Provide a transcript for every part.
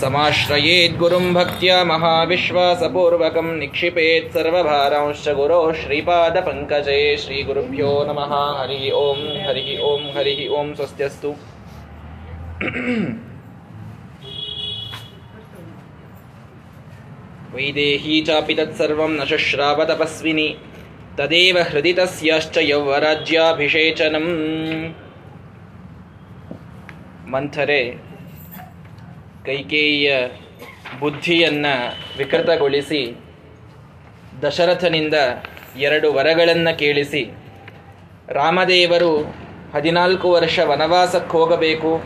समाश्रयेद् गुरुं भक्त्या महाविश्वासपूर्वकं निक्षिपेत् सर्वभारांश्च गुरोः श्रीपादपङ्कजे श्रीगुरुभ्यो नमः। हरिः ॐ हरिः ॐ हरिः ॐ स्वस्त्यस्तु। वैदेही चापि तत्सर्वं न शुश्राव तदेव हृदि तस्याश्च यौवराज्याभिषेचनम्। मन्थरे ಕೈಕೇಯಿಯ ಬುದ್ಧಿಯನ್ನು ವಿಕೃತಗೊಳಿಸಿ, ದಶರಥನಿಂದ ಎರಡು ವರಗಳನ್ನು ಕೇಳಿಸಿ, ರಾಮದೇವರು ಹದಿನಾಲ್ಕು ವರ್ಷ ವನವಾಸಕ್ಕೆ ಹೋಗಬೇಕು,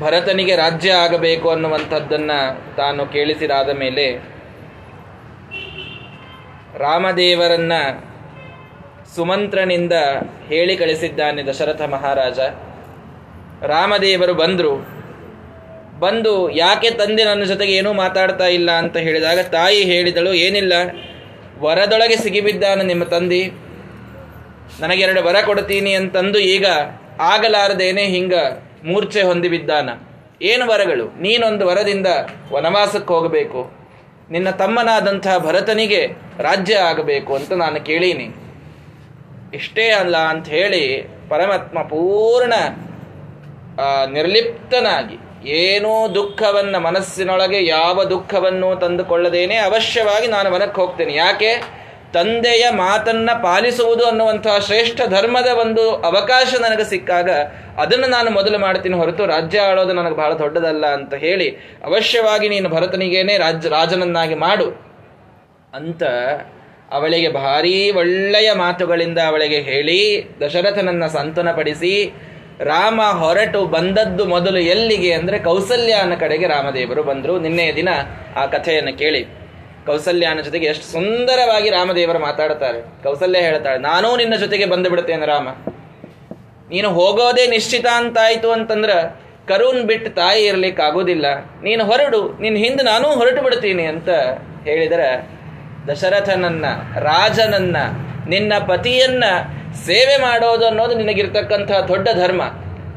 ಭರತನಿಗೆ ರಾಜ್ಯ ಆಗಬೇಕು ಅನ್ನುವಂಥದ್ದನ್ನು ತಾನು ಕೇಳಿಸಿದಾದ ಮೇಲೆ ರಾಮದೇವರನ್ನ ಸುಮಂತ್ರನಿಂದ ಹೇಳಿ ಕಳಿಸಿದ್ದಾನೆ ದಶರಥ ಮಹಾರಾಜ. ರಾಮದೇವರು ಬಂದರು. ಬಂದು ಯಾಕೆ ತಂದೆ ನನ್ನ ಜೊತೆಗೆ ಏನೂ ಮಾತಾಡ್ತಾ ಇಲ್ಲ ಅಂತ ಹೇಳಿದಾಗ ತಾಯಿ ಹೇಳಿದಳು, ಏನಿಲ್ಲ, ವರದೊಳಗೆ ಸಿಗಿಬಿದ್ದಾನ ನಿಮ್ಮ ತಂದೆ. ನನಗೆರಡು ವರ ಕೊಡ್ತೀನಿ ಅಂತಂದು ಈಗ ಆಗಲಾರದೇನೆ ಹಿಂಗ ಮೂರ್ಛೆ ಹೊಂದಿಬಿದ್ದಾನ ಏನು ವರಗಳು? ನೀನೊಂದು ವರದಿಂದ ವನವಾಸಕ್ಕೆ ಹೋಗಬೇಕು. ನಿನ್ನ ತಮ್ಮನಾದಂತಹ ಭರತನಿಗೆ ರಾಜ್ಯ ಆಗಬೇಕು ಅಂತ ನಾನು ಕೇಳೀನಿ. ಇಷ್ಟೇ ಅಲ್ಲ ಅಂತ ಹೇಳಿ ಪರಮಾತ್ಮ ಪೂರ್ಣ ನಿರ್ಲಿಪ್ತನಾಗಿ ಏನೂ ದುಃಖವನ್ನ ಮನಸ್ಸಿನೊಳಗೆ ಯಾವ ದುಃಖವನ್ನು ತಂದುಕೊಳ್ಳದೇನೆ ಅವಶ್ಯವಾಗಿ ನಾನು ಮನಕ್ಕೆ ಹೋಗ್ತೇನೆ. ಯಾಕೆ? ತಂದೆಯ ಮಾತನ್ನ ಪಾಲಿಸುವುದು ಅನ್ನುವಂತಹ ಶ್ರೇಷ್ಠ ಧರ್ಮದ ಒಂದು ಅವಕಾಶ ನನಗೆ ಸಿಕ್ಕಾಗ ಅದನ್ನು ನಾನು ಮೊದಲು ಮಾಡ್ತೀನಿ ಹೊರತು ರಾಜ್ಯ ಆಳೋದು ನನಗೆ ಬಹಳ ದೊಡ್ಡದಲ್ಲ ಅಂತ ಹೇಳಿ ಅವಶ್ಯವಾಗಿ ನೀನು ಭರತನಿಗೇನೆ ರಾಜ, ರಾಜನನ್ನಾಗಿ ಮಾಡು. ಅಂತ ಅವಳಿಗೆ ಭಾರೀ ಒಳ್ಳೆಯ ಮಾತುಗಳಿಂದ ಅವಳಿಗೆ ಹೇಳಿ ದಶರಥನನ್ನ ಸಂತನಪಡಿಸಿ ರಾಮ ಹೊರಟು ಬಂದದ್ದು ಮೊದಲು ಎಲ್ಲಿಗೆ ಅಂದರೆ ಕೌಸಲ್ಯಾನ ಕಡೆಗೆ ರಾಮದೇವರು ಬಂದರು. ನಿನ್ನೆಯ ದಿನ ಆ ಕಥೆಯನ್ನು ಕೇಳಿ. ಕೌಸಲ್ಯಾನ ಜೊತೆಗೆ ಎಷ್ಟು ಸುಂದರವಾಗಿ ರಾಮದೇವರು ಮಾತಾಡ್ತಾರೆ ಕೌಸಲ್ಯ ಹೇಳ್ತಾಳೆ, ನಾನೂ ನಿನ್ನ ಜೊತೆಗೆ ಬಂದು ಬಿಡ್ತೇನೆ ರಾಮ. ನೀನು ಹೋಗೋದೇ ನಿಶ್ಚಿತ ಅಂತಾಯ್ತು ಅಂತಂದ್ರೆ ಕರುಣ್ ಬಿಟ್ಟು ತಾಯಿ ಇರ್ಲಿಕ್ಕೆ ಆಗೋದಿಲ್ಲ. ನೀನು ಹೊರಡು ನಿನ್ನ ಹಿಂದೆ ನಾನೂ ಹೊರಟು ಬಿಡ್ತೀನಿ ಅಂತ ಹೇಳಿದರೆ ದಶರಥನನ್ನ, ರಾಜನನ್ನ ನಿನ್ನ ಪತಿಯನ್ನ ಸೇವೆ ಮಾಡೋದು ಅನ್ನೋದು ನಿನಗಿರ್ತಕ್ಕಂತಹ ದೊಡ್ಡ ಧರ್ಮ.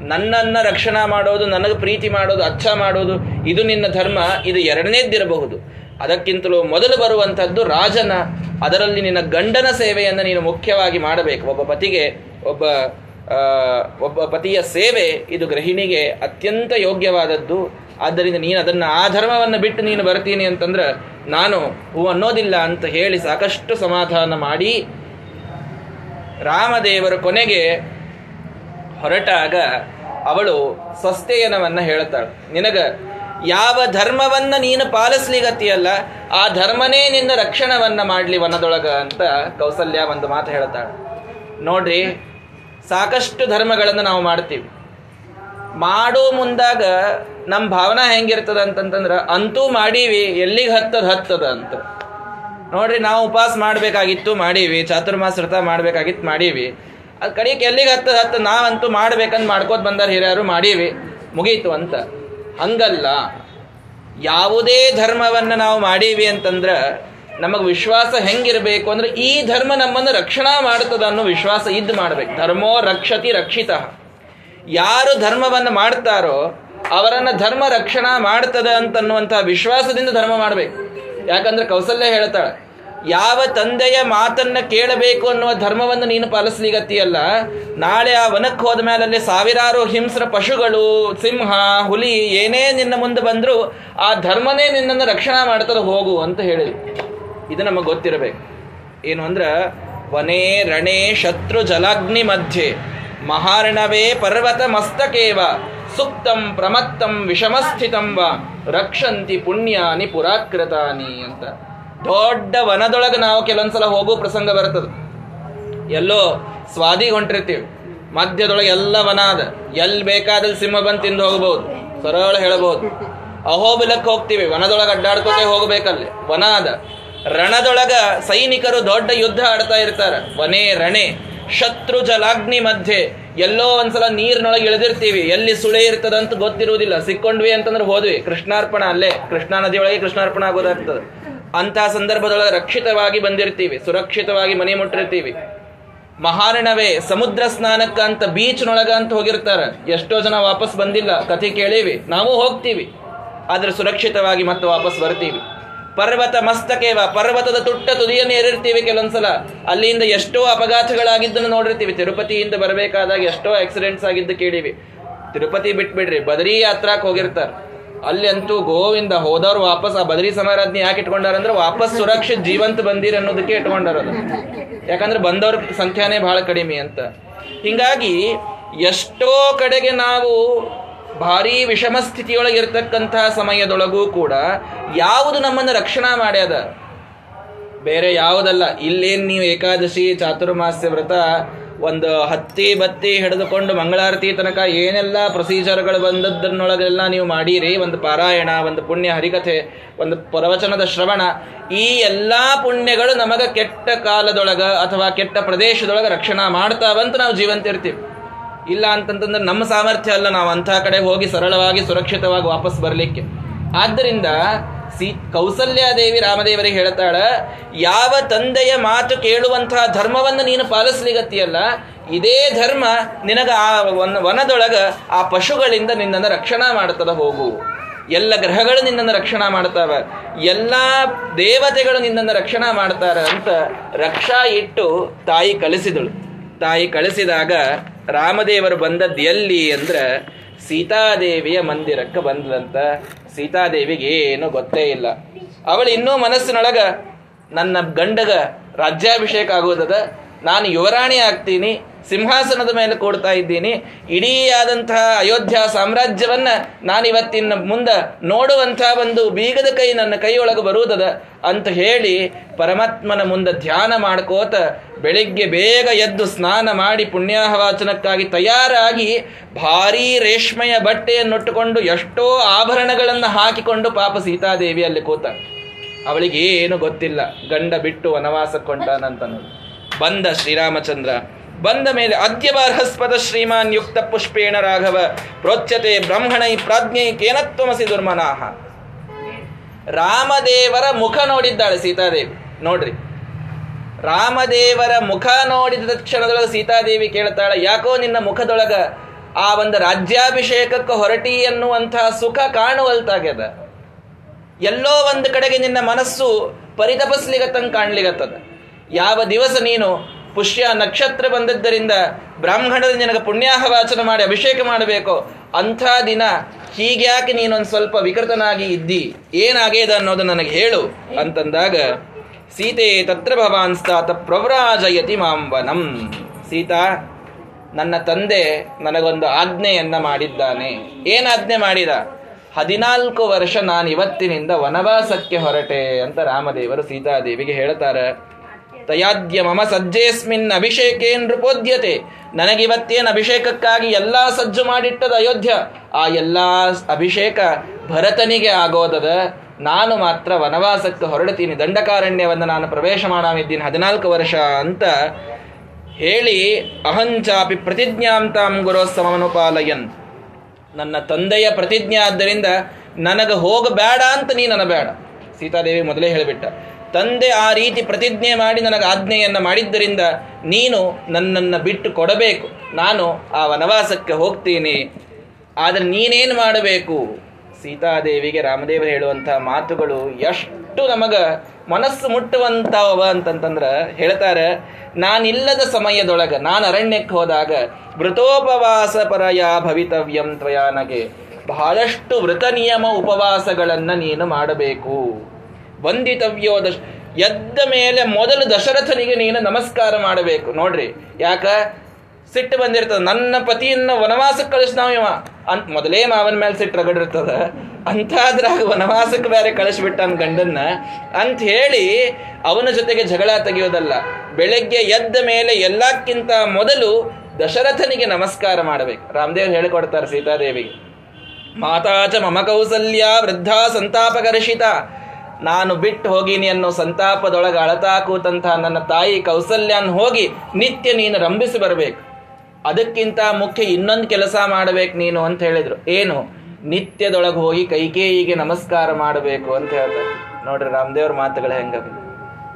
ನನ್ನನ್ನ ರಕ್ಷಣಾ ಮಾಡೋದು, ನನಗೆ ಪ್ರೀತಿ ಮಾಡೋದು, ಅಚ್ಚ ಮಾಡೋದು, ಇದು ನಿನ್ನ ಧರ್ಮ, ಇದು ಎರಡನೇದ್ದಿರಬಹುದು ಅದಕ್ಕಿಂತಲೂ ಮೊದಲು ಬರುವಂಥದ್ದು ರಾಜನ, ಅದರಲ್ಲಿ ನಿನ್ನ ಗಂಡನ ಸೇವೆಯನ್ನು ನೀನು ಮುಖ್ಯವಾಗಿ ಮಾಡಬೇಕು. ಒಬ್ಬ ಪತಿಗೆ, ಒಬ್ಬ ಒಬ್ಬ ಪತಿಯ ಸೇವೆ, ಇದು ಗೃಹಿಣಿಗೆ ಅತ್ಯಂತ ಯೋಗ್ಯವಾದದ್ದು. ಆದ್ದರಿಂದ ನೀನು ಅದನ್ನು ಆ ಧರ್ಮವನ್ನು ಬಿಟ್ಟು ನೀನು ಬರ್ತೀನಿ ಅಂತಂದ್ರೆ, ನಾನು ಹೂ ಅನ್ನೋದಿಲ್ಲ ಅಂತ ಹೇಳಿ ಸಾಕಷ್ಟು ಸಮಾಧಾನ ಮಾಡಿ ರಾಮದೇವರು ಕೊನೆಗೆ ಹೊರಟಾಗ ಅವಳು ಸ್ವಸ್ಥೆಯನವನ್ನ ಹೇಳ್ತಾಳೆ ನಿನಗ ಯಾವ ಧರ್ಮವನ್ನ ನೀನು ಪಾಲಿಸ್ಲಿಗತ್ತಿಯಲ್ಲ, ಆ ಧರ್ಮನೇ ನಿನ್ನ ರಕ್ಷಣವನ್ನ ಮಾಡ್ಲಿ ವನದೊಳಗ ಅಂತ ಕೌಸಲ್ಯ ಒಂದು ಮಾತು ಹೇಳ್ತಾಳೆ ನೋಡ್ರಿ, ಸಾಕಷ್ಟು ಧರ್ಮಗಳನ್ನು ನಾವು ಮಾಡ್ತೀವಿ. ಮಾಡೋ ಮುಂದಾಗ ನಮ್ಮ ಭಾವನಾ ಹೆಂಗಿರ್ತದ ಅಂತಂತಂದ್ರೆ ಅಂತೂ ಮಾಡೀವಿ, ಎಲ್ಲಿಗೆ ಹತ್ತದ ಹತ್ತದ ಅಂತ. ನೋಡ್ರಿ, ನಾವು ಉಪವಾಸ ಮಾಡಬೇಕಾಗಿತ್ತು, ಮಾಡೀವಿ. ಚಾತುರ್ಮಾಸ ವ್ರತ ಮಾಡಬೇಕಾಗಿತ್ತು, ಮಾಡೀವಿ. ಅದು ಕಡೆಗೆ ಎಲ್ಲಿಗೆ ಹತ್ತದ? ಹತ್ತು ನಾವಂತೂ ಮಾಡ್ಬೇಕಂತ ಮಾಡ್ಕೋತ ಬಂದಾರ ಹಿರಿಯರು, ಮಾಡೀವಿ. ಮುಗೀತು ಅಂತ. ಹಂಗಲ್ಲ. ಯಾವುದೇ ಧರ್ಮವನ್ನು ನಾವು ಮಾಡೀವಿ ಅಂತಂದ್ರೆ, ನಮಗೆ ವಿಶ್ವಾಸ ಹೆಂಗಿರಬೇಕು ಅಂದ್ರೆ, ಈ ಧರ್ಮ ನಮ್ಮನ್ನು ರಕ್ಷಣಾ ಮಾಡ್ತದ ಅನ್ನೋ ವಿಶ್ವಾಸ ಇದ್ದು ಮಾಡ್ಬೇಕು. ಧರ್ಮೋ ರಕ್ಷತಿ ರಕ್ಷಿತ. ಯಾರು ಧರ್ಮವನ್ನು ಮಾಡ್ತಾರೋ, ಅವರನ್ನ ಧರ್ಮ ರಕ್ಷಣಾ ಮಾಡ್ತದ ಅಂತನ್ನುವಂತಹ ವಿಶ್ವಾಸದಿಂದ ಧರ್ಮ ಮಾಡ್ಬೇಕು. ಯಾಕಂದ್ರೆ ಕೌಸಲ್ಯ ಹೇಳ್ತಾಳೆ, ಯಾವ ತಂದೆಯ ಮಾತನ್ನ ಕೇಳಬೇಕು ಅನ್ನುವ ಧರ್ಮವನ್ನು ನೀನು ಪಾಲಿಸ್ಲಿಗತ್ತಿಯಲ್ಲ ನಾಳೆ ಆ ವನಕ್ಕೆ ಹೋದ ಮೇಲೆ ಅಲ್ಲಿ ಸಾವಿರಾರು ಹಿಂಸ್ರ ಪಶುಗಳು, ಸಿಂಹ, ಹುಲಿ, ಏನೇ ನಿನ್ನ ಮುಂದೆ ಬಂದರೂ ಆ ಧರ್ಮನೇ ನಿನ್ನನ್ನು ರಕ್ಷಣಾ ಮಾಡ್ತದ ಹೋಗು ಅಂತ ಹೇಳಿದ್ವಿ ಇದು ನಮಗೆ ಗೊತ್ತಿರಬೇಕು. ಏನು ಅಂದ್ರೆ, ವನೇ ರಣೇ ಶತ್ರು ಜಲಾಗ್ನಿ ಮಧ್ಯೆ ಮಹಾರಣವೇ ಪರ್ವತ ಮಸ್ತಕೇವ ಸುಪ್ತಂ ಪ್ರಮತ್ತಂ ವಿಷಮಸ್ಥಿತಂ ವ ರಕ್ಷಂತಿ ಪುಣ್ಯಾನಿ ಪುರಾಕೃತಾನಿ ಅಂತ. ದೊಡ್ಡ ವನದೊಳಗೆ ನಾವು ಕೆಲವೊಂದ್ಸಲ ಹೋಗೋ ಪ್ರಸಂಗ ಬರ್ತದೆ. ಎಲ್ಲೋ ಸ್ವಾದಿಗೆ ಹೊಂಟಿರ್ತೀವಿ ಮಧ್ಯದೊಳಗೆ ಎಲ್ಲ ವನ ಅದ. ಎಲ್ಲಿ ಬೇಕಾದಲ್ಲಿ ಸಿಂಹ ಬಂದು ತಿಂದು ಹೋಗ್ಬೋದು. ಸರಳ ಹೇಳ್ಬೋದು. ಅಹೋಬಿಲಕ್ಕೆ ಹೋಗ್ತೀವಿ. ವನದೊಳಗೆ ಅಡ್ಡಾಡ್ಕೋತೆ ಹೋಗ್ಬೇಕಲ್ಲಿ. ವನ ಅದ. ರಣದೊಳಗ ಸೈನಿಕರು ದೊಡ್ಡ ಯುದ್ಧ ಆಡ್ತಾ ಇರ್ತಾರ. ವನೇ ರಣೆ. ಶತ್ರು ಜಲಾಗ್ನಿ ಮಧ್ಯೆ ಎಲ್ಲೋ ಒಂದ್ಸಲ ನೀರಿನೊಳಗೆ ಇಳಿದಿರ್ತೀವಿ. ಎಲ್ಲಿ ಸುಳೆ ಇರ್ತದಂತ ಗೊತ್ತಿರುವುದಿಲ್ಲ. ಸಿಕ್ಕೊಂಡ್ವಿ ಅಂತಂದ್ರೆ ಹೋದ್ವಿ. ಕೃಷ್ಣಾರ್ಪಣ ಅಲ್ಲೇ. ಕೃಷ್ಣಾ ನದಿಯೊಳಗೆ ಕೃಷ್ಣಾರ್ಪಣ ಆಗೋದಾಗ್ತದೆ. ಅಂತಹ ಸಂದರ್ಭದೊಳಗೆ ರಕ್ಷಿತವಾಗಿ ಬಂದಿರ್ತೀವಿ. ಸುರಕ್ಷಿತವಾಗಿ ಮನೆ ಮುಟ್ಟಿರ್ತೀವಿ. ಮಹಾರಣವೇ ಸಮುದ್ರ ಸ್ನಾನಕ್ಕಂತ ಬೀಚ್ನೊಳಗ ಅಂತ ಹೋಗಿರ್ತಾರ. ಎಷ್ಟೋ ಜನ ವಾಪಸ್ ಬಂದಿಲ್ಲ. ಕಥೆ ಕೇಳೀವಿ. ನಾವು ಹೋಗ್ತೀವಿ. ಆದ್ರೆ ಸುರಕ್ಷಿತವಾಗಿ ಮತ್ತೆ ವಾಪಸ್ ಬರ್ತೀವಿ. ಪರ್ವತ ಮಸ್ತಕೇವ, ಪರ್ವತದ ತುಟ್ಟ ತುದಿಯನ್ನು ಏರಿರ್ತೀವಿ ಕೆಲವೊಂದ್ಸಲ. ಅಲ್ಲಿಂದ ಎಷ್ಟೋ ಅಪಘಾತಗಳಾಗಿದ್ದನ್ನು ನೋಡಿರ್ತೀವಿ. ತಿರುಪತಿಯಿಂದ ಬರಬೇಕಾದಾಗ ಎಷ್ಟೋ ಆಕ್ಸಿಡೆಂಟ್ಸ್ ಆಗಿದ್ದು ಕೇಳಿವಿ. ತಿರುಪತಿ ಬಿಟ್ಬಿಡ್ರಿ, ಬದರಿ ಯಾತ್ರಾಕ್ ಹೋಗಿರ್ತಾರೆ. ಅಲ್ಲಿ ಅಂತೂ ಗೋವಿಂದ ಹೋದವ್ರು ವಾಪಸ್, ಆ ಬದರಿ ಸಮಾರಾಧನೆ ಯಾಕೆ ಇಟ್ಕೊಂಡಾರಂದ್ರೆ ವಾಪಸ್ ಸುರಕ್ಷಿತ ಜೀವಂತ ಬಂದಿರ ಅನ್ನೋದಕ್ಕೆ ಇಟ್ಕೊಂಡಾರದು ಯಾಕಂದ್ರೆ ಬಂದವ್ರ ಸಂಖ್ಯಾನೇ ಬಹಳ ಕಡಿಮೆ ಅಂತ. ಹಿಂಗಾಗಿ ಎಷ್ಟೋ ಕಡೆಗೆ ನಾವು ಭಾರಿ ವಿಷಮ ಸ್ಥಿತಿಯೊಳಗಿರ್ತಕ್ಕಂತಹ ಸಮಯದೊಳಗೂ ಕೂಡ ಯಾವುದು ನಮ್ಮನ್ನು ರಕ್ಷಣಾ ಮಾಡ್ಯದ ಬೇರೆ ಯಾವುದಲ್ಲ. ಇಲ್ಲೇನು ನೀವು ಏಕಾದಶಿ, ಚಾತುರ್ಮಾಸ್ಯ ವ್ರತ, ಒಂದು ಹತ್ತಿ ಬತ್ತಿ ಹಿಡಿದುಕೊಂಡು ಮಂಗಳಾರತಿ ತನಕ ಏನೆಲ್ಲ ಪ್ರೊಸೀಜರ್ಗಳು ಬಂದದ್ದನ್ನೊಳಗೆಲ್ಲ ನೀವು ಮಾಡೀರಿ. ಒಂದು ಪಾರಾಯಣ, ಒಂದು ಪುಣ್ಯ ಹರಿಕಥೆ, ಒಂದು ಪ್ರವಚನದ ಶ್ರವಣ, ಈ ಎಲ್ಲ ಪುಣ್ಯಗಳು ನಮಗೆ ಕೆಟ್ಟ ಕಾಲದೊಳಗ ಅಥವಾ ಕೆಟ್ಟ ಪ್ರದೇಶದೊಳಗೆ ರಕ್ಷಣಾ ಮಾಡ್ತಾವಂತ ನಾವು ಜೀವಂತ ಇರ್ತೀವಿ. ಇಲ್ಲ ಅಂತಂತಂದ್ರೆ ನಮ್ಮ ಸಾಮರ್ಥ್ಯ ಅಲ್ಲ, ನಾವು ಅಂಥ ಕಡೆ ಹೋಗಿ ಸರಳವಾಗಿ, ಸುರಕ್ಷಿತವಾಗಿ ವಾಪಸ್ ಬರಲಿಕ್ಕೆ. ಆದ್ದರಿಂದ ಸಿ ಕೌಸಲ್ಯಾದೇವಿ ರಾಮದೇವರಿಗೆ ಹೇಳ್ತಾಳ, ಯಾವ ತಂದೆಯ ಮಾತು ಕೇಳುವಂತಹ ಧರ್ಮವನ್ನು ನೀನು ಪಾಲಿಸ್ಲಿಗತ್ತಿಯಲ್ಲ, ಇದೇ ಧರ್ಮ ನಿನಗ ಆ ವನ, ವನದೊಳಗ ಆ ಪಶುಗಳಿಂದ ನಿನ್ನನ್ನು ರಕ್ಷಣಾ ಮಾಡ್ತದ ಹೋಗು. ಎಲ್ಲ ಗ್ರಹಗಳು ನಿನ್ನನ್ನು ರಕ್ಷಣಾ ಮಾಡ್ತಾವ, ಎಲ್ಲ ದೇವತೆಗಳು ನಿನ್ನನ್ನು ರಕ್ಷಣಾ ಮಾಡ್ತಾರ ಅಂತ ರಕ್ಷಾ ಇಟ್ಟು ತಾಯಿ ಕಳಿಸಿದಳು. ತಾಯಿ ಕಳಿಸಿದಾಗ ರಾಮದೇವರು ಬಂದದ್ದು ಎಲ್ಲಿ ಅಂದ್ರೆ ಸೀತಾದೇವಿಯ ಮಂದಿರಕ್ಕೆ ಬಂದ್ಲಂತ ಸೀತಾದೇವಿಗೆ ಏನು ಗೊತ್ತೇ ಇಲ್ಲ. ಅವಳು ಇನ್ನೂ ಮನಸ್ಸಿನೊಳಗ ನನ್ನ ಗಂಡಗ ರಾಜ್ಯಾಭಿಷೇಕ ಆಗುವುದದ ನಾನು ಯುವರಾಣಿ ಆಗ್ತೀನಿ, ಸಿಂಹಾಸನದ ಮೇಲೆ ಕೂಡ್ತಾ ಇದ್ದೀನಿ, ಇಡೀ ಆದಂತಹ ಅಯೋಧ್ಯ ಸಾಮ್ರಾಜ್ಯವನ್ನ ನಾನು ಇವತ್ತಿನ ಮುಂದ ನೋಡುವಂತಹ ಒಂದು ಬೀಗದ ಕೈ ನನ್ನ ಕೈಯೊಳಗೆ ಬರುವುದದ ಅಂತ ಹೇಳಿ ಪರಮಾತ್ಮನ ಮುಂದೆ ಧ್ಯಾನ ಮಾಡ್ಕೋತ ಬೆಳಿಗ್ಗೆ ಬೇಗ ಎದ್ದು ಸ್ನಾನ ಮಾಡಿ ಪುಣ್ಯಾಹವಾಚನಕ್ಕಾಗಿ ತಯಾರಾಗಿ ಭಾರೀ ರೇಷ್ಮೆಯ ಬಟ್ಟೆಯನ್ನುಟ್ಟುಕೊಂಡು ಎಷ್ಟೋ ಆಭರಣಗಳನ್ನು ಹಾಕಿಕೊಂಡು ಪಾಪ ಸೀತಾದೇವಿ ಅಲ್ಲಿ ಕೂತ. ಅವಳಿಗೆ ಏನು ಗೊತ್ತಿಲ್ಲ, ಗಂಡ ಬಿಟ್ಟು ವನವಾಸಕ್ಕೊಂಟಾನಂತ ಬಂದ ಶ್ರೀರಾಮಚಂದ್ರ. ಬಂದ ಮೇಲೆ ಅದ್ಯ ಬಾರ್ಹಸ್ಪದ ಶ್ರೀಮಾನ್ ಯುಕ್ತ ಪುಷ್ಪೇಣ ರಾಘವ. ಪ್ರೋಚ್ಯತೆ ಬ್ರಹ್ಮಣೈ ಪ್ರಾಜ್ಞೈ ಕೇನತ್ವಮಸಿ ದುರ್ಮನಾಹ. ರಾಮದೇವರ ಮುಖ ನೋಡಿದ್ದಾಳೆ ಸೀತಾದೇವಿ. ನೋಡ್ರಿ. ರಾಮದೇವರ ಮುಖ ನೋಡಿದ ಕ್ಷಣದೊಳಗೆ ಸೀತಾದೇವಿ ಕೇಳ್ತಾಳೆ, ಯಾಕೋ ನಿನ್ನ ಮುಖದೊಳಗ ಆ ಒಂದು ರಾಜ್ಯಾಭಿಷೇಕಕ್ಕೆ ಹೊರಟಿ ಅನ್ನುವಂತಹ ಸುಖ ಕಾಣುವಲ್ತಾಗ್ಯದ. ಎಲ್ಲೋ ಒಂದು ಕಡೆಗೆ ನಿನ್ನ ಮನಸ್ಸು ಪರಿತಪಸ್ಲಿಗತ್ತಂಗೆ ಕಾಣ್ಲಿಗತ್ತದ. ಯಾವ ದಿವಸ ನೀನು ಪುಷ್ಯ ನಕ್ಷತ್ರ ಬಂದದ್ದರಿಂದ ಬ್ರಾಹ್ಮಣದ ನಿನಗೆ ಪುಣ್ಯಾಹವಾಚನ ಮಾಡಿ ಅಭಿಷೇಕ ಮಾಡಬೇಕು. ಅಂಥ ದಿನ ಹೀಗ್ಯಾಕೆ ನೀನೊಂದು ಸ್ವಲ್ಪ ವಿಕೃತನಾಗಿ ಇದ್ದಿ? ಏನಾಗೇದ ಅನ್ನೋದು ನನಗೆ ಹೇಳು ಅಂತಂದಾಗ, ಸೀತೆ ತತ್ರ ಭವಾನ್ಸ್ತಾತ ಪ್ರವ್ರಾಜಯತಿ ಮಾಂಬನಂ ಸೀತಾ, ನನ್ನ ತಂದೆ ನನಗೊಂದು ಆಜ್ಞೆಯನ್ನ ಮಾಡಿದ್ದಾನೆ. ಏನು ಆಜ್ಞೆ ಮಾಡಿದ? ಹದಿನಾಲ್ಕು ವರ್ಷ ನಾನು ಇವತ್ತಿನಿಂದ ವನವಾಸಕ್ಕೆ ಹೊರಟೆ ಅಂತ ರಾಮದೇವರು ಸೀತಾದೇವಿಗೆ ಹೇಳ್ತಾರೆ. ತಯಾದ್ಯ ಮಮ ಸಜ್ಜೇಸ್ಮಿನ್ ಅಭಿಷೇಕೇನ್ ನೃಪೋದ್ಯತೆ ನನಗಿವತ್ತೇನು ಅಭಿಷೇಕಕ್ಕಾಗಿ ಎಲ್ಲ ಸಜ್ಜು ಮಾಡಿಟ್ಟದ ಅಯೋಧ್ಯ? ಆ ಎಲ್ಲಾ ಅಭಿಷೇಕ ಭರತನಿಗೆ ಆಗೋದದ. ನಾನು ಮಾತ್ರ ವನವಾಸಕ್ಕೆ ಹೊರಡ್ತೀನಿ ದಂಡಕಾರಣ್ಯವನ್ನು ನಾನು ಪ್ರವೇಶ ಮಾಡಾಮಿದ್ದೀನಿ. ಹದಿನಾಲ್ಕು ವರ್ಷ ಅಂತ ಹೇಳಿ ಅಹಂಚಾಪಿ ಪ್ರತಿಜ್ಞಾಂತಾಂ ಗುರೋಸ್ತಮನುಪಾಲಯನ್ ನನ್ನ ತಂದೆಯ ಪ್ರತಿಜ್ಞೆ ಆದ್ದರಿಂದ ನನಗೆ ಹೋಗಬೇಡ ಅಂತ ನೀ ಬೇಡ ಸೀತಾದೇವಿ ಮೊದಲೇ ಹೇಳಿಬಿಟ್ಟ. ತಂದೆ ಆ ರೀತಿ ಪ್ರತಿಜ್ಞೆ ಮಾಡಿ ನನಗೆ ಆಜ್ಞೆಯನ್ನು ಮಾಡಿದ್ದರಿಂದ ನೀನು ನನ್ನನ್ನು ಬಿಟ್ಟು ಕೊಡಬೇಕು. ನಾನು ಆ ವನವಾಸಕ್ಕೆ ಹೋಗ್ತೀನಿ. ಆದರೆ ನೀನೇನು ಮಾಡಬೇಕು? ಸೀತಾದೇವಿಗೆ ರಾಮದೇವರು ಹೇಳುವಂತಹ ಮಾತುಗಳು ಎಷ್ಟು ನಮಗೆ ಮನಸ್ಸು ಮುಟ್ಟುವಂಥವ ಅಂತಂತಂದ್ರೆ ಹೇಳ್ತಾರೆ, ನಾನಿಲ್ಲದ ಸಮಯದೊಳಗೆ, ನಾನು ಅರಣ್ಯಕ್ಕೆ ಹೋದಾಗ ವೃತೋಪವಾಸ ಪರಯ ಭವಿತವ್ಯಂ ತ್ವಯಾನಗೆ ಬಹಳಷ್ಟು ವೃತ ನಿಯಮ ಉಪವಾಸಗಳನ್ನು ನೀನು ಮಾಡಬೇಕು. ವಂದಿತವ್ಯೋ ದಶ ಎದ್ದ ಮೇಲೆ ಮೊದಲು ದಶರಥನಿಗೆ ನೀನು ನಮಸ್ಕಾರ ಮಾಡಬೇಕು. ನೋಡ್ರಿ, ಯಾಕ? ಸಿಟ್ಟು ಬಂದಿರ್ತದ. ನನ್ನ ಪತಿಯನ್ನ ವನವಾಸಕ್ಕೆ ಕಳಿಸ್ ಇವ ಅಂತ ಮೊದಲೇ ಮಾವನ ಮೇಲೆ ಸಿಟ್ಟು ರಗಡಿರ್ತದ. ಅಂತಾದ್ರಾಗ ವನವಾಸಕ್ಕೆ ಬೇರೆ ಕಳಿಸ್ಬಿಟ್ಟ ಗಂಡನ್ನ. ಅಂತ ಹೇಳಿ ಅವನ ಜೊತೆಗೆ ಜಗಳ ತೆಗೆಯೋದಲ್ಲ. ಬೆಳಗ್ಗೆ ಎದ್ದ ಮೇಲೆ ಎಲ್ಲಕ್ಕಿಂತ ಮೊದಲು ದಶರಥನಿಗೆ ನಮಸ್ಕಾರ ಮಾಡಬೇಕು. ರಾಮದೇವ್ ಹೇಳಿಕೊಡ್ತಾರೆ ಸೀತಾದೇವಿಗೆ. ಮಾತಾಚ ಮಮ ಕೌಸಲ್ಯ ವೃದ್ಧ ಸಂತಾಪಕರ್ಷಿತ ನಾನು ಬಿಟ್ಟು ಹೋಗಿನಿ ಅನ್ನೋ ಸಂತಾಪದೊಳಗೆ ಅಳತಾ ಕೂತಂತಹ ನನ್ನ ತಾಯಿ ಕೌಸಲ್ಯನ್ ಹೋಗಿ ನಿತ್ಯ ನೀನು ರಂಭಿಸಿ ಬರಬೇಕು. ಅದಕ್ಕಿಂತ ಮುಖ್ಯ ಇನ್ನೊಂದು ಕೆಲಸ ಮಾಡಬೇಕು ನೀನು ಅಂತ ಹೇಳಿದ್ರು. ಏನು? ನಿತ್ಯದೊಳಗೆ ಹೋಗಿ ಕೈಕೇಯಿಗೆ ನಮಸ್ಕಾರ ಮಾಡಬೇಕು ಅಂತ ಹೇಳ್ತಾರೆ. ನೋಡ್ರಿ ರಾಮದೇವ್ರ ಮಾತುಗಳು ಹೆಂಗ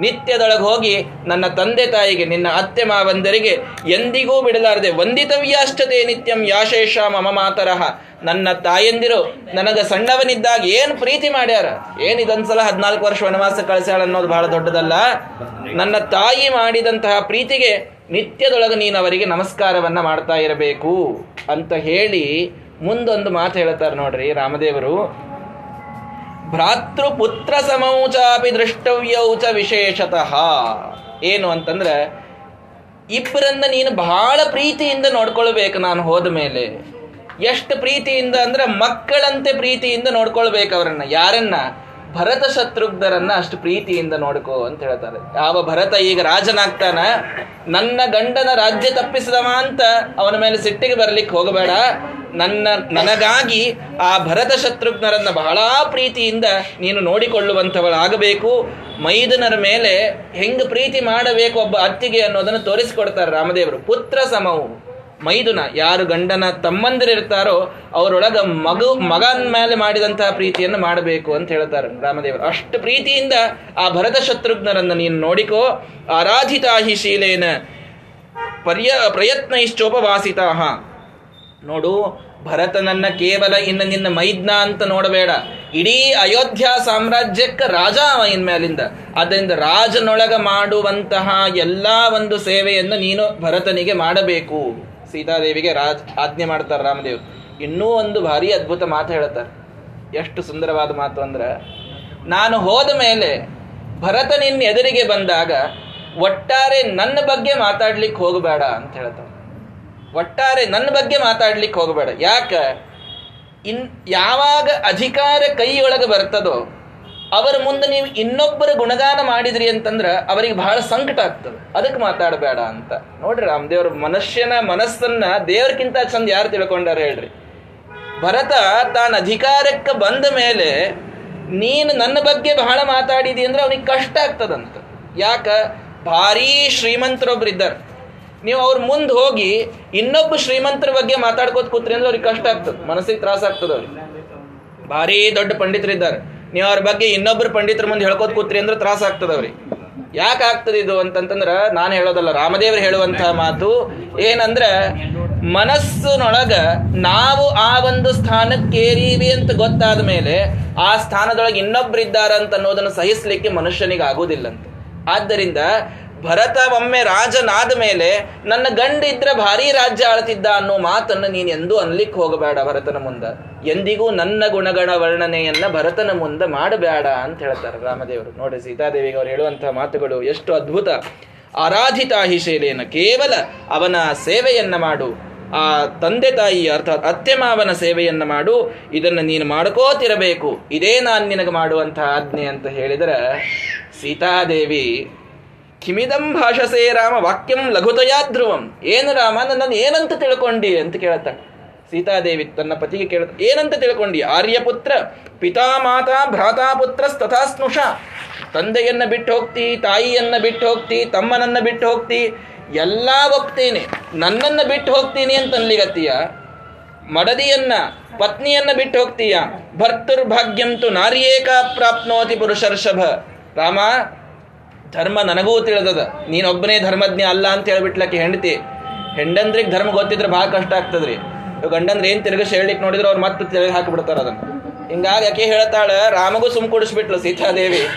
ನಿತ್ಯದೊಳಗೆ ಹೋಗಿ ನನ್ನ ತಂದೆ ತಾಯಿಗೆ, ನಿನ್ನ ಅತ್ತೆ ಮಾವಂದರಿಗೆ ಎಂದಿಗೂ ಬಿಡಲಾರದೆ ವಂದಿತವ್ಯಾಷ್ಟತೆ ನಿತ್ಯಂ ಯಾಶೇಷ ಮಮ ಮಾತರಹ. ನನ್ನ ತಾಯಂದಿರು ನನಗೆ ಸಣ್ಣವನಿದ್ದಾಗ ಏನು ಪ್ರೀತಿ ಮಾಡ್ಯಾರ? ಏನ್ ಇದೊಂದ್ಸಲ ಹದಿನಾಲ್ಕು ವರ್ಷ ವನವಾಸ ಕಳಿಸ್ಯಾಳ ಅನ್ನೋದು ಬಹಳ ದೊಡ್ಡದಲ್ಲ. ನನ್ನ ತಾಯಿ ಮಾಡಿದಂತಹ ಪ್ರೀತಿಗೆ ನಿತ್ಯದೊಳಗೆ ನೀನು ಅವರಿಗೆ ನಮಸ್ಕಾರವನ್ನ ಮಾಡ್ತಾ ಇರಬೇಕು ಅಂತ ಹೇಳಿ ಮುಂದೊಂದು ಮಾತು ಹೇಳ್ತಾರೆ ನೋಡ್ರಿ ರಾಮದೇವರು. ಭ್ರಾತೃ ಪುತ್ರ ಸಮೌಚಾಪಿ ದೃಷ್ಟವ್ಯೌಚ ವಿಶೇಷತಃ. ಏನು ಅಂತಂದ್ರೆ, ಇಬ್ಬರನ್ನ ನೀನು ಬಹಳ ಪ್ರೀತಿಯಿಂದ ನೋಡ್ಕೊಳ್ಬೇಕು ನಾನು ಹೋದ ಮೇಲೆ. ಎಷ್ಟು ಪ್ರೀತಿಯಿಂದ ಅಂದ್ರೆ ಮಕ್ಕಳಂತೆ ಪ್ರೀತಿಯಿಂದ ನೋಡ್ಕೊಳ್ಬೇಕು ಅವರನ್ನ. ಯಾರನ್ನ? ಭರತ ಶತ್ರುಘ್ನರನ್ನ ಅಷ್ಟು ಪ್ರೀತಿಯಿಂದ ನೋಡ್ಕೋ ಅಂತ ಹೇಳ್ತಾರೆ. ಯಾವ ಭರತ ಈಗ ರಾಜನಾಗ್ತಾನ? ನನ್ನ ಗಂಡನ ರಾಜ್ಯ ತಪ್ಪಿಸಿದವ ಅಂತ ಅವನ ಮೇಲೆ ಸಿಟ್ಟಿಗೆ ಬರ್ಲಿಕ್ಕೆ ಹೋಗಬೇಡ. ನನ್ನ, ನನಗಾಗಿ ಆ ಭರತ ಶತ್ರುಘ್ನರನ್ನ ಬಹಳ ಪ್ರೀತಿಯಿಂದ ನೀನು ನೋಡಿಕೊಳ್ಳುವಂಥವಳಾಗಬೇಕು. ಮೈದನರ ಮೇಲೆ ಹೆಂಗ್ ಪ್ರೀತಿ ಮಾಡಬೇಕು ಒಬ್ಬ ಅತ್ತಿಗೆ ಅನ್ನೋದನ್ನು ತೋರಿಸಿಕೊಡ್ತಾರೆ ರಾಮದೇವರು. ಪುತ್ರ ಸಮವು. ಮೈದುನ ಯಾರು ಗಂಡನ ತಮ್ಮಂದಿರಿರ್ತಾರೋ ಅವರೊಳಗ ಮಗು ಮಗನ ಮೇಲೆ ಮಾಡಿದಂತಹ ಪ್ರೀತಿಯನ್ನು ಮಾಡಬೇಕು ಅಂತ ಹೇಳ್ತಾರೆ ರಾಮದೇವರು. ಅಷ್ಟು ಪ್ರೀತಿಯಿಂದ ಆ ಭರತ ಶತ್ರುಘ್ನರನ್ನು ನೀನು ನೋಡಿಕೋ, ಆರಾಧಿತಾಹಿ ಶೀಲೇನ, ಪರ್ಯ ಪ್ರಯತ್ನ ಇಷ್ಟೋಪವಾಸಿತಾಹ ನೋಡು ಭರತನನ್ನ ಕೇವಲ ಇನ್ನು ನಿನ್ನ ಮೈದ್ನ ಅಂತ ನೋಡಬೇಡ. ಇಡೀ ಅಯೋಧ್ಯ ಸಾಮ್ರಾಜ್ಯಕ್ಕೆ ರಾಜ ಅವ ಇನ್ಮೇಲಿಂದ. ಅದರಿಂದ ರಾಜನೊಳಗ ಮಾಡುವಂತಹ ಎಲ್ಲಾ ಒಂದು ಸೇವೆಯನ್ನು ನೀನು ಭರತನಿಗೆ ಮಾಡಬೇಕು. ಸೀತಾದೇವಿಗೆ ರಾಜ್ ಆಜ್ಞೆ ಮಾಡ್ತಾರೆ ರಾಮದೇವ್. ಇನ್ನೂ ಒಂದು ಭಾರಿ ಅದ್ಭುತ ಮಾತು ಹೇಳ್ತಾರೆ. ಎಷ್ಟು ಸುಂದರವಾದ ಮಾತು ಅಂದ್ರೆ, ನಾನು ಹೋದ ಮೇಲೆ ಭರತ ನಿನ್ನ ಎದುರಿಗೆ ಬಂದಾಗ ಒಟ್ಟಾರೆ ನನ್ನ ಬಗ್ಗೆ ಮಾತಾಡ್ಲಿಕ್ಕೆ ಹೋಗಬೇಡ ಅಂತ ಹೇಳ್ತಾರೆ ಒಟ್ಟಾರೆ ನನ್ನ ಬಗ್ಗೆ ಮಾತಾಡ್ಲಿಕ್ಕೆ ಹೋಗಬೇಡ. ಯಾಕ? ಇನ್ ಯಾವಾಗ ಅಧಿಕಾರ ಕೈಯೊಳಗೆ ಬರ್ತದೋ ಅವರ ಮುಂದೆ ನೀವು ಇನ್ನೊಬ್ಬರ ಗುಣಗಾನ ಮಾಡಿದ್ರಿ ಅಂತಂದ್ರೆ ಅವರಿಗೆ ಬಹಳ ಸಂಕಟ ಆಗ್ತದೆ. ಅದಕ್ಕೆ ಮಾತಾಡಬೇಡ ಅಂತ. ನೋಡ್ರಿ ರಾಮದೇವ್ರ ಮನುಷ್ಯನ ಮನಸ್ಸನ್ನ ದೇವ್ರಕ್ಕಿಂತ ಚಂದ ಯಾರು ತಿಳ್ಕೊಂಡಾರ ಹೇಳ್ರಿ. ಭರತ ತಾನ ಅಧಿಕಾರಕ್ಕೆ ಬಂದ ಮೇಲೆ ನೀನು ನನ್ನ ಬಗ್ಗೆ ಬಹಳ ಮಾತಾಡಿದಿ ಅಂದ್ರೆ ಅವನಿಗೆ ಕಷ್ಟ ಆಗ್ತದಂತ. ಯಾಕ? ಭಾರೀ ಶ್ರೀಮಂತರೊಬ್ರು ಇದ್ದಾರೆ. ನೀವು ಅವ್ರ ಮುಂದೆ ಹೋಗಿ ಇನ್ನೊಬ್ಬ ಶ್ರೀಮಂತರ ಬಗ್ಗೆ ಮಾತಾಡ್ಕೋತ ಕೂತ್ರಿ ಅಂದ್ರೆ ಅವ್ರಿಗೆ ಕಷ್ಟ ಆಗ್ತದೆ. ಮನಸ್ಸಿಗೆ ತ್ರಾಸ ಆಗ್ತದೆ ಅವ್ರಿಗೆ. ಭಾರಿ ದೊಡ್ಡ ಪಂಡಿತರಿದ್ದಾರೆ. ನೀವು ಅವ್ರ ಬಗ್ಗೆ ಇನ್ನೊಬ್ರು ಪಂಡಿತರ ಮುಂದೆ ಹೇಳ್ಕೋತ ಕೂತ್ರಿ ಅಂದ್ರೆ ತ್ರಾಸ ಆಗ್ತದವ್ರಿ. ಯಾಕೆ ಆಗ್ತದೆ ಇದು ಅಂತಂತಂದ್ರೆ ನಾನು ಹೇಳೋದಲ್ಲ, ರಾಮದೇವರು ಹೇಳುವಂತಹ ಮಾತು ಏನಂದ್ರ, ಮನಸ್ಸಿನೊಳಗ ನಾವು ಆ ಒಂದು ಸ್ಥಾನಕ್ಕೇರೀವಿ ಅಂತ ಗೊತ್ತಾದ ಮೇಲೆ ಆ ಸ್ಥಾನದೊಳಗೆ ಇನ್ನೊಬ್ರಿದ್ದಾರೆ ಅಂತ ಅನ್ನೋದನ್ನು ಸಹಿಸ್ಲಿಕ್ಕೆ ಮನುಷ್ಯನಿಗೆ ಆಗೋದಿಲ್ಲಂತೆ ಆದ್ದರಿಂದ ಭರತ ಒಮ್ಮೆ ರಾಜನಾದ ಮೇಲೆ ನನ್ನ ಗಂಡಿದ್ರೆ ಭಾರಿ ರಾಜ್ಯ ಆಳ್ತಿದ್ದ ಅನ್ನೋ ಮಾತನ್ನು ನೀನು ಎಂದೂ ಅನ್ಲಿಕ್ಕೆ ಹೋಗಬೇಡ ಭರತನ ಮುಂದ. ಎಂದಿಗೂ ನನ್ನ ಗುಣಗಣ ವರ್ಣನೆಯನ್ನ ಭರತನ ಮುಂದೆ ಮಾಡಬೇಡ ಅಂತ ಹೇಳ್ತಾರೆ ರಾಮದೇವರು. ನೋಡಿ ಸೀತಾದೇವಿಗೆ ಅವ್ರು ಹೇಳುವಂತಹ ಮಾತುಗಳು ಎಷ್ಟು ಅದ್ಭುತ. ಆರಾಧಿತಾಹಿ ಹಿಶೇಲೇನ ಕೇವಲ ಅವನ ಸೇವೆಯನ್ನ ಮಾಡು. ಆ ತಂದೆ ತಾಯಿ ಅರ್ಥಾತ್ ಅತ್ತೆ ಮಾವನ ಸೇವೆಯನ್ನ ಮಾಡು. ಇದನ್ನು ನೀನು ಮಾಡ್ಕೋತಿರಬೇಕು. ಇದೇ ನಾನು ನಿನಗೆ ಮಾಡುವಂತಹ ಆಜ್ಞೆ ಅಂತ ಹೇಳಿದರೆ ಸೀತಾದೇವಿ ಕಿಮಿದಂ ಭಾಷಸೇ ರಾಮ ವಾಕ್ಯಂ ಲಘುತಯಾ ಧ್ರುವಂ. ಏನು ರಾಮ? ನನ್ನನ್ನು ಏನಂತ ತಿಳ್ಕೊಂಡಿ ಅಂತ ಕೇಳ್ತಾಳೆ ಸೀತಾದೇವಿ ತನ್ನ ಪತಿಗೆ ಕೇಳ ಏನಂತ ತಿಳ್ಕೊಂಡಿ? ಆರ್ಯಪುತ್ರ, ಪಿತಾ ಮಾತಾ ಭ್ರಾತಾ ಪುತ್ರ ತಥಾ ಸ್ನುಷ. ತಂದೆಯನ್ನ ಬಿಟ್ಟು ಹೋಗ್ತಿ, ತಾಯಿಯನ್ನ ಬಿಟ್ಟು ಹೋಗ್ತಿ, ತಮ್ಮನನ್ನ ಬಿಟ್ಟು ಹೋಗ್ತಿ, ಎಲ್ಲ ಹೋಗ್ತೇನೆ. ನನ್ನನ್ನ ಬಿಟ್ಟು ಹೋಗ್ತೀನಿ ಅಂತ ಅನ್ಲಿಗತ್ತೀಯ ಮಡದಿಯನ್ನ, ಪತ್ನಿಯನ್ನ ಬಿಟ್ಟು ಹೋಗ್ತೀಯ? ಭರ್ತುರ್ಭಾಗ್ಯಂತು ನಾರಿಯೇಕಾ ಪ್ರಾಪ್ನೋತಿ ಪುರುಷರ್ಷಭ. ರಾಮ ಧರ್ಮ ನನಗೂ ತಿಳಿದದ. ನೀನೊಬ್ಬನೇ ಧರ್ಮಜ್ಞ ಅಲ್ಲ ಅಂತ ಹೇಳ್ಬಿಟ್ಲಕ್ಕೆ ಹೆಂಡತಿ. ಹೆಂಡಂದ್ರಿಗೆ ಧರ್ಮ ಗೊತ್ತಿದ್ರೆ ಭಾಳ ಕಷ್ಟ ಆಗ್ತದ್ರಿ. ಗಂಡಂದ್ರೆ ಏನು ತಿರುಗಿಸಿ ಹೇಳಲಿಕ್ಕೆ ನೋಡಿದ್ರೆ ಅವ್ರು ಮತ್ತೆ ತಿರುಗಿ ಹಾಕಿಬಿಡ್ತಾರೆ ಅದನ್ನು. ಹಿಂಗಾಗಿ ಯಾಕೆ ಹೇಳ್ತಾಳ, ರಾಮಗೂ ಸುಮ್ ಕುಡಿಸ್ಬಿಟ್ಲು ಸೀತಾದೇವಿ.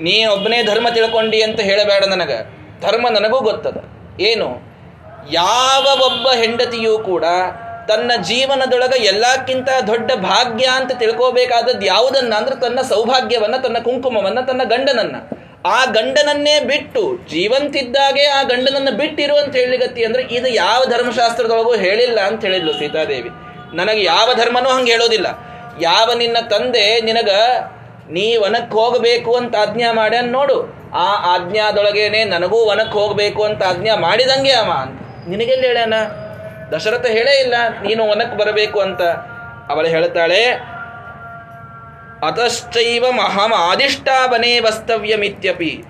ನೀ ಒಬ್ಬನೇ ಧರ್ಮ ತಿಳ್ಕೊಂಡಿ ಅಂತ ಹೇಳಬೇಡ ನನಗೆ. ಧರ್ಮ ನನಗೂ ಗೊತ್ತದ. ಏನು? ಯಾವ ಒಬ್ಬ ಹೆಂಡತಿಯೂ ಕೂಡ ತನ್ನ ಜೀವನದೊಳಗೆ ಎಲ್ಲಕ್ಕಿಂತ ದೊಡ್ಡ ಭಾಗ್ಯ ಅಂತ ತಿಳ್ಕೋಬೇಕಾದದ್ದು ಯಾವುದನ್ನ ಅಂದ್ರೆ ತನ್ನ ಸೌಭಾಗ್ಯವನ್ನ, ತನ್ನ ಕುಂಕುಮವನ್ನ, ತನ್ನ ಗಂಡನನ್ನ. ಆ ಗಂಡನನ್ನೇ ಬಿಟ್ಟು ಜೀವಂತಿದ್ದಾಗೆ ಆ ಗಂಡನನ್ನು ಬಿಟ್ಟಿರು ಅಂತ ಹೇಳಿಗತ್ತಿ ಅಂದ್ರೆ ಇದು ಯಾವ ಧರ್ಮಶಾಸ್ತ್ರದೊಳಗೂ ಹೇಳಿಲ್ಲ ಅಂತ ಹೇಳಿದ್ಲು ಸೀತಾದೇವಿ. ನನಗೆ ಯಾವ ಧರ್ಮನೂ ಹಂಗೆ ಹೇಳೋದಿಲ್ಲ. ಯಾವ ನಿನ್ನ ತಂದೆ ನಿನಗ ನೀ ವನಕ್ಕೆ ಹೋಗಬೇಕು ಅಂತ ಆಜ್ಞಾ ಮಾಡ್ಯಾನ ನೋಡು. ಆ ಆಜ್ಞಾದೊಳಗೇನೆ ನನಗೂ ವನಕ್ಕೆ ಹೋಗಬೇಕು ಅಂತ ಆಜ್ಞಾ ಮಾಡಿದಂಗೆ ಅವ ಅಂತ. ನಿನಗೆಲ್ಲಿ ಹೇಳ್ಯಾನ? ದಶರಥ ಹೇಳೇ ಇಲ್ಲ, ನೀನು ವನಕ್ಕೆ ಬರಬೇಕು ಅಂತ. ಅವಳು ಹೇಳ್ತಾಳೆ ಅತಶ್ಚೈವ ಮಹಂ ಆದಿಷ್ಟಾವನೇ ವಸ್ತವ್ಯಮಿತ್ಯಪಿ.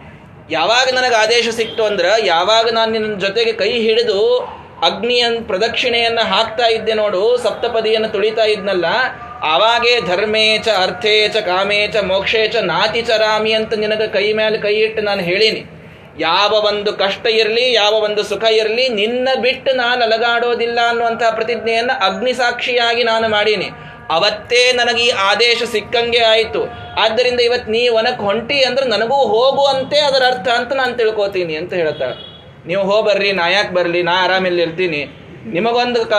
ಯಾವಾಗ ನನಗೆ ಆದೇಶ ಸಿಕ್ತು ಅಂದ್ರೆ, ಯಾವಾಗ ನಾನು ನಿನ್ನ ಜೊತೆಗೆ ಕೈ ಹಿಡಿದು ಅಗ್ನಿಯನ್ ಪ್ರದಕ್ಷಿಣೆಯನ್ನು ಹಾಕ್ತಾ ಇದ್ದೆ ನೋಡು, ಸಪ್ತಪದಿಯನ್ನು ತುಳಿತಾ ಇದ್ನಲ್ಲ, ಆವಾಗೇ ಧರ್ಮೇ ಚ ಅರ್ಥೇ ಚ ಕಾಮೇ ಚ ಮೋಕ್ಷೇ ಚ ನಾತಿ ಚರಾಮಿ ಅಂತ ನಿನಗೆ ಕೈ ಮೇಲೆ ಕೈ ಇಟ್ಟು ನಾನು ಹೇಳೀನಿ. ಯಾವ ಒಂದು ಕಷ್ಟ ಇರಲಿ, ಯಾವ ಒಂದು ಸುಖ ಇರಲಿ, ನಿನ್ನ ಬಿಟ್ಟು ನಾನು ಅಲಗಾಡೋದಿಲ್ಲ ಅನ್ನುವಂತಹ ಪ್ರತಿಜ್ಞೆಯನ್ನು ಅಗ್ನಿ ಸಾಕ್ಷಿಯಾಗಿ ನಾನು ಮಾಡೀನಿ. ಅವತ್ತೇ ನನಗೆ ಈ ಆದೇಶ ಸಿಕ್ಕಂಗೆ ಆಯಿತು. ಆದ್ದರಿಂದ ಇವತ್ತು ನೀ ಒನಕ್ಕೆ ಹೊಂಟಿ ಅಂದ್ರೆ ನನಗೂ ಹೋಗುವಂತೆ ಅದರ ಅರ್ಥ ಅಂತ ನಾನು ತಿಳ್ಕೊತೀನಿ ಅಂತ ಹೇಳ್ತಾಳೆ. ನೀವು ಹೋ ಬರ್ರಿ ನಾ ಯಾಕೆ ಬರಲಿ, ನಾ ಆರಾಮಿಲ್ಲಿ ಇರ್ತೀನಿ. ನಿಮಗೊಂದು ಕ,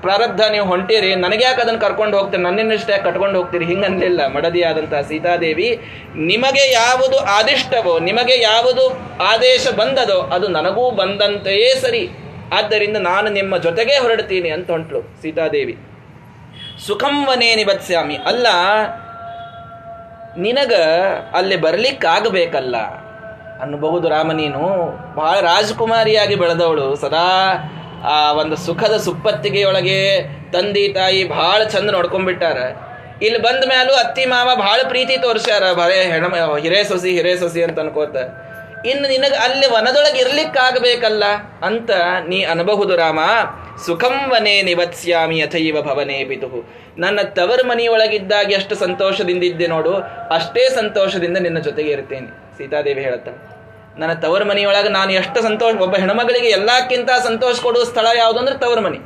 ಪ್ರಾರಬ್ಧ ನೀವು ಹೊಂಟಿರಿ. ನನಗೆ ಯಾಕೆ ಅದನ್ನು ಕರ್ಕೊಂಡು ಹೋಗ್ತೀರಿ? ನನ್ನಿನ್ನಷ್ಟೇ ಕಟ್ಕೊಂಡು ಹೋಗ್ತೀರಿ? ಹಿಂಗನ್ಲಿಲ್ಲ. ಮಡದಿಯಾದಂತಹ ಸೀತಾದೇವಿ, ನಿಮಗೆ ಯಾವುದು ಆದಿಷ್ಟವೋ, ನಿಮಗೆ ಯಾವುದು ಆದೇಶ ಬಂದದೋ, ಅದು ನನಗೂ ಬಂದಂತೆಯೇ ಸರಿ. ಆದ್ದರಿಂದ ನಾನು ನಿಮ್ಮ ಜೊತೆಗೆ ಹೊರಡ್ತೀನಿ ಅಂತ ಹೊಂಟ್ಲು ಸೀತಾದೇವಿ. ಸುಖಂವನೇ ನಿಬತ್ಸ್ಯಾಮಿ. ಅಲ್ಲ, ನಿನಗ ಅಲ್ಲಿ ಬರ್ಲಿಕ್ಕಾಗಬೇಕಲ್ಲ? ಅನ್ನಬಹುದು ರಾಮ ನೀನು. ಬಹಳ ರಾಜಕುಮಾರಿಯಾಗಿ ಬೆಳೆದವಳು. ಸದಾ, ಆ, ಒಂದು ಸುಖದ ಸುಪ್ಪತ್ತಿಗೆಯೊಳಗೆ ತಂದೆ ತಾಯಿ ಬಹಳ ಚಂದ ನೋಡ್ಕೊಂಡ್ಬಿಟ್ಟಾರ. ಇಲ್ಲಿ ಬಂದ ಮ್ಯಾಲೂ ಅತ್ತಿ ಮಾವ ಬಹಳ ಪ್ರೀತಿ ತೋರಿಸ್ಯಾರ. ಬರೇ ಹೆಣ ಹಿರೇ ಸೊಸಿ ಹಿರೇ ಸೊಸಿ ಅಂತ ಅನ್ಕೋತ. ಇನ್ನು ನಿನಗೆ ಅಲ್ಲಿ ವನದೊಳಗೆ ಇರ್ಲಿಕ್ಕಾಗಬೇಕಲ್ಲ ಅಂತ ನೀ ಅನ್ಬಹುದು ರಾಮ. ಸುಖಂ ವನೇ ನಿವತ್ಸ್ಯಾಮಿ ಅಥೈವ ಭವನೇ ಪಿತು ನನ್ನ ತವರ ಮನೆಯೊಳಗಿದ್ದಾಗ ಎಷ್ಟು ಸಂತೋಷದಿಂದ ಇದ್ದೆ ನೋಡು, ಅಷ್ಟೇ ಸಂತೋಷದಿಂದ ನಿನ್ನ ಜೊತೆಗೆ ಇರ್ತೇನೆ. ಸೀತಾದೇವಿ ಹೇಳುತ್ತಾ, ನನ್ನ ತವರ ಮನೆಯೊಳಗೆ ನಾನು ಎಷ್ಟು ಸಂತೋಷ, ಒಬ್ಬ ಹೆಣ್ಮಗಳಿಗೆ ಎಲ್ಲಕ್ಕಿಂತ ಸಂತೋಷ ಕೊಡುವ ಸ್ಥಳ ಯಾವುದು ಅಂದ್ರೆ ತವರ ಮನೆ.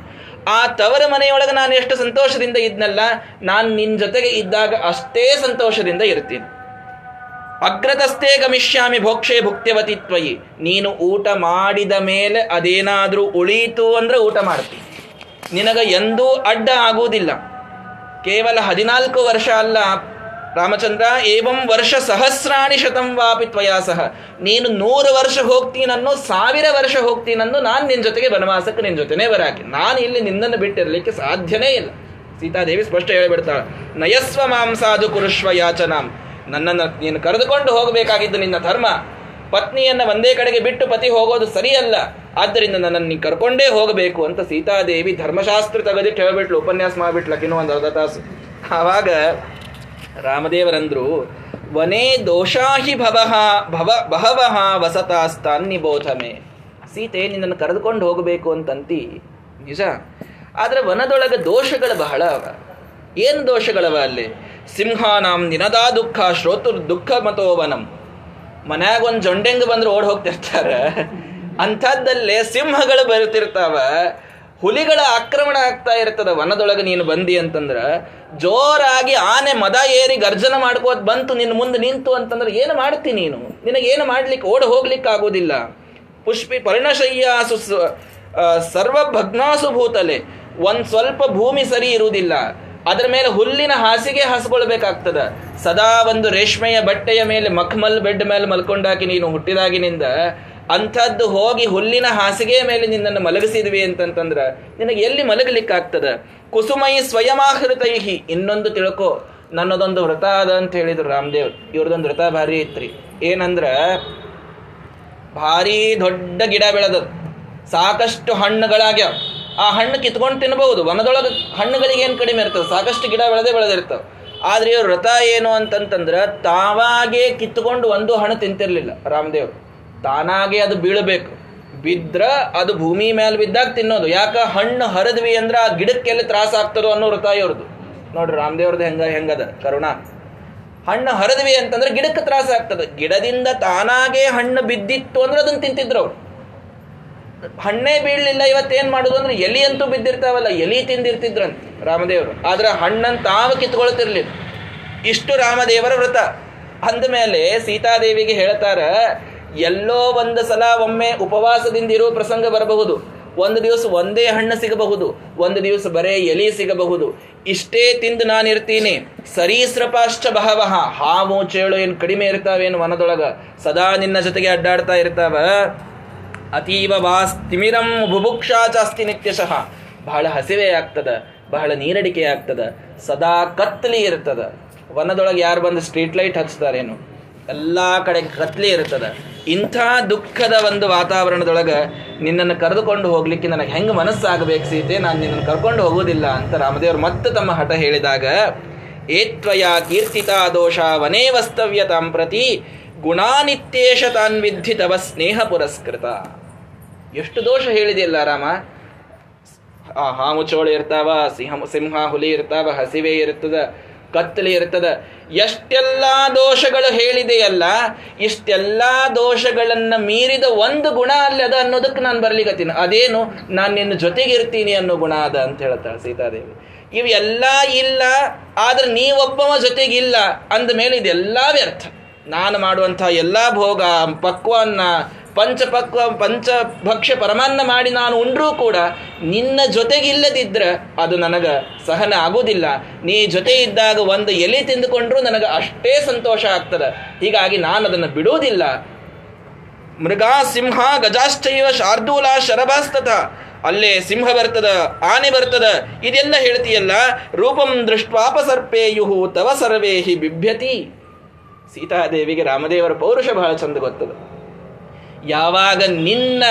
ಆ ತವರ ಮನೆಯೊಳಗೆ ನಾನು ಎಷ್ಟು ಸಂತೋಷದಿಂದ ಇದ್ನಲ್ಲ, ನಾನು ನಿನ್ನ ಜೊತೆಗೆ ಇದ್ದಾಗ ಅಷ್ಟೇ ಸಂತೋಷದಿಂದ ಇರ್ತೀನಿ. ಅಗ್ರತಸ್ಥೇ ಗಮಿಷ್ಯಾಮಿ ಭೋಕ್ಷೆ ಭುಕ್ತಿವತಿತ್ವಯಿ ನೀನು ಊಟ ಮಾಡಿದ ಮೇಲೆ ಅದೇನಾದರೂ ಉಳೀತು ಅಂದ್ರೆ ಊಟ ಮಾಡ್ತಿ. ನಿನಗ ಎಂದೂ ಅಡ್ಡ ಆಗುವುದಿಲ್ಲ. ಕೇವಲ ಹದಿನಾಲ್ಕು ವರ್ಷ ಅಲ್ಲ. ರಾಮಚಂದ್ರ, ಏವಂ ವರ್ಷ ಸಹಸ್ರಾಣಿ ಶತಂ ವಾಪಿ ತ್ವಯಾ ಸಹ. ನೀನು ನೂರು ವರ್ಷ ಹೋಗ್ತೀನನ್ನು ಸಾವಿರ ವರ್ಷ ಹೋಗ್ತೀನನ್ನು ನಾನು ನಿನ್ನ ಜೊತೆಗೆ ವನವಾಸಕ್ಕೆ ನಿನ್ನ ಜೊತೆನೇ ಬರಾಕಿ. ನಾನು ಇಲ್ಲಿ ನಿನ್ನನ್ನು ಬಿಟ್ಟಿರಲಿಕ್ಕೆ ಸಾಧ್ಯನೇ ಇಲ್ಲ. ಸೀತಾದೇವಿ ಸ್ಪಷ್ಟ ಹೇಳಿಬಿಡ್ತಾಳೆ. ನಯಸ್ವ ಮಾಂಸಾದು ಕುರುಶ್ವ ಯಾಚನಾಂ ನನ್ನನ್ನು ನೀನು ಕರೆದುಕೊಂಡು ಹೋಗಬೇಕಾಗಿದ್ದು ನಿನ್ನ ಧರ್ಮ. ಪತ್ನಿಯನ್ನು ಒಂದೇ ಕಡೆಗೆ ಬಿಟ್ಟು ಪತಿ ಹೋಗೋದು ಸರಿಯಲ್ಲ. ಆದ್ದರಿಂದ ನನ್ನನ್ನು ನೀನು ಕರ್ಕೊಂಡೇ ಹೋಗಬೇಕು ಅಂತ ಸೀತಾದೇವಿ ಧರ್ಮಶಾಸ್ತ್ರ ತೆಗೆದಿಟ್ಟು ಹೇಳ್ಬಿಟ್ಲು ಉಪನ್ಯಾಸ ಮಾಡಿಬಿಟ್ಲಕ್ಕಿನ್ನೂ ಒಂದು ಅರ್ಧ ತಾಸು. ಆವಾಗ ರಾಮದೇವರಂದ್ರು, ವನೇ ದೋಷಾಹಿ ಭವಹ ಭವ ಬಹವಹ ವಸತಾಸ್ತಾನ್ ನಿಬೋಧಮೆ ಸೀತೆ, ನಿನ್ನನ್ನು ಕರೆದುಕೊಂಡು ಹೋಗಬೇಕು ಅಂತಂತಿ. ನಿಜ. ಆದರೆ ವನದೊಳಗೆ ದೋಷಗಳು ಬಹಳ ಅವ. ಏನು ದೋಷಗಳವ ಅಲ್ಲಿ? ಸಿಂಹಾನಾಂ ನಿನದಾ ದುಃಖ ಶ್ರೋತುರ್ ದುಃಖ ಮತೋವನಂ ಮನ್ಯಾಗ ಒಂದು ಜೊಂಡೆಂಗ್ ಬಂದ್ರೆ ಓಡ್ ಹೋಗ್ತಿರ್ತಾರ. ಅಂಥದ್ದಲ್ಲೇ ಸಿಂಹಗಳು ಬರುತ್ತಿರ್ತಾವ. ಹುಲಿಗಳ ಆಕ್ರಮಣ ಆಗ್ತಾ ಇರ್ತದ, ವನದೊಳಗೆ ನೀನು ಬಂದಿ ಅಂತಂದ್ರ. ಜೋರಾಗಿ ಆನೆ ಮದ ಏರಿ ಗರ್ಜನ ಮಾಡ್ಕೋತ್ ಬಂತು ನಿನ್ನ ಮುಂದೆ ನಿಂತು ಅಂತಂದ್ರೆ ಏನು ಮಾಡ್ತಿ ನೀನು? ನಿನಗೇನು ಮಾಡ್ಲಿಕ್ಕೆ ಓಡ್ ಹೋಗ್ಲಿಕ್ಕೆ ಆಗೋದಿಲ್ಲ ಪುಷ್ಪಿ ಪರಿಣಶಯ್ಯಾಸು ಸರ್ವ ಭಗ್ನಾಸು ಭೂತಲೆ. ಒಂದ್ ಸ್ವಲ್ಪ ಭೂಮಿ ಸರಿ ಇರುವುದಿಲ್ಲ. ಅದರ ಮೇಲೆ ಹುಲ್ಲಿನ ಹಾಸಿಗೆ ಹಾಸ್ಕೊಳ್ಬೇಕಾಗ್ತದ ಸದಾ ಒಂದು ರೇಷ್ಮೆಯ ಬಟ್ಟೆಯ ಮೇಲೆ ಮಖಮಲ್ ಬೆಡ್ ಮೇಲೆ ಮಲ್ಕೊಂಡಾಕಿ ನೀನು ಹುಟ್ಟಿದಾಗಿನಿಂದ ಅಂಥದ್ದು ಹೋಗಿ ಹುಲ್ಲಿನ ಹಾಸಿಗೆಯ ಮೇಲೆ ನಿನ್ನನ್ನು ಮಲಗಿಸಿದ್ವಿ ಅಂತಂತಂದ್ರ ನಿನಗೆ ಎಲ್ಲಿ ಮಲಗಲಿಕ್ಕಾಗ್ತದ? ಕುಸುಮೈ ಸ್ವಯಮಾಹೃತೈಹಿ ಇನ್ನೊಂದು ತಿಳ್ಕೊ. ನನ್ನದೊಂದು ವ್ರತ ಅದ ಅಂತ ಹೇಳಿದ್ರು ರಾಮದೇವ್. ಇವ್ರದೊಂದು ವ್ರತ ಭಾರಿ ಐತ್ರಿ. ಏನಂದ್ರ, ಭಾರಿ ದೊಡ್ಡ ಗಿಡ ಬೆಳೆದದು ಸಾಕಷ್ಟು ಹಣ್ಣುಗಳಾಗ್ಯಾವ. ಆ ಹಣ್ಣು ಕಿತ್ಕೊಂಡು ತಿನ್ಬಹುದು. ವನದೊಳಗೆ ಹಣ್ಣುಗಳಿಗೆ ಏನು ಕಡಿಮೆ ಇರ್ತದೆ? ಸಾಕಷ್ಟು ಗಿಡ ಬೆಳೆದೇ ಬೆಳೆದಿರ್ತವೆ. ಆದರೆ ಇವ್ರ ವ್ರತ ಏನು ಅಂತಂತಂದ್ರೆ ತಾವಾಗೇ ಕಿತ್ಕೊಂಡು ಒಂದು ಹಣ್ಣು ತಿಂತಿರ್ಲಿಲ್ಲ ರಾಮದೇವ್ ತಾನಾಗೆ ಅದು ಬೀಳಬೇಕು. ಬಿದ್ರ ಅದು ಭೂಮಿ ಮೇಲೆ ಬಿದ್ದಾಗ ತಿನ್ನೋದು. ಯಾಕ? ಹಣ್ಣು ಹರಿದ್ವಿ ಅಂದ್ರೆ ಆ ಗಿಡಕ್ಕೆಲ್ಲ ತ್ರಾಸ ಆಗ್ತದೋ ಅನ್ನೋ ವ್ರತ ಇವ್ರದ್ದು. ನೋಡ್ರಿ, ರಾಮದೇವ್ರದ್ದು ಹೆಂಗ, ಹೆಂಗದ? ಕರುಣ. ಹಣ್ಣು ಹರಿದ್ವಿ ಅಂತಂದ್ರೆ ಗಿಡಕ್ಕೆ ತ್ರಾಸ ಆಗ್ತದೆ. ಗಿಡದಿಂದ ತಾನಾಗೆ ಹಣ್ಣು ಬಿದ್ದಿತ್ತು ಅಂದ್ರೆ ಅದನ್ನು ತಿಂತಿದ್ರು ಅವ್ರು. ಹಣ್ಣೇ ಬೀಳಲಿಲ್ಲ ಇವತ್ತೇನ್ ಮಾಡೋದು ಅಂದ್ರೆ ಎಲಿ ಅಂತೂ ಬಿದ್ದಿರ್ತಾವಲ್ಲ, ಎಲಿ ತಿಂದಿರ್ತಿದ್ರಂತ ರಾಮದೇವರು. ಆದ್ರೆ ಹಣ್ಣನ್ನು ತಾವು ಕಿತ್ಕೊಳ್ತಿರ್ಲಿಲ್ಲ ಇಷ್ಟು ರಾಮದೇವರ ವ್ರತ. ಅಂದಮೇಲೆ ಸೀತಾದೇವಿಗೆ ಹೇಳ್ತಾರ, ಎಲ್ಲೋ ಒಂದು ಸಲ ಒಮ್ಮೆ ಉಪವಾಸದಿಂದ ಇರುವ ಪ್ರಸಂಗ ಬರಬಹುದು. ಒಂದು ದಿವಸ ಒಂದೇ ಹಣ್ಣು ಸಿಗಬಹುದು, ಒಂದು ದಿವಸ ಬರೇ ಎಲಿ ಸಿಗಬಹುದು. ಇಷ್ಟೇ ತಿಂದು ನಾನಿರ್ತೀನಿ. ಸರೀಸೃಪಾಶ್ಚ ಬಹವಹ ಹಾವು ಚೇಳು ಏನು ಕಡಿಮೆ ಇರ್ತಾವೇನು ವನದೊಳಗ? ಸದಾ ನಿನ್ನ ಜೊತೆಗೆ ಅಡ್ಡಾಡ್ತಾ ಇರ್ತಾವ. ಅತೀವ ವಾಸ್ತಿಮಿರಂ ಬುಭುಕ್ಷಾ ಜಾಸ್ತಿ ನಿತ್ಯಶಃ. ಬಹಳ ಹಸಿವೆ ಆಗ್ತದ, ಬಹಳ ನೀರಡಿಕೆ ಆಗ್ತದ, ಸದಾ ಕತ್ತಲಿ ಇರ್ತದ. ವನದೊಳಗೆ ಯಾರು ಬಂದು ಸ್ಟ್ರೀಟ್ ಲೈಟ್ ಹಚ್ತಾರೇನು? ಎಲ್ಲ ಕಡೆ ಕತ್ಲಿ ಇರ್ತದ. ಇಂಥ ದುಃಖದ ಒಂದು ವಾತಾವರಣದೊಳಗೆ ನಿನ್ನನ್ನು ಕರೆದುಕೊಂಡು ಹೋಗ್ಲಿಕ್ಕೆ ನನಗೆ ಹೆಂಗೆ ಮನಸ್ಸಾಗಬೇಕು ಸೀತೆ? ನಾನು ನಿನ್ನನ್ನು ಕರ್ಕೊಂಡು ಹೋಗೋದಿಲ್ಲ ಅಂತ ರಾಮದೇವರು ಮತ್ತೆ ತಮ್ಮ ಹಠ ಹೇಳಿದಾಗ, ಏತ್ವಯ ಕೀರ್ತಿತಾ ದೋಷ ವನೇ ವಸ್ತವ್ಯತಾಂ ಪ್ರತಿ ಗುಣಾನಿತ್ಯೇಶ ತಾನ್ ವಿದ್ಧಿ ತವ ಸ್ನೇಹ ಪುರಸ್ಕೃತ. ಎಷ್ಟು ದೋಷ ಹೇಳಿದೆಯಲ್ಲ ರಾಮ? ಆ ಹಾಮು ಚೋಳು ಇರ್ತಾವ, ಸಿಂಹ ಸಿಂಹ ಹುಲಿ ಇರ್ತಾವ, ಹಸಿವೆ ಇರ್ತದ, ಕತ್ತಲೆ ಇರ್ತದ. ಎಷ್ಟೆಲ್ಲ ದೋಷಗಳು ಹೇಳಿದೆಯಲ್ಲ, ಇಷ್ಟೆಲ್ಲ ದೋಷಗಳನ್ನ ಮೀರಿದ ಒಂದು ಗುಣ ಅಲ್ಲಿ ಅದ ಅನ್ನೋದಕ್ಕೆ ನಾನು ಬರ್ಲಿಕತ್ತೀನಿ ಅದೇನು, ನಾನು ನಿನ್ನ ಜೊತೆಗಿರ್ತೀನಿ ಅನ್ನೋ ಗುಣ ಅದ ಅಂತ ಹೇಳ್ತಾಳೆ ಸೀತಾದೇವಿ. ಇವೆಲ್ಲ ಇಲ್ಲ, ಆದ್ರೆ ನೀವೊಬ್ಬವ ಜೊತೆಗಿಲ್ಲ ಅಂದ ಮೇಲೆ ಇದೆಲ್ಲ ವ್ಯರ್ಥ. ನಾನು ಮಾಡುವಂಥ ಎಲ್ಲ ಭೋಗ, ಪಕ್ವನ್ನ ಪಂಚಪಕ್ವ ಪಂಚಭಕ್ಷ್ಯ ಪರಮಾನ್ನ ಮಾಡಿ ನಾನು ಉಂಡ್ರೂ ಕೂಡ ನಿನ್ನ ಜೊತೆಗಿಲ್ಲದಿದ್ರೆ ಅದು ನನಗೆ ಸಹನ ಆಗುವುದಿಲ್ಲ ನೀ ಜೊತೆ ಇದ್ದಾಗ ಒಂದು ಎಲೆ ತಿಂದುಕೊಂಡ್ರೂ ನನಗೆ ಅಷ್ಟೇ ಸಂತೋಷ ಆಗ್ತದೆ. ಹೀಗಾಗಿ ನಾನು ಅದನ್ನು ಬಿಡುವುದಿಲ್ಲ. ಮೃಗ ಸಿಂಹ ಗಜಾಶ್ಚೈವ ಶಾರ್ದೂಲ ಶರಭಾಸ್ತಥ. ಅಲ್ಲೇ ಸಿಂಹ ಬರ್ತದ, ಆನೆ ಬರ್ತದ, ಇದೆಲ್ಲ ಹೇಳ್ತೀಯಲ್ಲ? ರೂಪಂ ದೃಷ್ಟ್ವಾಪಸರ್ಪೇಯು ತವ ಸರ್ವೇಹಿ ಬಿಭ್ಯತಿ. ಸೀತಾದೇವಿಗೆ ರಾಮದೇವರ ಪೌರುಷ ಬಹಳ ಚಂದ ಗೊತ್ತದ. ಯಾವಾಗ ನಿನ್ನ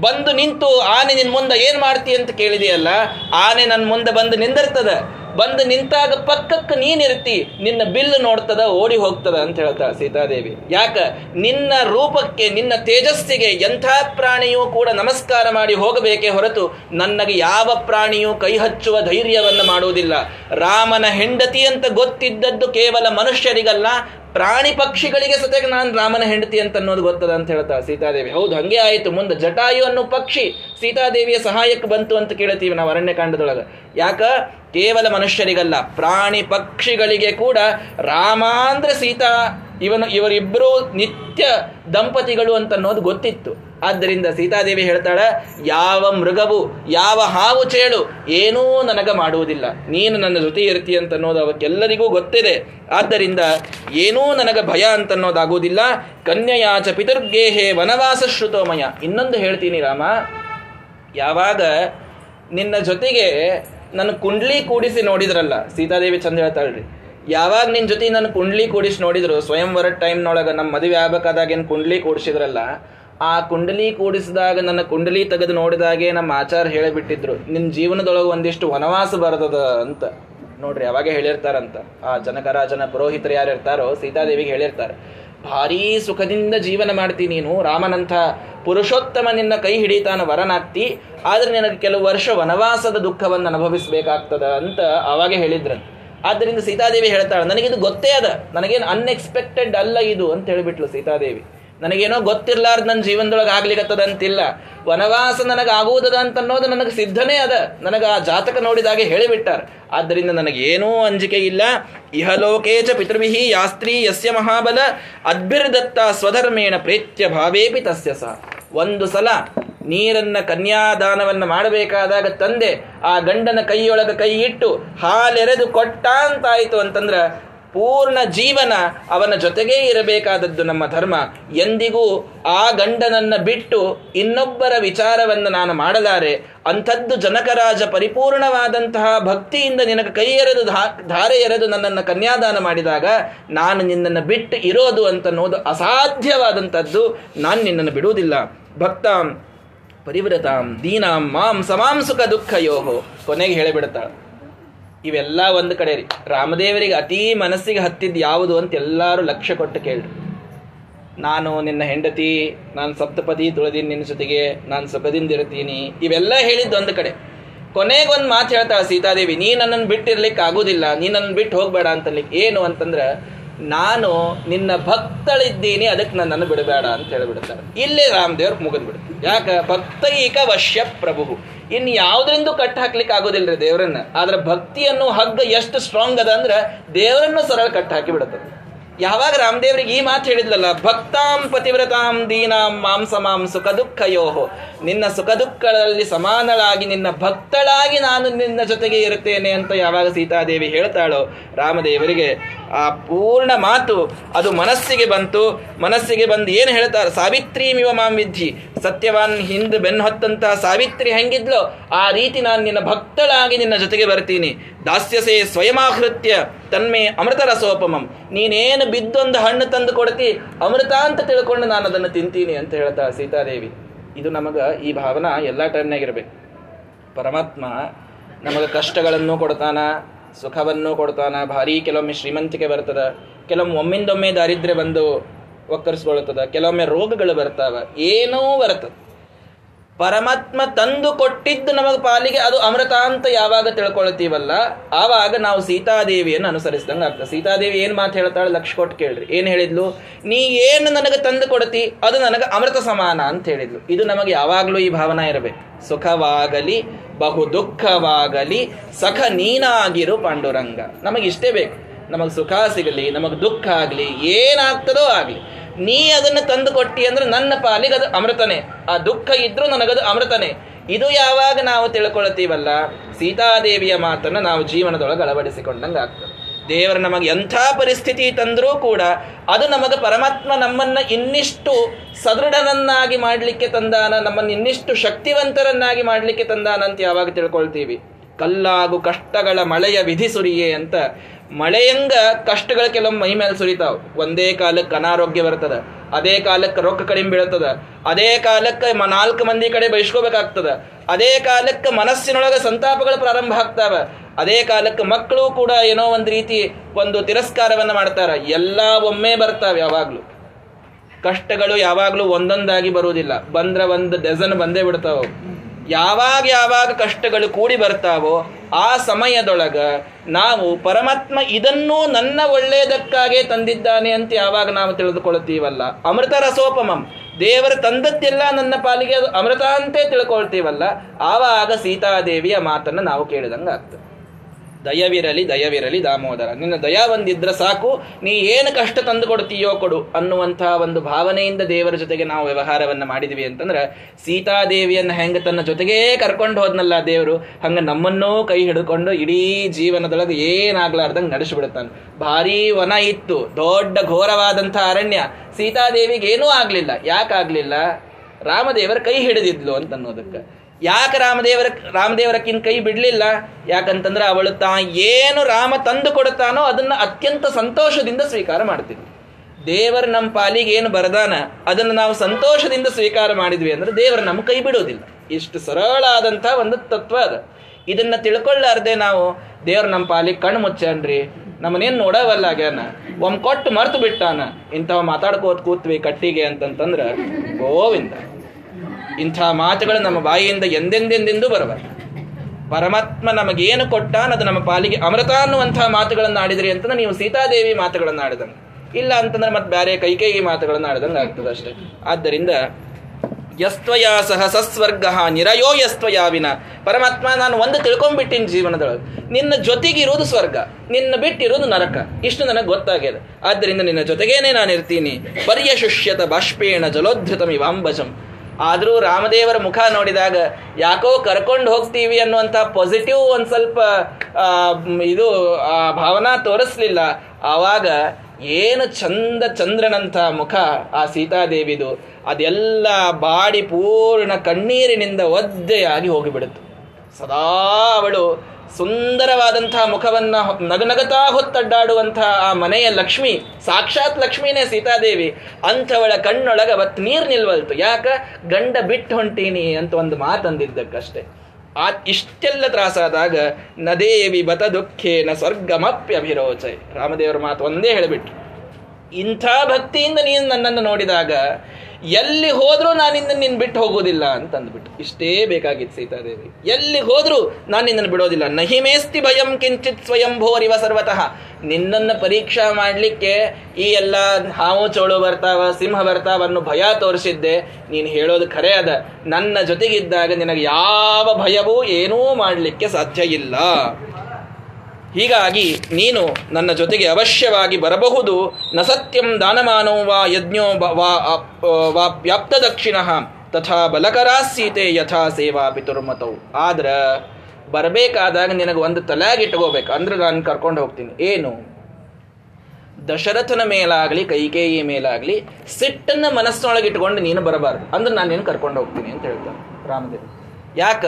ಬಂದು ನಿಂತು ಆನೆ ನಿನ್ನ ಮುಂದೆ ಏನು ಮಾಡ್ತಿ ಅಂತ ಕೇಳಿದೆಯಲ್ಲ, ಆನೆ ನನ್ನ ಮುಂದೆ ಬಂದು ನಿಂದಿರ್ತದ. ಬಂದು ನಿಂತಾಗ ಪಕ್ಕಕ್ಕೆ ನೀನಿರ್ತಿ ನಿನ್ನ ಬಿಲ್ಲು ನೋಡ್ತದ, ಓಡಿ ಹೋಗ್ತದ ಅಂತ ಹೇಳ್ತಾಳೆ ಸೀತಾದೇವಿ. ಯಾಕ? ನಿನ್ನ ರೂಪಕ್ಕೆ, ನಿನ್ನ ತೇಜಸ್ಸಿಗೆ ಎಂಥ ಪ್ರಾಣಿಯೂ ಕೂಡ ನಮಸ್ಕಾರ ಮಾಡಿ ಹೋಗಬೇಕೇ ಹೊರತು ನನಗೆ ಯಾವ ಪ್ರಾಣಿಯೂ ಕೈ ಹಚ್ಚುವ ಧೈರ್ಯವನ್ನು ಮಾಡುವುದಿಲ್ಲ. ರಾಮನ ಹೆಂಡತಿ ಅಂತ ಗೊತ್ತಿದ್ದದ್ದು ಕೇವಲ ಮನುಷ್ಯರಿಗಲ್ಲ ಪ್ರಾಣಿ ಪಕ್ಷಿಗಳಿಗೆ ಸತೆಗೆ ನಾನು ರಾಮನ ಹೆಂಡತಿ ಅಂತ ಅನ್ನೋದು ಗೊತ್ತದ ಅಂತ ಹೇಳ್ತಾ ಸೀತಾದೇವಿ. ಹೌದು, ಹಂಗೆ ಆಯಿತು. ಮುಂದೆ ಜಟಾಯು ಅನ್ನೋ ಪಕ್ಷಿ ಸೀತಾದೇವಿಯ ಸಹಾಯಕ್ಕೆ ಬಂತು ಅಂತ ಕೇಳ್ತೀವಿ ನಾವು ಅರಣ್ಯಕಾಂಡದೊಳಗೆ. ಯಾಕ? ಕೇವಲ ಮನುಷ್ಯರಿಗಲ್ಲ, ಪ್ರಾಣಿ ಪಕ್ಷಿಗಳಿಗೆ ಕೂಡ ರಾಮ ಅಂದ್ರೆ ಸೀತಾ, ಇವನು ಇವರಿಬ್ಬರು ನಿತ್ಯ ದಂಪತಿಗಳು ಅಂತ ಅನ್ನೋದು ಗೊತ್ತಿತ್ತು. ಆದ್ದರಿಂದ ಸೀತಾದೇವಿ ಹೇಳ್ತಾಳ, ಯಾವ ಮೃಗವು, ಯಾವ ಹಾವು ಚೇಳು, ಏನೂ ನನಗ ಮಾಡುವುದಿಲ್ಲ. ನೀನು ನನ್ನ ಜೊತೆ ಇರ್ತಿ ಅಂತ ಅನ್ನೋದು ಅವಕ್ಕೆಲ್ಲರಿಗೂ ಗೊತ್ತಿದೆ. ಆದ್ದರಿಂದ ಏನೂ ನನಗ ಭಯ ಅಂತ ಅನ್ನೋದಾಗುವುದಿಲ್ಲ. ಕನ್ಯಯಾಚ ಪಿತೃರ್ಗೇಹೇ ವನವಾಸ ಶ್ರುತೋಮಯ ಇನ್ನೊಂದು ಹೇಳ್ತೀನಿ ರಾಮ, ಯಾವಾಗ ನಿನ್ನ ಜೊತೆಗೆ ನನ್ನ ಕುಂಡ್ಲಿ ಕೂಡಿಸಿ ನೋಡಿದ್ರಲ್ಲ, ಸೀತಾದೇವಿ ಚಂದ ಹೇಳ್ತಾಳ್ರಿ ಯಾವಾಗ ನಿನ್ನ ಜೊತೆ ನನ್ನ ಕುಂಡ್ಲಿ ಕೂಡಿಸಿ ನೋಡಿದ್ರು, ಸ್ವಯಂವರ ಟೈಮ್ನೊಳಗೆ ನಮ್ಮ ಮದುವೆ ಆಗ್ಬೇಕಾದಾಗ ಏನು ಕುಂಡ್ಲಿ ಕೂಡಿಸಿದ್ರಲ್ಲ ಆ ಕುಂಡಲಿ ಕೂಡಿಸಿದಾಗ ನನ್ನ ಕುಂಡಲಿ ತೆಗೆದು ನೋಡಿದಾಗೆ ನಮ್ಮ ಆಚಾರ ಹೇಳಿಬಿಟ್ಟಿದ್ರು ನಿನ್ನ ಜೀವನದೊಳಗೆ ಒಂದಿಷ್ಟು ವನವಾಸ ಬರ್ತದ ಅಂತ. ನೋಡ್ರಿ ಅವಾಗೆ ಹೇಳಿರ್ತಾರಂತ. ಆ ಜನಕರಾಜನ ಪುರೋಹಿತರು ಯಾರು ಇರ್ತಾರೋ, ಸೀತಾದೇವಿಗೆ ಹೇಳಿರ್ತಾರೆ, ಭಾರೀ ಸುಖದಿಂದ ಜೀವನ ಮಾಡ್ತೀನಿ ನೀನು, ರಾಮನಂಥ ಪುರುಷೋತ್ತಮ ನಿನ್ನ ಕೈ ಹಿಡಿತಾನ ವರನಾಗ್ತಿ, ಆದ್ರೆ ನಿನಗೆ ಕೆಲವು ವರ್ಷ ವನವಾಸದ ದುಃಖವನ್ನು ಅನುಭವಿಸಬೇಕಾಗ್ತದ ಅಂತ ಅವಾಗೆ ಹೇಳಿದ್ರಂತೆ ಆದ್ದರಿಂದ ಸೀತಾದೇವಿ ಹೇಳ್ತಾಳೆ, ನನಗಿದು ಗೊತ್ತೇ ಅದ, ನನಗೇನು ಅನ್ಎಕ್ಸ್ಪೆಕ್ಟೆಡ್ ಅಲ್ಲ ಇದು ಅಂತ ಹೇಳಿಬಿಟ್ಲು ಸೀತಾದೇವಿ. ನನಗೇನೋ ಗೊತ್ತಿರ್ಲಾರ್ದ ನನ್ನ ಜೀವನದೊಳಗೆ ಆಗ್ಲಿಕ್ಕತ್ತದ ಅಂತಿಲ್ಲ ವನವಾಸ ನನಗೆ ಅಂತ ಅನ್ನೋದು ನನಗೆ ಸಿದ್ಧನೇ ಅದ. ನನಗೆ ಆ ಜಾತಕ ನೋಡಿದಾಗೆ ಹೇಳಿಬಿಟ್ಟಾರ. ಆದ್ದರಿಂದ ನನಗೇನೂ ಅಂಜಿಕೆ ಇಲ್ಲ. ಇಹಲೋಕೇಚ ಪಿತೃವಿಹಿ ಯಾಸ್ತ್ರೀ ಯಸ್ಯ ಮಹಾಬಲ ಅದ್ಭಿರ್ದತ್ತ ಸ್ವಧರ್ಮೇಣ ಪ್ರೇತ್ಯ ಭಾವೇಪಿ ತಸ್ಯ ಸಹ ಒಂದು ಸಲ ನೀರನ್ನ ಕನ್ಯಾದಾನವನ್ನು ಮಾಡಬೇಕಾದಾಗ ತಂದೆ ಆ ಗಂಡನ ಕೈಯೊಳಗೆ ಕೈ ಇಟ್ಟು ಹಾಲೆರೆದು ಕೊಟ್ಟ ಅಂತಾಯಿತು ಅಂತಂದ್ರ ಪೂರ್ಣ ಜೀವನ ಅವನ ಜೊತೆಗೇ ಇರಬೇಕಾದದ್ದು ನಮ್ಮ ಧರ್ಮ. ಎಂದಿಗೂ ಆ ಗಂಡನನ್ನ ಬಿಟ್ಟು ಇನ್ನೊಬ್ಬರ ವಿಚಾರವನ್ನು ನಾನು ಮಾಡಲಾರೆ. ಅಂಥದ್ದು ಜನಕರಾಜ ಪರಿಪೂರ್ಣವಾದಂತಹ ಭಕ್ತಿಯಿಂದ ನಿನಗೆ ಕೈ ಎರೆದು ಧಾರೆ ಎರೆದು ನನ್ನನ್ನು ಕನ್ಯಾದಾನ ಮಾಡಿದಾಗ ನಾನು ನಿನ್ನನ್ನು ಬಿಟ್ಟು ಇರೋದು ಅಂತನ್ನೋದು ಅಸಾಧ್ಯವಾದಂಥದ್ದು. ನಾನು ನಿನ್ನನ್ನು ಬಿಡುವುದಿಲ್ಲ. ಭಕ್ತಾಂ ಪರಿವ್ರತಾಂ ದೀನಾಂ, ಮಾಂ ಸಮಾಂ ಸುಖ ದುಃಖ ಯೋಹೋ ಕೊನೆಗೆ ಹೇಳಿಬಿಡುತ್ತಾಳೆ ಇವೆಲ್ಲ ಒಂದು ಕಡೆ ರೀ. ರಾಮದೇವರಿಗೆ ಅತೀ ಮನಸ್ಸಿಗೆ ಹತ್ತಿದ್ದು ಯಾವುದು ಅಂತ ಎಲ್ಲರೂ ಲಕ್ಷ್ಯ ಕೊಟ್ಟು ಕೇಳ್ರಿ. ನಾನು ನಿನ್ನ ಹೆಂಡತಿ, ನಾನು ಸಪ್ತಪದಿ ತುಳದಿನ ನಿನ್ನ ಜೊತೆಗೆ, ನಾನು ಸುಖದಿಂದ ಇರ್ತೀನಿ. ಇವೆಲ್ಲ ಹೇಳಿದ್ದು ಒಂದು ಕಡೆ. ಕೊನೆಗೊಂದು ಮಾತು ಹೇಳ್ತಾಳೆ ಸೀತಾದೇವಿ, ನೀ ನನ್ನನ್ನು ಬಿಟ್ಟಿರ್ಲಿಕ್ಕೆ ಆಗೋದಿಲ್ಲ ನೀ ನನ್ನನ್ನು ಬಿಟ್ಟು ಹೋಗ್ಬೇಡ ಅಂತಲಿಕ್ಕೆ ಏನು ಅಂತಂದ್ರೆ ನಾನು ನಿನ್ನ ಭಕ್ತಳಿದ್ದೀನಿ, ಅದಕ್ಕೆ ನನ್ನನ್ನು ಬಿಡಬೇಡ ಅಂತ ಹೇಳಿಬಿಡ್ತಾರೆ. ಇಲ್ಲೇ ರಾಮದೇವ್ರ ಮುಗಿದು ಬಿಡುತ್ತೆ ಯಾಕ? ಭಕ್ತೈಕ ವಶ್ಯ ಪ್ರಭು. ಇನ್ ಯಾವುದರಿಂದ ಕಟ್ ಹಾಕ್ಲಿಕ್ಕೆ ಆಗೋದಿಲ್ರಿ ದೇವರನ್ನ. ಆದ್ರೆ ಭಕ್ತಿಯನ್ನು ಹಗ್ಗ ಎಷ್ಟು ಸ್ಟ್ರಾಂಗ್ ಅದ ಅಂದ್ರೆ ದೇವರನ್ನು ಸರಳ ಕಟ್ ಹಾಕಿ ಬಿಡುತ್ತದೆ ಯಾವಾಗ ರಾಮದೇವರಿಗೆ ಈ ಮಾತು ಹೇಳಿದ್ಲಲ್ಲ, ಭಕ್ತಾಂ ಪತಿವ್ರತಾಂ ದೀನಾಂ ಮಾಂಸ ಮಾಂ ಸುಖ ದುಃಖಯೋಹೋ ನಿನ್ನ ಸುಖ ದುಃಖಗಳಲ್ಲಿ ಸಮಾನಳಾಗಿ, ನಿನ್ನ ಭಕ್ತಳಾಗಿ ನಾನು ನಿನ್ನ ಜೊತೆಗೆ ಇರುತ್ತೇನೆ ಅಂತ ಯಾವಾಗ ಸೀತಾದೇವಿ ಹೇಳ್ತಾಳೋ, ರಾಮದೇವರಿಗೆ ಆ ಪೂರ್ಣ ಮಾತು ಅದು ಮನಸ್ಸಿಗೆ ಬಂತು. ಮನಸ್ಸಿಗೆ ಬಂದು ಏನು ಹೇಳ್ತಾರೆ? ಸಾವಿತ್ರಿ ಮಿವ ಮಾಂ ವಿಧಿ ಸತ್ಯವಾನ್ ಹಿಂದ್ ಬೆನ್ನು ಹೊತ್ತಂತಹ ಸಾವಿತ್ರಿ ಹೆಂಗಿದ್ಲೋ, ಆ ರೀತಿ ನಾನು ನಿನ್ನ ಭಕ್ತಳಾಗಿ ನಿನ್ನ ಜೊತೆಗೆ ಬರ್ತೀನಿ. ದಾಸ್ಯಸೆ ಸ್ವಯಮಾಹೃತ್ಯ ತನ್ಮೆ ಅಮೃತ ರಸೋಪಮಂ ನೀನೇನು ಬಿದ್ದೊಂದು ಹಣ್ಣು ತಂದು ಕೊಡ್ತಿ. ಅಮೃತ ಅಂತ ತಿಳ್ಕೊಂಡು ನಾನು ಅದನ್ನು ತಿಂತೀನಿ ಅಂತ ಹೇಳ್ತಾ ಸೀತಾದೇವಿ. ಇದು ನಮಗ ಈ ಭಾವನಾ ಎಲ್ಲ ಟೈಮ್ನಾಗಿರ್ಬೇಕು. ಪರಮಾತ್ಮ ನಮಗೆ ಕಷ್ಟಗಳನ್ನು ಕೊಡ್ತಾನ, ಸುಖವನ್ನು ಕೊಡ್ತಾನ, ಭಾರಿ ಕೆಲವೊಮ್ಮೆ ಶ್ರೀಮಂತಿಕೆ ಬರ್ತದ, ಕೆಲವೊಮ್ಮೆ ಒಮ್ಮಿಂದೊಮ್ಮೆ ದಾರಿದ್ರ್ಯ ಬಂದು ಒಕ್ಕರಿಸ್ಕೊಳ್ತದ ಕೆಲವೊಮ್ಮೆ ರೋಗಗಳು ಬರ್ತಾವ, ಏನೋ ಬರ್ತದ ಪರಮಾತ್ಮ ತಂದು ಕೊಟ್ಟಿದ್ದು ನಮಗೆ ಪಾಲಿಗೆ ಅದು ಅಮೃತ ಅಂತ ಯಾವಾಗ ತಿಳ್ಕೊಳ್ತೀವಲ್ಲ? ಆವಾಗ ನಾವು ಸೀತಾದೇವಿಯನ್ನು ಅನುಸರಿಸಿದಂಗೆ ಆಗ್ತದೆ. ಸೀತಾದೇವಿ ಏನು ಮಾತು ಹೇಳ್ತಾಳೆ? ಲಕ್ಷ ಕೊಟ್ಟು ಕೇಳ್ರಿ. ಏನು ಹೇಳಿದ್ಲು? ನೀ ಏನು ನನಗೆ ತಂದು ಕೊಡ್ತಿ, ಅದು ನನಗೆ ಅಮೃತ ಸಮಾನ ಅಂತ ಹೇಳಿದ್ಲು. ಇದು ನಮಗೆ ಯಾವಾಗಲೂ ಈ ಭಾವನೆ ಇರಬೇಕು. ಸುಖವಾಗಲಿ, ಬಹು ದುಃಖವಾಗಲಿ, ಸಖ ನೀನಾಗಿರು ಪಾಂಡುರಂಗ. ನಮಗೆ ಇಷ್ಟೇ ಬೇಕು. ನಮಗೆ ಸುಖ ಸಿಗಲಿ, ನಮಗೆ ದುಃಖ ಆಗಲಿ, ಏನಾಗ್ತದೋ ಆಗಲಿ. ನೀ ಅದನ್ನು ತಂದು ಕೊಟ್ಟಿ ಅಂದ್ರೆ ನನ್ನ ಪಾಲಿಗೆ ಅದು ಅಮೃತನೇ. ಆ ದುಃಖ ಇದ್ರೂ ನನಗದು ಅಮೃತನೇ. ಇದು ಯಾವಾಗ ನಾವು ತಿಳ್ಕೊಳ್ತೀವಲ್ಲ? ಸೀತಾದೇವಿಯ ಮಾತನ್ನು ನಾವು ಜೀವನದೊಳಗೆ ಅಳವಡಿಸಿಕೊಂಡಂಗೆ ಆಗ್ತದೆ. ದೇವರು ನಮಗೆ ಎಂಥ ಪರಿಸ್ಥಿತಿ ತಂದರೂ ಕೂಡ ಅದು ನಮಗೆ ಪರಮಾತ್ಮ ನಮ್ಮನ್ನು ಇನ್ನಿಷ್ಟು ಸದೃಢನನ್ನಾಗಿ ಮಾಡಲಿಕ್ಕೆ ತಂದಾನ, ನಮ್ಮನ್ನು ಇನ್ನಿಷ್ಟು ಶಕ್ತಿವಂತರನ್ನಾಗಿ ಮಾಡಲಿಕ್ಕೆ ತಂದಾನ ಅಂತ ಯಾವಾಗ ತಿಳ್ಕೊಳ್ತೀವಿ? ಕಲ್ಲಾಗು ಕಷ್ಟಗಳ ಮಳೆಯ ವಿಧಿ ಸುರಿಯೇ ಅಂತ ಮಳೆಯಂಗ ಕಷ್ಟಗಳು ಕೆಲವೊಮ್ಮೆ ಮೈ ಮೇಲೆ ಸುರಿತಾವ್. ಒಂದೇ ಕಾಲಕ್ಕೆ ಅನಾರೋಗ್ಯ ಬರ್ತದ, ಅದೇ ಕಾಲಕ್ಕೆ ರೊಕ್ಕ ಕಡಿಮೆ ಬೀಳ್ತದ, ಅದೇ ಕಾಲಕ್ಕೆ ನಾಲ್ಕು ಮಂದಿ ಕಡೆ ಬಯಸ್ಕೋಬೇಕಾಗ್ತದ ಅದೇ ಕಾಲಕ್ಕೆ ಮನಸ್ಸಿನೊಳಗೆ ಸಂತಾಪಗಳು ಪ್ರಾರಂಭ ಆಗ್ತಾವ, ಅದೇ ಕಾಲಕ್ಕೆ ಮಕ್ಕಳು ಕೂಡ ಏನೋ ಒಂದು ರೀತಿ ಒಂದು ತಿರಸ್ಕಾರವನ್ನು ಮಾಡ್ತಾರ. ಎಲ್ಲ ಒಮ್ಮೆ ಬರ್ತಾವೆ ಯಾವಾಗ್ಲೂ. ಕಷ್ಟಗಳು ಯಾವಾಗ್ಲೂ ಒಂದೊಂದಾಗಿ ಬರುವುದಿಲ್ಲ. ಬಂದ್ರ ಒಂದು ಡಜನ್ ಬಂದೇ ಬಿಡ್ತಾವ. ಯಾವಾಗ ಯಾವಾಗ ಕಷ್ಟಗಳು ಕೂಡಿ ಬರ್ತಾವೋ ಆ ಸಮಯದೊಳಗ ನಾವು ಪರಮಾತ್ಮ ಇದನ್ನೂ ನನ್ನ ಒಳ್ಳೆಯದಕ್ಕಾಗೇ ತಂದಿದ್ದಾನೆ ಅಂತ ಯಾವಾಗ ನಾವು ತಿಳಿದುಕೊಳ್ತೀವಲ್ಲ? ಅಮೃತ ರಸೋಪಮಂ. ದೇವರು ತಂದದ್ದೆಲ್ಲ ನನ್ನ ಪಾಲಿಗೆ ಅದು ಅಮೃತ ಅಂತೇ ತಿಳ್ಕೊಳ್ತೀವಲ್ಲ? ಆವಾಗ ಸೀತಾದೇವಿಯ ಮಾತನ್ನು ನಾವು ಕೇಳಿದಂಗೆ ಆಗ್ತದೆ ದಯವಿರಲಿ ದಯವಿರಲಿ ದಾಮೋದರ, ನಿನ್ನ ದಯ ಒಂದಿದ್ರೆ ಸಾಕು, ನೀ ಏನು ಕಷ್ಟ ತಂದು ಕೊಡ್ತೀಯೋ ಕೊಡು ಅನ್ನುವಂತಹ ಒಂದು ಭಾವನೆಯಿಂದ ದೇವರ ಜೊತೆಗೆ ನಾವು ವ್ಯವಹಾರವನ್ನು ಮಾಡಿದ್ವಿ ಅಂತಂದ್ರೆ, ಸೀತಾದೇವಿಯನ್ನ ಹೆಂಗ ತನ್ನ ಜೊತೆಗೇ ಕರ್ಕೊಂಡು ಹೋದ್ನಲ್ಲ ದೇವರು, ಹಂಗ ನಮ್ಮನ್ನೂ ಕೈ ಹಿಡ್ಕೊಂಡು ಇಡೀ ಜೀವನದೊಳಗೆ ಏನಾಗ್ಲಾರ್ದಂಗೆ ನಡೆಸಿಬಿಡುತ್ತಾನೆ. ಭಾರೀ ವನ ಇತ್ತು, ದೊಡ್ಡ ಘೋರವಾದಂಥ ಅರಣ್ಯ ಸೀತಾದೇವಿಗೆ ಏನೂ ಆಗಲಿಲ್ಲ. ಯಾಕಾಗಲಿಲ್ಲ? ರಾಮದೇವರ ಕೈ ಹಿಡಿದಿದ್ಲು ಅಂತ ಅನ್ನೋದಕ್ಕೆ ಯಾಕೆ ರಾಮದೇವರ ರಾಮದೇವರಕ್ಕಿನ ಕೈ ಬಿಡಲಿಲ್ಲ? ಯಾಕಂತಂದ್ರೆ ಅವಳು ತಾ ಏನು ರಾಮ ತಂದು ಕೊಡುತ್ತಾನೋ ಅದನ್ನ ಅತ್ಯಂತ ಸಂತೋಷದಿಂದ ಸ್ವೀಕಾರ ಮಾಡ್ತೀವಿ ದೇವರು ನಮ್ಮ ಪಾಲಿಗೆ ಏನು ಬರದಾನ, ಅದನ್ನು ನಾವು ಸಂತೋಷದಿಂದ ಸ್ವೀಕಾರ ಮಾಡಿದ್ವಿ ಅಂದ್ರೆ ದೇವರು ನಮ್ಮ ಕೈ ಬಿಡೋದಿಲ್ಲ. ಇಷ್ಟು ಸರಳಾದಂತಹ ಒಂದು ತತ್ವ ಅದ. ಇದನ್ನ ತಿಳ್ಕೊಳ್ಳಾರ್ದೆ ನಾವು, ದೇವ್ರ ನಮ್ಮ ಪಾಲಿಗೆ ಕಣ್ಣು ಮುಚ್ಚನ್ರಿ ನಮ್ಮನೇನು ನೋಡವಲ್ಲ ಆಗ್ಯಾನ? ಒಮ್ಮೆ ಕೊಟ್ಟು ಮರ್ತು ಬಿಟ್ಟಾನ? ಇಂಥವ ಮಾತಾಡ್ಕೋತ್ ಕೂತ್ವಿ ಕಟ್ಟಿಗೆ ಅಂತಂತಂದ್ರೆ, ಗೋವಿಂದ. ಇಂಥ ಮಾತುಗಳು ನಮ್ಮ ಬಾಯಿಯಿಂದ ಎಂದೆಂದೆಂದೆಂದೂ ಬರಬಾರದು ಪರಮಾತ್ಮ ನಮಗೇನು ಕೊಟ್ಟಾನ ಅದು ನಮ್ಮ ಪಾಲಿಗೆ ಅಮೃತ ಅನ್ನುವಂತಹ ಮಾತುಗಳನ್ನು ಆಡಿದ್ರಿ ಅಂತಂದ್ರೆ ನೀವು ಸೀತಾದೇವಿ ಮಾತುಗಳನ್ನು ಆಡಿದಂಗೆ. ಇಲ್ಲ ಅಂತಂದ್ರೆ ಮತ್ತೆ ಬೇರೆ ಕೈಕೇಯಿ ಮಾತುಗಳನ್ನು ಆಡಿದಂಗೆ ಆಗ್ತದೆ ಅಷ್ಟೇ. ಆದ್ದರಿಂದ ಯಸ್ತ್ವಯ ಸಹ ಸಸ್ವರ್ಗ ನಿರಯೋ ಯಸ್ತ್ವಯ ವಿನ. ಪರಮಾತ್ಮ, ನಾನು ಒಂದು ತಿಳ್ಕೊಂಡ್ಬಿಟ್ಟಿನಿ ಜೀವನದೊಳಗೆ. ನಿನ್ನ ಜೊತೆಗಿರುವುದು ಸ್ವರ್ಗ, ನಿನ್ನ ಬಿಟ್ಟಿರೋದು ನರಕ. ಇಷ್ಟು ನನಗೆ ಗೊತ್ತಾಗ್ಯದ. ಆದ್ದರಿಂದ ನಿನ್ನ ಜೊತೆಗೇನೆ ನಾನು ಇರ್ತೀನಿ ಪರ್ಯಶುಷ್ಯತ ಬಾಷ್ಪೇಣ ಜಲೋದ್ಧತಮಿವಾಂಬಜಂ. ಆದರೂ ರಾಮದೇವರ ಮುಖ ನೋಡಿದಾಗ, ಯಾಕೋ ಕರ್ಕೊಂಡು ಹೋಗ್ತೀವಿ ಅನ್ನುವಂಥ ಪಾಸಿಟಿವ್ ಒಂದು ಸ್ವಲ್ಪ ಇದು, ಆ, ಭಾವನಾ ತೋರಿಸ್ಲಿಲ್ಲ. ಆವಾಗ ಏನು ಚಂದ ಚಂದ್ರನಂಥ ಮುಖ ಆ ಸೀತಾದೇವಿದು. ಅದೆಲ್ಲ ಬಾಡಿ ಪೂರ್ಣ ಕಣ್ಣೀರಿನಿಂದ ಒದ್ದೆಯಾಗಿ ಹೋಗಿಬಿಡುತ್ತೆ. ಸದಾ ಅವಳು ಸುಂದರವಾದಂತಹ ಮುಖವನ್ನ ನಗನಗತಾ ಹೊತ್ತಡ್ಡಾಡುವಂತಹ ಆ ಮನೆಯ ಲಕ್ಷ್ಮಿ, ಸಾಕ್ಷಾತ್ ಲಕ್ಷ್ಮೀನೇ ಸೀತಾದೇವಿ. ಅಂಥವಳ ಕಣ್ಣೊಳಗ ಅವತ್ತು ನೀರು ನಿಲ್ವಲ್ತು. ಯಾಕ? ಗಂಡ ಬಿಟ್ಟು ಹೊಂಟೀನಿ ಅಂತ ಒಂದು ಮಾತಂದಿದ್ದಕ್ಕಷ್ಟೇ. ಆ ಇಷ್ಟೆಲ್ಲ ತ್ರಾಸಾದಾಗ ನದೇವಿ ಬತ ದುಃಖೇನ ಸ್ವರ್ಗಮಪ್ಯಭಿರೋಚೈ. ರಾಮದೇವರ ಮಾತು ಒಂದೇ ಹೇಳಿಬಿಟ್ರು. ಇಂಥ ಭಕ್ತಿಯಿಂದ ನೀನು ನನ್ನನ್ನು ನೋಡಿದಾಗ, ಎಲ್ಲಿ ಹೋದರೂ ನಾನಿಂದ ನಿನ್ನ ಬಿಟ್ಟು ಹೋಗೋದಿಲ್ಲ ಅಂತ ಅಂದ್ಬಿಟ್ಟು ಇಷ್ಟೇ ಬೇಕಾಗಿತ್ತು ಸೀತಾದೇವಿ. ಎಲ್ಲಿ ಹೋದರೂ ನಾನು ನಿನ್ನನ್ನು ಬಿಡೋದಿಲ್ಲ. ನಹಿಮೇಸ್ತಿ ಭಯಂ ಕಿಂಚಿತ್ ಸ್ವಯಂ ಭೋರಿವ ಸರ್ವತಃ. ನಿನ್ನನ್ನು ಪರೀಕ್ಷಾ ಮಾಡಲಿಕ್ಕೆ ಈ ಎಲ್ಲ ಹಾವು ಚೋಳು ಬರ್ತಾವ, ಸಿಂಹ ಬರ್ತಾವ ಅನ್ನೋ ಭಯ ತೋರಿಸಿದ್ದೆ. ನೀನು ಹೇಳೋದು ಖರೆ ಅದ. ನನ್ನ ಜೊತೆಗಿದ್ದಾಗ ನಿನಗೆ ಯಾವ ಭಯವೂ ಏನೂ ಮಾಡಲಿಕ್ಕೆ ಸಾಧ್ಯ ಇಲ್ಲ. ಹೀಗಾಗಿ ನೀನು ನನ್ನ ಜೊತೆಗೆ ಅವಶ್ಯವಾಗಿ ಬರಬಹುದು. ನ ಸತ್ಯಂ ದಾನಮಾನೋ ವಾ ಯಜ್ಞೋ ವಾ ವ್ಯಾಪ್ತ ದಕ್ಷಿಣ ತಥಾ ಬಲಕರಾ ಸೀತೆ ಯಥಾ ಸೇವಾ ಪಿತುರ್ಮತವು ಆದ್ರ ಬರಬೇಕಾದಾಗ ನಿನಗೆ ಒಂದು ತಲೆಯಾಗಿಟ್ಕೋಬೇಕು ಅಂದ್ರೆ ನಾನು ಕರ್ಕೊಂಡು ಹೋಗ್ತೀನಿ. ಏನು? ದಶರಥನ ಮೇಲಾಗಲಿ, ಕೈಕೇಯಿ ಮೇಲಾಗಲಿ, ಸಿಟ್ಟನ್ನು ಮನಸ್ಸಿನೊಳಗೆ ಇಟ್ಕೊಂಡು ನೀನು ಬರಬಾರ್ದು. ಅಂದ್ರೆ ನಾನು ನೀನು ಕರ್ಕೊಂಡು ಹೋಗ್ತೀನಿ ಅಂತ ಹೇಳ್ತಾನೆ ರಾಮದೇವ್. ಯಾಕ?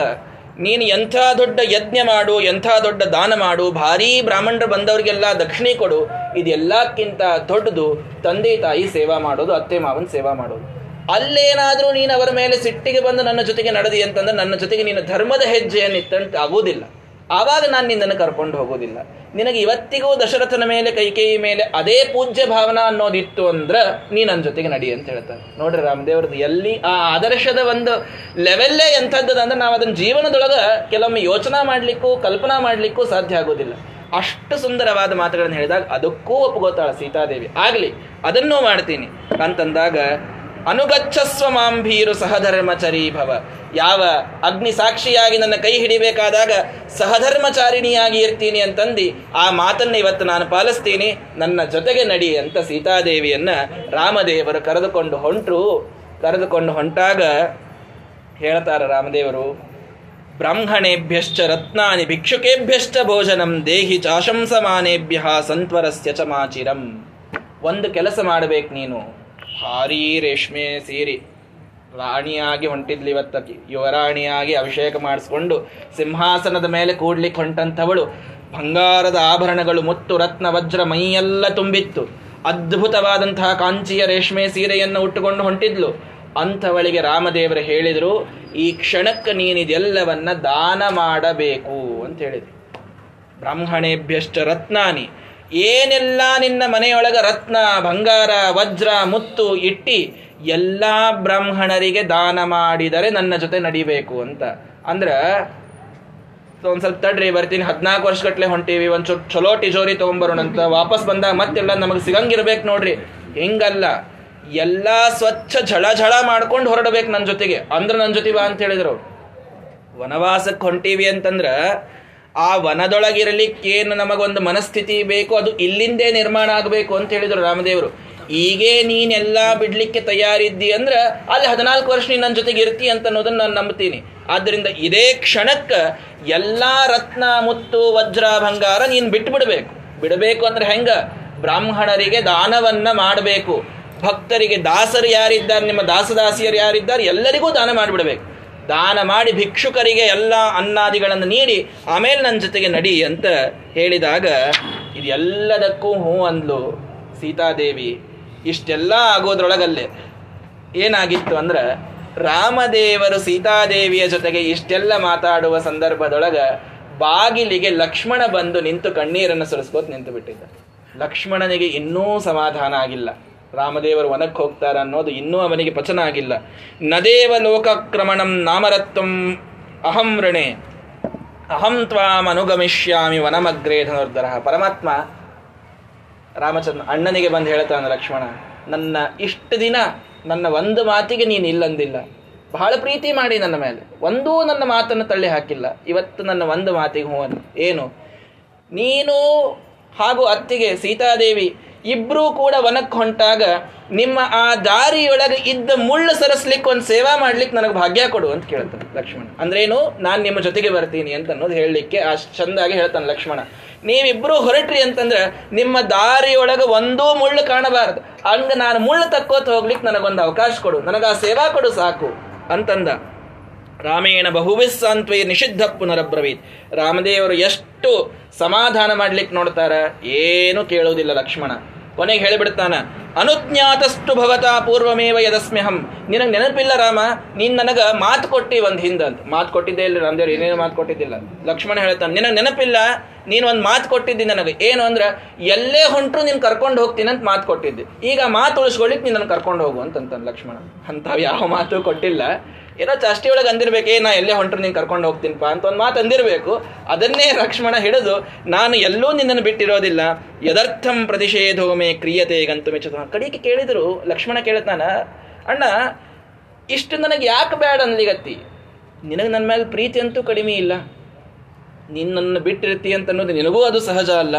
ನೀನು ಎಂಥ ದೊಡ್ಡ ಯಜ್ಞ ಮಾಡು, ಎಂಥ ದೊಡ್ಡ ದಾನ ಮಾಡು, ಭಾರೀ ಬ್ರಾಹ್ಮಣರು ಬಂದವರಿಗೆಲ್ಲ ದಕ್ಷಿಣೆ ಕೊಡು, ಇದೆಲ್ಲಕ್ಕಿಂತ ದೊಡ್ಡದು ತಂದೆ ತಾಯಿ ಸೇವಾ ಮಾಡೋದು, ಅತ್ತೆ ಮಾವನ ಸೇವಾ ಮಾಡೋದು. ಅಲ್ಲೇನಾದರೂ ನೀನು ಅವರ ಮೇಲೆ ಸಿಟ್ಟಿಗೆ ಬಂದು ನನ್ನ ಜೊತೆಗೆ ನಡೆದಿ ಅಂತಂದ್ರೆ ನನ್ನ ಜೊತೆಗೆ ನೀನು ಧರ್ಮದ ಹೆಜ್ಜೆಯನ್ನು ಇತ್ತಂತ ಆಗುವುದಿಲ್ಲ. ಆವಾಗ ನಾನು ನಿನ್ನನ್ನು ಕರ್ಕೊಂಡು ಹೋಗೋದಿಲ್ಲ ನಿನಗೆ ಇವತ್ತಿಗೂ ದಶರಥನ ಮೇಲೆ, ಕೈಕೇಯಿ ಮೇಲೆ ಅದೇ ಪೂಜ್ಯ ಭಾವನಾ ಅನ್ನೋದಿತ್ತು ಅಂದ್ರೆ ನೀ ನನ್ನ ಜೊತೆಗೆ ನಡಿ ಅಂತ ಹೇಳ್ತಾರೆ. ನೋಡ್ರಿ ರಾಮದೇವ್ರದ್ದು ಎಲ್ಲಿ ಆ ಆದರ್ಶದ ಒಂದು ಲೆವೆಲ್ಲೇ ಎಂಥದ್ದು ಅಂದ್ರೆ ನಾವು ಅದನ್ನ ಜೀವನದೊಳಗೆ ಕೆಲವೊಮ್ಮೆ ಯೋಚನಾ ಮಾಡ್ಲಿಕ್ಕೂ, ಕಲ್ಪನಾ ಮಾಡ್ಲಿಕ್ಕೂ ಸಾಧ್ಯ ಆಗೋದಿಲ್ಲ ಅಷ್ಟು ಸುಂದರವಾದ ಮಾತುಗಳನ್ನು ಹೇಳಿದಾಗ ಅದಕ್ಕೂ ಒಪ್ಪಗೋತಾಳ ಸೀತಾದೇವಿ. ಆಗಲಿ, ಅದನ್ನೂ ಮಾಡ್ತೀನಿ. ಅಂತಂದಾಗ ಅನುಗಚ್ಚಸ್ವ ಮಾಂಭೀರು ಸಹಧರ್ಮಚರಿ ಭವ. ಯಾವ ಅಗ್ನಿ ಸಾಕ್ಷಿಯಾಗಿ ನನ್ನ ಕೈ ಹಿಡಿಬೇಕಾದಾಗ ಸಹಧರ್ಮಚಾರಿಣಿಯಾಗಿ ಇರ್ತೀನಿ ಅಂತಂದು, ಆ ಮಾತನ್ನ ಇವತ್ತು ನಾನು ಪಾಲಿಸ್ತೀನಿ. ನನ್ನ ಜೊತೆಗೆ ನಡಿ ಅಂತ ಸೀತಾದೇವಿಯನ್ನ ರಾಮದೇವರು ಕರೆದುಕೊಂಡು ಹೊಂಟರು. ಕರೆದುಕೊಂಡು ಹೊಂಟಾಗ ಹೇಳ್ತಾರೆ ರಾಮದೇವರು, ಬ್ರಾಹ್ಮಣೇಭ್ಯಶ್ಚ ರತ್ನಾನಿ ಭಿಕ್ಷುಕೇಭ್ಯಶ್ಚ ಭೋಜನಂ ದೇಹಿ ಚಾಶಂಸಮಾನೇಭ್ಯ ಸಂತ್ವರಸ್ಯ ಚಮಾಚಿರಂ ಮಾಚಿರಂ. ಒಂದು ಕೆಲಸ ಮಾಡಬೇಕು ನೀನು. ಭಾರೀ ರೇಷ್ಮೆ ಸೀರಿ ರಾಣಿಯಾಗಿ ಹೊಂಟಿದ್ಲಿ ಇವತ್ತಕ್ಕೆ ಯುವರಾಣಿಯಾಗಿ ಅಭಿಷೇಕ ಮಾಡಿಸ್ಕೊಂಡು ಸಿಂಹಾಸನದ ಮೇಲೆ ಕೂಡ್ಲಿಕ್ಕೆ ಹೊಂಟಂಥವಳು. ಬಂಗಾರದ ಆಭರಣಗಳು, ಮುತ್ತು, ರತ್ನ, ವಜ್ರ, ಮೈಯೆಲ್ಲ ತುಂಬಿತ್ತು. ಅದ್ಭುತವಾದಂತಹ ಕಾಂಚಿಯ ರೇಷ್ಮೆ ಸೀರೆಯನ್ನು ಉಟ್ಟುಕೊಂಡು ಹೊಂಟಿದ್ಲು. ಅಂಥವಳಿಗೆ ರಾಮದೇವರು ಹೇಳಿದರು, ಈ ಕ್ಷಣಕ್ಕೆ ನೀನಿದೆಲ್ಲವನ್ನ ದಾನ ಮಾಡಬೇಕು ಅಂತ ಹೇಳಿದೆ ಬ್ರಾಹ್ಮಣೇಭ್ಯಶ್ಚ ರತ್ನಾನಿ. ಏನೆಲ್ಲ ನಿನ್ನ ಮನೆಯೊಳಗ ರತ್ನ, ಬಂಗಾರ, ವಜ್ರ, ಮುತ್ತು ಇಟ್ಟಿ ಎಲ್ಲ ಬ್ರಾಹ್ಮಣರಿಗೆ ದಾನ ಮಾಡಿದರೆ ನನ್ನ ಜೊತೆ ನಡಿಬೇಕು ಅಂತ. ಅಂದ್ರ ಒಂದ್ ಸ್ವಲ್ಪ ತಡ್ರಿ, ಬರ್ತೀನಿ. ಹದಿನಾಲ್ಕು ವರ್ಷಗಟ್ಲೆ ಹೊಂಟೀವಿ. ಒಂದ್ ಚಲೋ ಟಿಜೋರಿ ಅಂತ ವಾಪಸ್ ಬಂದಾಗ ಮತ್ತೆಲ್ಲ ನಮಗೆ ಸಿಗಂಗಿರ್ಬೇಕು ನೋಡ್ರಿ. ಹೆಂಗಲ್ಲ? ಎಲ್ಲ ಸ್ವಚ್ಛ ಝಳ ಝಳ ಮಾಡ್ಕೊಂಡು ಹೊರಡಬೇಕು ನನ್ನ ಜೊತೆಗೆ. ಅಂದ್ರೆ ನನ್ನ ಜೊತೆ ಬಾ ಅಂತ ಹೇಳಿದ್ರು ವನವಾಸಕ್ಕೆ ಹೊಂಟೀವಿ ಅಂತಂದ್ರ ಆ ವನದೊಳಗಿರಲಿಕ್ಕೇನು ನಮಗೊಂದು ಮನಸ್ಥಿತಿ ಬೇಕು, ಅದು ಇಲ್ಲಿಂದೇ ನಿರ್ಮಾಣ ಆಗಬೇಕು ಅಂತ ಹೇಳಿದರು ರಾಮದೇವರು. ಈಗೇ ನೀನೆಲ್ಲ ಬಿಡಲಿಕ್ಕೆ ತಯಾರಿದ್ದಿ ಅಂದ್ರೆ ಅಲ್ಲಿ ಹದಿನಾಲ್ಕು ವರ್ಷ ನೀನು ನನ್ನ ಜೊತೆಗೆ ಇರ್ತಿ ಅಂತ ಅನ್ನೋದನ್ನ ನಾನು ನಂಬ್ತೀನಿ ಆದ್ದರಿಂದ ಇದೇ ಕ್ಷಣಕ್ಕೆ ಎಲ್ಲ ರತ್ನ, ಮುತ್ತು, ವಜ್ರ, ಬಂಗಾರ ನೀನು ಬಿಟ್ಟು ಬಿಡಬೇಕು ಬಿಡಬೇಕು ಅಂದ್ರೆ ಹೆಂಗ? ಬ್ರಾಹ್ಮಣರಿಗೆ ದಾನವನ್ನ ಮಾಡಬೇಕು. ಭಕ್ತರಿಗೆ ದಾಸರು ಯಾರಿದ್ದಾರೆ, ನಿಮ್ಮ ದಾಸದಾಸಿಯರು ಯಾರಿದ್ದಾರೆ, ಎಲ್ಲರಿಗೂ ದಾನ ಮಾಡಿಬಿಡಬೇಕು. ದಾನ ಮಾಡಿ ಭಿಕ್ಷುಕರಿಗೆ ಎಲ್ಲ ಅನ್ನಾದಿಗಳನ್ನು ನೀಡಿ, ಆಮೇಲೆ ನನ್ನ ಜೊತೆಗೆ ನಡಿ ಅಂತ ಹೇಳಿದಾಗ ಇದೆಲ್ಲದಕ್ಕೂ ಹೂ ಅಂದ್ಲು ಸೀತಾದೇವಿ. ಇಷ್ಟೆಲ್ಲ ಆಗೋದ್ರೊಳಗಲ್ಲೇ ಏನಾಗಿತ್ತು ಅಂದ್ರೆ, ರಾಮದೇವರು ಸೀತಾದೇವಿಯ ಜೊತೆಗೆ ಇಷ್ಟೆಲ್ಲ ಮಾತಾಡುವ ಸಂದರ್ಭದೊಳಗ ಬಾಗಿಲಿಗೆ ಲಕ್ಷ್ಮಣ ಬಂದು ನಿಂತು ಕಣ್ಣೀರನ್ನು ಸುರಿಸ್ಕೋತ್ ನಿಂತು ಬಿಟ್ಟಿದ್ದ ಲಕ್ಷ್ಮಣನಿಗೆ ಇನ್ನೂ ಸಮಾಧಾನ ಆಗಿಲ್ಲ. ರಾಮದೇವರು ವನಕ್ಕೆ ಹೋಗ್ತಾರೆ ಅನ್ನೋದು ಇನ್ನೂ ಅವನಿಗೆ ಪಚನ ಆಗಿಲ್ಲ. ನದೇವ ಲೋಕಕ್ರಮಣಂ ನಾಮರತ್ವಂ ಅಹಂ ಋಣೆ ಅಹಂ ತ್ವಾಂ ಅನುಗಮಿಷ್ಯಾಮಿ ವನಮಗ್ರೇ ಧನುರ್ಧರ ಪರಮಾತ್ಮ ರಾಮಚಂದ್ರ ಅಣ್ಣನಿಗೆ ಬಂದು ಹೇಳ್ತಾನೆ ಲಕ್ಷ್ಮಣ, ನನ್ನ ಇಷ್ಟು ದಿನ ನನ್ನ ಒಂದು ಮಾತಿಗೆ ನೀನು ಇಲ್ಲಂದಿಲ್ಲ. ಬಹಳ ಪ್ರೀತಿ ಮಾಡಿ ನನ್ನ ಮೇಲೆ. ಒಂದೂ ನನ್ನ ಮಾತನ್ನು ತಳ್ಳಿ ಹಾಕಿಲ್ಲ. ಇವತ್ತು ನನ್ನ ಒಂದು ಮಾತಿಗೆ ಹೂವನ್ನು ಏನು? ನೀನು ಹಾಗೂ ಅತ್ತಿಗೆ ಸೀತಾದೇವಿ ಇಬ್ಬರೂ ಕೂಡ ವನಕ್ಕೆ ಹೊಂಟಾಗ ನಿಮ್ಮ ಆ ದಾರಿಯೊಳಗೆ ಇದ್ದ ಮುಳ್ಳು ಸರಸ್ಲಿಕ್ಕೆ ಒಂದು ಸೇವಾ ಮಾಡ್ಲಿಕ್ಕೆ ನನಗೆ ಭಾಗ್ಯ ಕೊಡು ಅಂತ ಕೇಳ್ತಾನೆ ಲಕ್ಷ್ಮಣ. ಅಂದ್ರೇನು, ನಾನು ನಿಮ್ಮ ಜೊತೆಗೆ ಬರ್ತೀನಿ ಅಂತ ಅನ್ನೋದು ಹೇಳಲಿಕ್ಕೆ ಆ ಚಂದಾಗಿ ಹೇಳ್ತಾನೆ ಲಕ್ಷ್ಮಣ. ನೀವಿಬ್ರು ಹೊರಟ್ರಿ ಅಂತಂದ್ರೆ ನಿಮ್ಮ ದಾರಿಯೊಳಗೆ ಒಂದೂ ಮುಳ್ಳು ಕಾಣಬಾರದು. ಹಂಗೆ ನಾನು ಮುಳ್ಳು ತಕ್ಕೋತ ಹೋಗ್ಲಿಕ್ಕೆ ನನಗೊಂದು ಅವಕಾಶ ಕೊಡು. ನನಗೆ ಆ ಸೇವಾ ಕೊಡು ಸಾಕು ಅಂತಂದ. ರಾಮೇಣ ಬಹುವಿಸ್ಸಾಂತ್ವೇ ನಿಷಿದ್ಧ ಪುನರಬ್ರವೀತ್. ರಾಮದೇವರು ಎಷ್ಟು ಸಮಾಧಾನ ಮಾಡ್ಲಿಕ್ಕೆ ನೋಡ್ತಾರ, ಏನು ಕೇಳುವುದಿಲ್ಲ ಲಕ್ಷ್ಮಣ. ಕೊನೆಗೆ ಹೇಳಿಬಿಡ್ತಾನ, ಅನುಜ್ಞಾತಸ್ತು ಭವತಾ ಪೂರ್ವಮೇವ ಯದಸ್ಮ್ಯಹಂ. ನಿನಗೆ ನೆನಪಿಲ್ಲ ರಾಮ? ನೀನ್ ನನಗ ಮಾತು ಕೊಟ್ಟಿ ಒಂದು ಹಿಂದ ಅಂತ ಮಾತು ಕೊಟ್ಟಿದ್ದೇ ಇಲ್ಲ ರಾಮದೇವ್ರು, ಏನೇನು ಮಾತು ಕೊಟ್ಟಿದ್ದಿಲ್ಲ. ಲಕ್ಷ್ಮಣ ಹೇಳ್ತಾನೆ, ನಿನಗೆ ನೆನಪಿಲ್ಲ? ನೀನು ಒಂದು ಮಾತು ಕೊಟ್ಟಿದ್ದಿ ನನಗೆ. ಏನು ಅಂದ್ರೆ, ಎಲ್ಲೇ ಹೊಂಟ್ರು ನೀನು ಕರ್ಕೊಂಡು ಹೋಗ್ತೀನಿ ಅಂತ ಮಾತು ಕೊಟ್ಟಿದ್ದೆ. ಈಗ ಮಾತು ಉಳಿಸ್ಕೊಳ್ಳಿಕ್ ನೀನು ನನ್ನ ಕರ್ಕೊಂಡು ಹೋಗು ಅಂತಂತಾನೆ ಲಕ್ಷ್ಮಣ. ಅಂಥವು ಯಾವ ಮಾತು ಕೊಟ್ಟಿಲ್ಲ. ಏನೋ ಚಾಷ್ಟಿ ಒಳಗೆ ಅಂದಿರ್ಬೇಕು ನಾ ಎಲ್ಲೇ ಹೊಂಟ್ರು, ನೀನು ಕರ್ಕೊಂಡು ಹೋಗ್ತೀನಿಪ್ಪ ಅಂತ ಒಂದು ಮಾತು ಅಂದಿರಬೇಕು. ಅದನ್ನೇ ಲಕ್ಷ್ಮಣ ಹಿಡಿದು, ನಾನು ಎಲ್ಲೂ ನಿನ್ನನ್ನು ಬಿಟ್ಟಿರೋದಿಲ್ಲ. ಯದರ್ಥಂ ಪ್ರತಿಷೇಧೋಮೆ ಕ್ರಿಯತೆ ಗಂತು ಮೆಚ್ಚುತ್ತ ಕಡಿಗೆ ಕೇಳಿದರು, ಲಕ್ಷ್ಮಣ ಕೇಳ್ತಾನ, ಅಣ್ಣ, ಇಷ್ಟು ನನಗೆ ಯಾಕೆ ಬೇಡ ಅನ್ಲಿಗತ್ತಿ ನಿನಗೆ ನನ್ನ ಮೇಲೆ ಪ್ರೀತಿ ಅಂತೂ ಕಡಿಮೆ ಇಲ್ಲ. ನಿನ್ನನ್ನು ಬಿಟ್ಟಿರ್ತಿ ಅಂತ ಅನ್ನೋದು ನಿನಗೂ ಅದು ಸಹಜ ಅಲ್ಲ.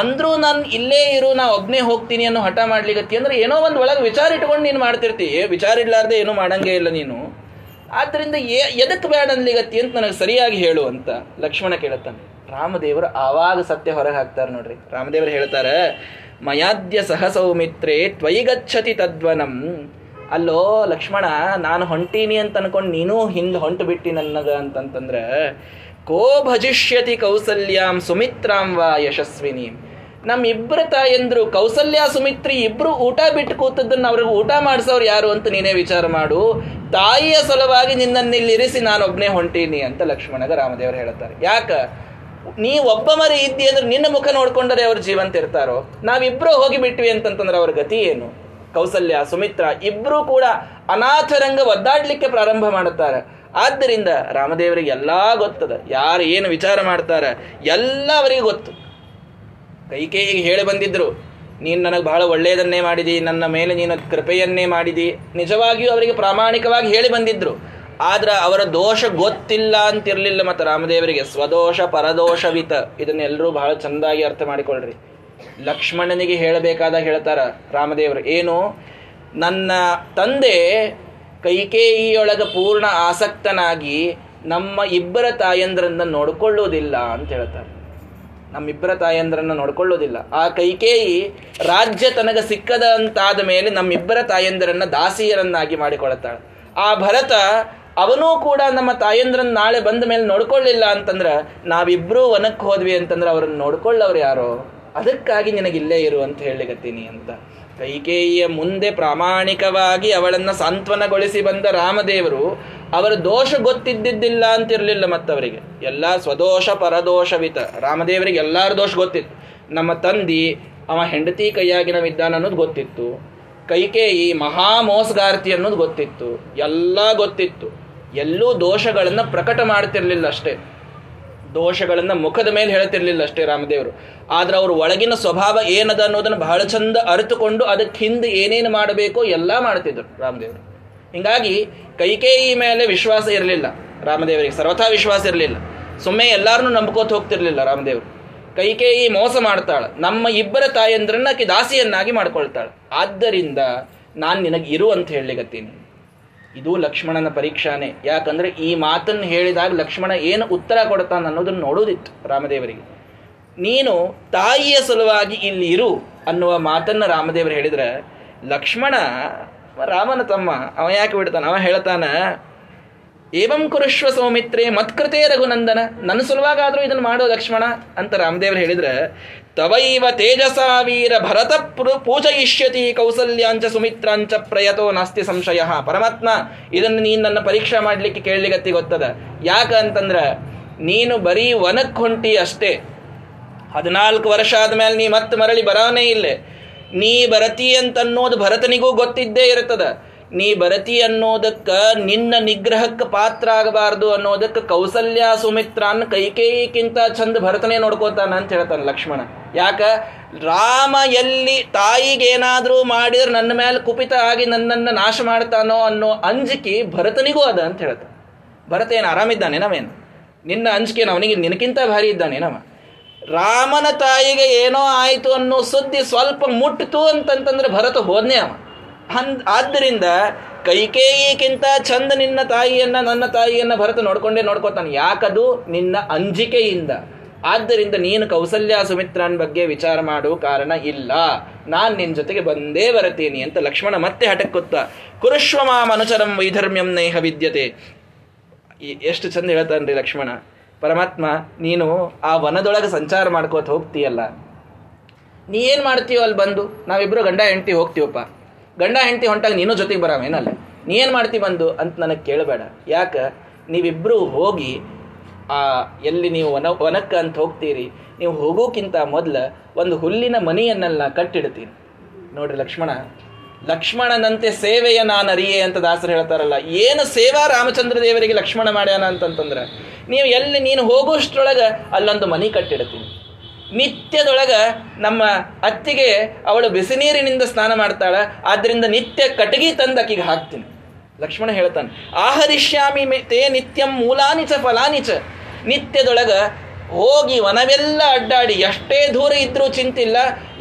ಅಂದ್ರೂ ನಾನು ಇಲ್ಲೇ ಇರು, ನಾ ಒಬ್ಬನೇ ಹೋಗ್ತೀನಿ ಅನ್ನೋ ಹಠ ಮಾಡ್ಲಿಗತ್ತಿ ಅಂದ್ರೆ ಏನೋ ಒಂದು ಒಳಗೆ ವಿಚಾರ ಇಟ್ಕೊಂಡು ನೀನು ಮಾಡ್ತಿರ್ತಿ. ವಿಚಾರ ಏನೂ ಮಾಡಂಗೇ ಇಲ್ಲ ನೀನು. ಆದ್ದರಿಂದ ಎದಕ್ಕೆ ಬೇಡ ಅನ್ಲಿಗತ್ತಿ ಅಂತ ನನಗೆ ಸರಿಯಾಗಿ ಹೇಳು ಅಂತ ಲಕ್ಷ್ಮಣ ಕೇಳುತ್ತಾನೆ. ರಾಮದೇವರು ಆವಾಗ ಸತ್ಯ ಹೊರಗೆ ಹಾಕ್ತಾರೆ ನೋಡ್ರಿ. ರಾಮದೇವರು ಹೇಳ್ತಾರೆ, ಮಯಾದ್ಯ ಸಹ ಸೌಮಿತ್ರೇ ತ್ವಯಿ ಗಚ್ಚತಿ ತದ್ವನಂ. ಅಲ್ಲೋ ಲಕ್ಷ್ಮಣ, ನಾನು ಹೊಂಟೀನಿ ಅಂತ ಅನ್ಕೊಂಡು ನೀನು ಹಿಂದೆ ಹೊಂಟು ಬಿಟ್ಟಿ ನನ್ನದ ಅಂತಂತಂದ್ರೆ, ಕೋ ಭಜಿಷ್ಯತಿ ಕೌಸಲ್ಯಾಂ ಸುಮಿತ್ರಾಂ ವಾ ಯಶಸ್ವಿನಿ. ನಮ್ಮಿಬ್ಬರ ತಾಯಂದ್ರು ಕೌಸಲ್ಯ, ಸುಮಿತ್ರಿ ಇಬ್ರು ಊಟ ಬಿಟ್ಟು ಕೂತದ್ದನ್ನು ಅವ್ರಿಗೆ ಊಟ ಮಾಡಿಸೋರು ಯಾರು ಅಂತ ನೀನೇ ವಿಚಾರ ಮಾಡು. ತಾಯಿಯ ಸಲುವಾಗಿ ನಿನ್ನನ್ನು ಇಲ್ಲಿ ಇರಿಸಿ ನಾನೊಬ್ನೇ ಹೊಂಟೀನಿ ಅಂತ ಲಕ್ಷ್ಮಣಗ ರಾಮದೇವರು ಹೇಳ್ತಾರೆ ಯಾಕ? ನೀ ಒಬ್ಬ ಮರಿ ಇದ್ದಿ ಅಂದ್ರೆ ನಿನ್ನ ಮುಖ ನೋಡ್ಕೊಂಡರೆ ಅವ್ರು ಜೀವಂತ ಇರ್ತಾರೋ? ನಾವಿಬ್ರು ಹೋಗಿ ಬಿಟ್ವಿ ಅಂತಂತಂದ್ರೆ ಅವ್ರ ಗತಿ ಏನು? ಕೌಸಲ್ಯ, ಸುಮಿತ್ರ ಇಬ್ರು ಕೂಡ ಅನಾಥರಂಗ ಒದ್ದಾಡ್ಲಿಕ್ಕೆ ಪ್ರಾರಂಭ ಮಾಡುತ್ತಾರೆ. ಆದ್ದರಿಂದ ರಾಮದೇವರಿಗೆ ಎಲ್ಲ ಗೊತ್ತದ. ಯಾರು ಏನು ವಿಚಾರ ಮಾಡ್ತಾರೆ? ಎಲ್ಲ ಅವರಿಗೆ ಗೊತ್ತು. ಕೈಕೇಯಿಗೆ ಹೇಳಿ ಬಂದಿದ್ದರು ನೀನು ನನಗೆ ಬಹಳ ಒಳ್ಳೆಯದನ್ನೇ ಮಾಡಿದಿ, ನನ್ನ ಮೇಲೆ ನೀನು ಕೃಪೆಯನ್ನೇ ಮಾಡಿದಿ. ನಿಜವಾಗಿಯೂ ಅವರಿಗೆ ಪ್ರಾಮಾಣಿಕವಾಗಿ ಹೇಳಿ ಬಂದಿದ್ದರು ಆದ್ರೆ ಅವರ ದೋಷ ಗೊತ್ತಿಲ್ಲ ಅಂತಿರಲಿಲ್ಲ ಮತ್ತು ರಾಮದೇವರಿಗೆ. ಸ್ವದೋಷ, ಪರದೋಷವಿತ. ಇದನ್ನೆಲ್ಲರೂ ಬಹಳ ಚಂದಾಗಿ ಅರ್ಥ ಮಾಡಿಕೊಳ್ಳ್ರಿ ಲಕ್ಷ್ಮಣನಿಗೆ ಹೇಳಬೇಕಾದ ಹೇಳ್ತಾರ ರಾಮದೇವರು, ಏನು, ನನ್ನ ತಂದೆ ಕೈಕೇಯಿಯೊಳಗೆ ಪೂರ್ಣ ಆಸಕ್ತನಾಗಿ ನಮ್ಮ ಇಬ್ಬರ ತಾಯಂದ್ರನ್ನ ನೋಡಿಕೊಳ್ಳುವುದಿಲ್ಲ ಅಂತ ಹೇಳ್ತಾರೆ. ನಮ್ಮಿಬ್ಬರ ತಾಯಂದ್ರನ್ನ ನೋಡ್ಕೊಳ್ಳೋದಿಲ್ಲ. ಆ ಕೈಕೇಯಿ ರಾಜ್ಯ ತನಗ ಸಿಕ್ಕದ ಅಂತಾದ ಮೇಲೆ ನಮ್ಮಿಬ್ಬರ ತಾಯಂದ್ರನ್ನ ದಾಸಿಯರನ್ನಾಗಿ ಮಾಡಿಕೊಳ್ಳುತ್ತಾಳೆ ಆ ಭರತ ಅವನೂ ಕೂಡ ನಮ್ಮ ತಾಯಂದ್ರನ್ನ ನಾಳೆ ಬಂದ ಮೇಲೆ ನೋಡ್ಕೊಳ್ಳಿಲ್ಲ ಅಂತಂದ್ರ ನಾವಿಬ್ರು ವನಕ್ಕೆ ಹೋದ್ವಿ ಅಂತಂದ್ರೆ ಅವ್ರನ್ನ ನೋಡ್ಕೊಳ್ಳವ್ರು ಯಾರೋ? ಅದಕ್ಕಾಗಿ ನಿನಗಿಲ್ಲೇ ಇರು ಅಂತ ಹೇಳಿಗತ್ತೀನಿ ಅಂತ. ಕೈಕೇಯಿಯ ಮುಂದೆ ಪ್ರಾಮಾಣಿಕವಾಗಿ ಅವಳನ್ನು ಸಾಂತ್ವನಗೊಳಿಸಿ ಬಂದ ರಾಮದೇವರು, ಅವರ ದೋಷ ಗೊತ್ತಿದ್ದಿದ್ದಿಲ್ಲ ಅಂತಿರಲಿಲ್ಲ ಮತ್ತವರಿಗೆ. ಎಲ್ಲ ಸ್ವದೋಷ ಪರದೋಷವಿತ. ರಾಮದೇವರಿಗೆ ಎಲ್ಲರ ದೋಷ ಗೊತ್ತಿತ್ತು. ನಮ್ಮ ತಂದಿ, ಅವ ಹೆಂಡತಿ ಕೈಯಾಗಿನ ವಿಧಾನ ಅನ್ನೋದು ಗೊತ್ತಿತ್ತು. ಕೈಕೇಯಿ ಮಹಾ ಮೋಸಗಾರ್ತಿ ಅನ್ನೋದು ಗೊತ್ತಿತ್ತು. ಎಲ್ಲ ಗೊತ್ತಿತ್ತು. ಎಲ್ಲೂ ದೋಷಗಳನ್ನು ಪ್ರಕಟ ಮಾಡ್ತಿರಲಿಲ್ಲ ಅಷ್ಟೇ. ದೋಷಗಳನ್ನ ಮುಖದ ಮೇಲೆ ಹೇಳ್ತಿರ್ಲಿಲ್ಲ ಅಷ್ಟೇ ರಾಮದೇವರು. ಆದ್ರೆ ಅವ್ರ ಒಳಗಿನ ಸ್ವಭಾವ ಏನದ ಅನ್ನೋದನ್ನು ಬಹಳ ಚಂದ ಅರಿತುಕೊಂಡು ಅದಕ್ಕೆ ಹಿಂದೆ ಏನೇನು ಮಾಡಬೇಕೋ ಎಲ್ಲ ಮಾಡ್ತಿದ್ರು ರಾಮದೇವರು. ಹಿಂಗಾಗಿ ಕೈಕೇಯಿ ಮೇಲೆ ವಿಶ್ವಾಸ ಇರಲಿಲ್ಲ ರಾಮದೇವರಿಗೆ, ಸರ್ವಥಾ ವಿಶ್ವಾಸ ಇರಲಿಲ್ಲ. ಸುಮ್ಮನೆ ಎಲ್ಲಾರನ್ನೂ ನಂಬ್ಕೋತ ಹೋಗ್ತಿರ್ಲಿಲ್ಲ ರಾಮದೇವರು. ಕೈಕೇಯಿ ಮೋಸ ಮಾಡ್ತಾಳ, ನಮ್ಮ ಇಬ್ಬರ ತಾಯಂದ್ರನ್ನ ಕಿ ದಾಸಿಯನ್ನಾಗಿ ಮಾಡ್ಕೊಳ್ತಾಳೆ. ಆದ್ದರಿಂದ ನಾನು ನಿನಗೆ ಇರು ಅಂತ ಹೇಳಿಗತ್ತೀನಿ ಇದು ಲಕ್ಷ್ಮಣನ ಪರೀಕ್ಷಾನೆ. ಯಾಕಂದ್ರೆ ಈ ಮಾತನ್ನು ಹೇಳಿದಾಗ ಲಕ್ಷ್ಮಣ ಏನು ಉತ್ತರ ಕೊಡ್ತಾನ ಅನ್ನೋದನ್ನು ನೋಡೋದಿತ್ತು ರಾಮದೇವರಿಗೆ. ನೀನು ತಾಯಿಯ ಸಲುವಾಗಿ ಇಲ್ಲಿ ಇರು ಅನ್ನುವ ಮಾತನ್ನ ರಾಮದೇವರು ಹೇಳಿದ್ರೆ, ಲಕ್ಷ್ಮಣ, ರಾಮನ ತಮ್ಮ, ಅವ ಯಾಕೆ ಬಿಡ್ತಾನ? ಅವ ಹೇಳ್ತಾನ, ಏವಂ ಕುರುಶ್ವ ಸೌಮಿತ್ರೇ ಮತ್ಕೃತೇ ರಘುನಂದನ, ನನ್ನ ಸಲುವಾಗಾದರೂ ಇದನ್ನು ಮಾಡೋ ಲಕ್ಷ್ಮಣ ಅಂತ ರಾಮದೇವರು ಹೇಳಿದ್ರೆ ತವೈವ ತೇಜಸಾ ವೀರ ಭರತ ಪೂಜಯಿಷ್ಯತಿ ಕೌಸಲ್ಯಾಂಚ ಸುಮಿತ್ರಾಂಚ ಪ್ರಯತೋ ನಾಸ್ತಿ ಸಂಶಯ ಪರಮಾತ್ಮ ಇದನ್ನು ನೀನು ನನ್ನ ಪರೀಕ್ಷೆ ಮಾಡಲಿಕ್ಕೆ ಕೇಳಲಿಗತ್ತಿ ಗೊತ್ತದ? ಯಾಕ ಅಂತಂದ್ರ, ನೀನು ಬರೀ ವನಕ್ ಹೊಂಟಿ ಅಷ್ಟೇ. ಹದಿನಾಲ್ಕು ವರ್ಷ ಆದ್ಮೇಲೆ ನೀ ಮತ್ತೆ ಮರಳಿ ಬರೋನೇ ಇಲ್ಲೇ. ನೀ ಬರತಿ ಅಂತನ್ನೋದು ಭರತನಿಗೂ ಗೊತ್ತಿದ್ದೇ ಇರ್ತದ ನೀ ಬರತಿ ಅನ್ನೋದಕ್ಕ ನಿನ್ನ ನಿಗ್ರಹಕ್ಕೆ ಪಾತ್ರ ಆಗಬಾರ್ದು ಅನ್ನೋದಕ್ಕೆ ಕೌಸಲ್ಯ ಸುಮಿತ್ರನ್ ಕೈಕೇಯಿಕ್ಕಿಂತ ಚಂದ ಭರತನೇ ನೋಡ್ಕೋತಾನ ಅಂತ ಹೇಳ್ತಾನೆ ಲಕ್ಷ್ಮಣ. ಯಾಕ? ರಾಮ ಎಲ್ಲಿ ತಾಯಿಗೇನಾದ್ರೂ ಮಾಡಿದ್ರೆ ನನ್ನ ಮೇಲೆ ಕುಪಿತ ಆಗಿ ನನ್ನನ್ನು ನಾಶ ಮಾಡ್ತಾನೋ ಅನ್ನೋ ಅಂಜಿಕೆ ಭರತನಿಗೂ ಅದ ಅಂತ ಹೇಳ್ತಾನೆ. ಭರತ ಏನು ಆರಾಮಿದ್ದಾನೆ ನಾವೇನು? ನಿನ್ನ ಅಂಜಿಕೆ ಅವನಿಗೆ ನಿನಕ್ಕಿಂತ ಭಾರಿ ಇದ್ದಾನೆ ನಮ್ಮ ರಾಮನ ತಾಯಿಗೆ ಏನೋ ಆಯಿತು ಅನ್ನೋ ಸುದ್ದಿ ಸ್ವಲ್ಪ ಮುಟ್ಟಿತು ಅಂತಂತಂದ್ರೆ ಭರತ ಹೋದ್ನೇ ಹನ್ ಆದ್ದರಿಂದ ಕೈಕೇಯಿಗಿಂತ ಚಂದ ನಿನ್ನ ತಾಯಿಯನ್ನ, ನನ್ನ ತಾಯಿಯನ್ನ ಭರತ ನೋಡ್ಕೊಂಡೇ ನೋಡ್ಕೋತಾನೆ. ಯಾಕದು? ನಿನ್ನ ಅಂಜಿಕೆಯಿಂದ. ಆದ್ದರಿಂದ ನೀನು ಕೌಸಲ್ಯ ಸುಮಿತ್ರನ್ ಬಗ್ಗೆ ವಿಚಾರ ಮಾಡು ಕಾರಣ ಇಲ್ಲ. ನಾನು ನಿನ್ನ ಜೊತೆಗೆ ಬಂದೇ ಬರತೀನಿ ಅಂತ ಲಕ್ಷ್ಮಣ ಮತ್ತೆ ಹಟಕ್ಕುತ್ತ ಕುರುಶ್ವ ಮಾಮನುಚರಂ ವೈಧರ್ಮ್ಯಂ ನೇಹ ವಿದ್ಯತೆ. ಎಷ್ಟು ಚಂದ ಹೇಳ್ತಾನ್ರಿ ಲಕ್ಷ್ಮಣ. ಪರಮಾತ್ಮ, ನೀನು ಆ ವನದೊಳಗೆ ಸಂಚಾರ ಮಾಡ್ಕೋತ ಹೋಗ್ತೀಯಲ್ಲ. ನೀ ಏನು ಮಾಡ್ತೀಯೋ ಅಲ್ಲಿ ಬಂದು? ನಾವಿಬ್ಬರು ಗಂಡ ಹೆಂಡತಿ ಹೋಗ್ತೀವಪ್ಪ. ಗಂಡ ಹೆಂಡತಿ ಹೊಂಟಾಗ ನೀನು ಜೊತೆಗೆ ಬರಾಮೇನಲ್ಲ ನೀ ಏನು ಮಾಡ್ತಿ ಬಂದು ಅಂತ ನನಗೆ ಕೇಳಬೇಡ. ಯಾಕೆ? ನೀವಿಬ್ಬರು ಹೋಗಿ, ಆ, ಎಲ್ಲಿ ನೀವು ವನ, ವನಕ್ಕೆ ಅಂತ ಹೋಗ್ತೀರಿ, ನೀವು ಹೋಗೋಕ್ಕಿಂತ ಮೊದಲು ಒಂದು ಹುಲ್ಲಿನ ಮನೆಯನ್ನೆಲ್ಲ ಕಟ್ಟಿಡ್ತೀನಿ. ನೋಡ್ರಿ ಲಕ್ಷ್ಮಣ. ಲಕ್ಷ್ಮಣನಂತೆ ಸೇವೆಯ ನಾನು ಅರಿಯೇ ಅಂತ ದಾಸರು ಹೇಳ್ತಾರಲ್ಲ, ಏನು ಸೇವಾ ರಾಮಚಂದ್ರ ದೇವರಿಗೆ ಲಕ್ಷ್ಮಣ ಮಾಡ್ಯಾನ ಅಂತಂತಂದ್ರೆ, ನೀವು ಎಲ್ಲಿ ನೀನು ಹೋಗೋಷ್ಟ್ರೊಳಗೆ ಅಲ್ಲೊಂದು ಮನೆ ಕಟ್ಟಿಡ್ತೀನಿ. ನಿತ್ಯದೊಳಗ ನಮ್ಮ ಅತ್ತಿಗೆ ಅವಳು ಬಿಸಿ ನೀರಿನಿಂದ ಸ್ನಾನ ಮಾಡ್ತಾಳ ಆದ್ದರಿಂದ ನಿತ್ಯ ಕಟಗಿ ತಂದು ಅಕ್ಕಿಗೆ ಹಾಕ್ತೀನಿ. ಲಕ್ಷ್ಮಣ ಹೇಳ್ತಾನೆ, ಆಹರಿಷ್ಯಾಮಿ ತೇ ನಿತ್ಯಂ ಮೂಲಾನಿಚ ಫಲಾನಿಚ ನಿತ್ಯದೊಳಗ ಹೋಗಿ ವನವೆಲ್ಲ ಅಡ್ಡಾಡಿ, ಎಷ್ಟೇ ದೂರ ಇದ್ರೂ ಚಿಂತಿಲ್ಲ,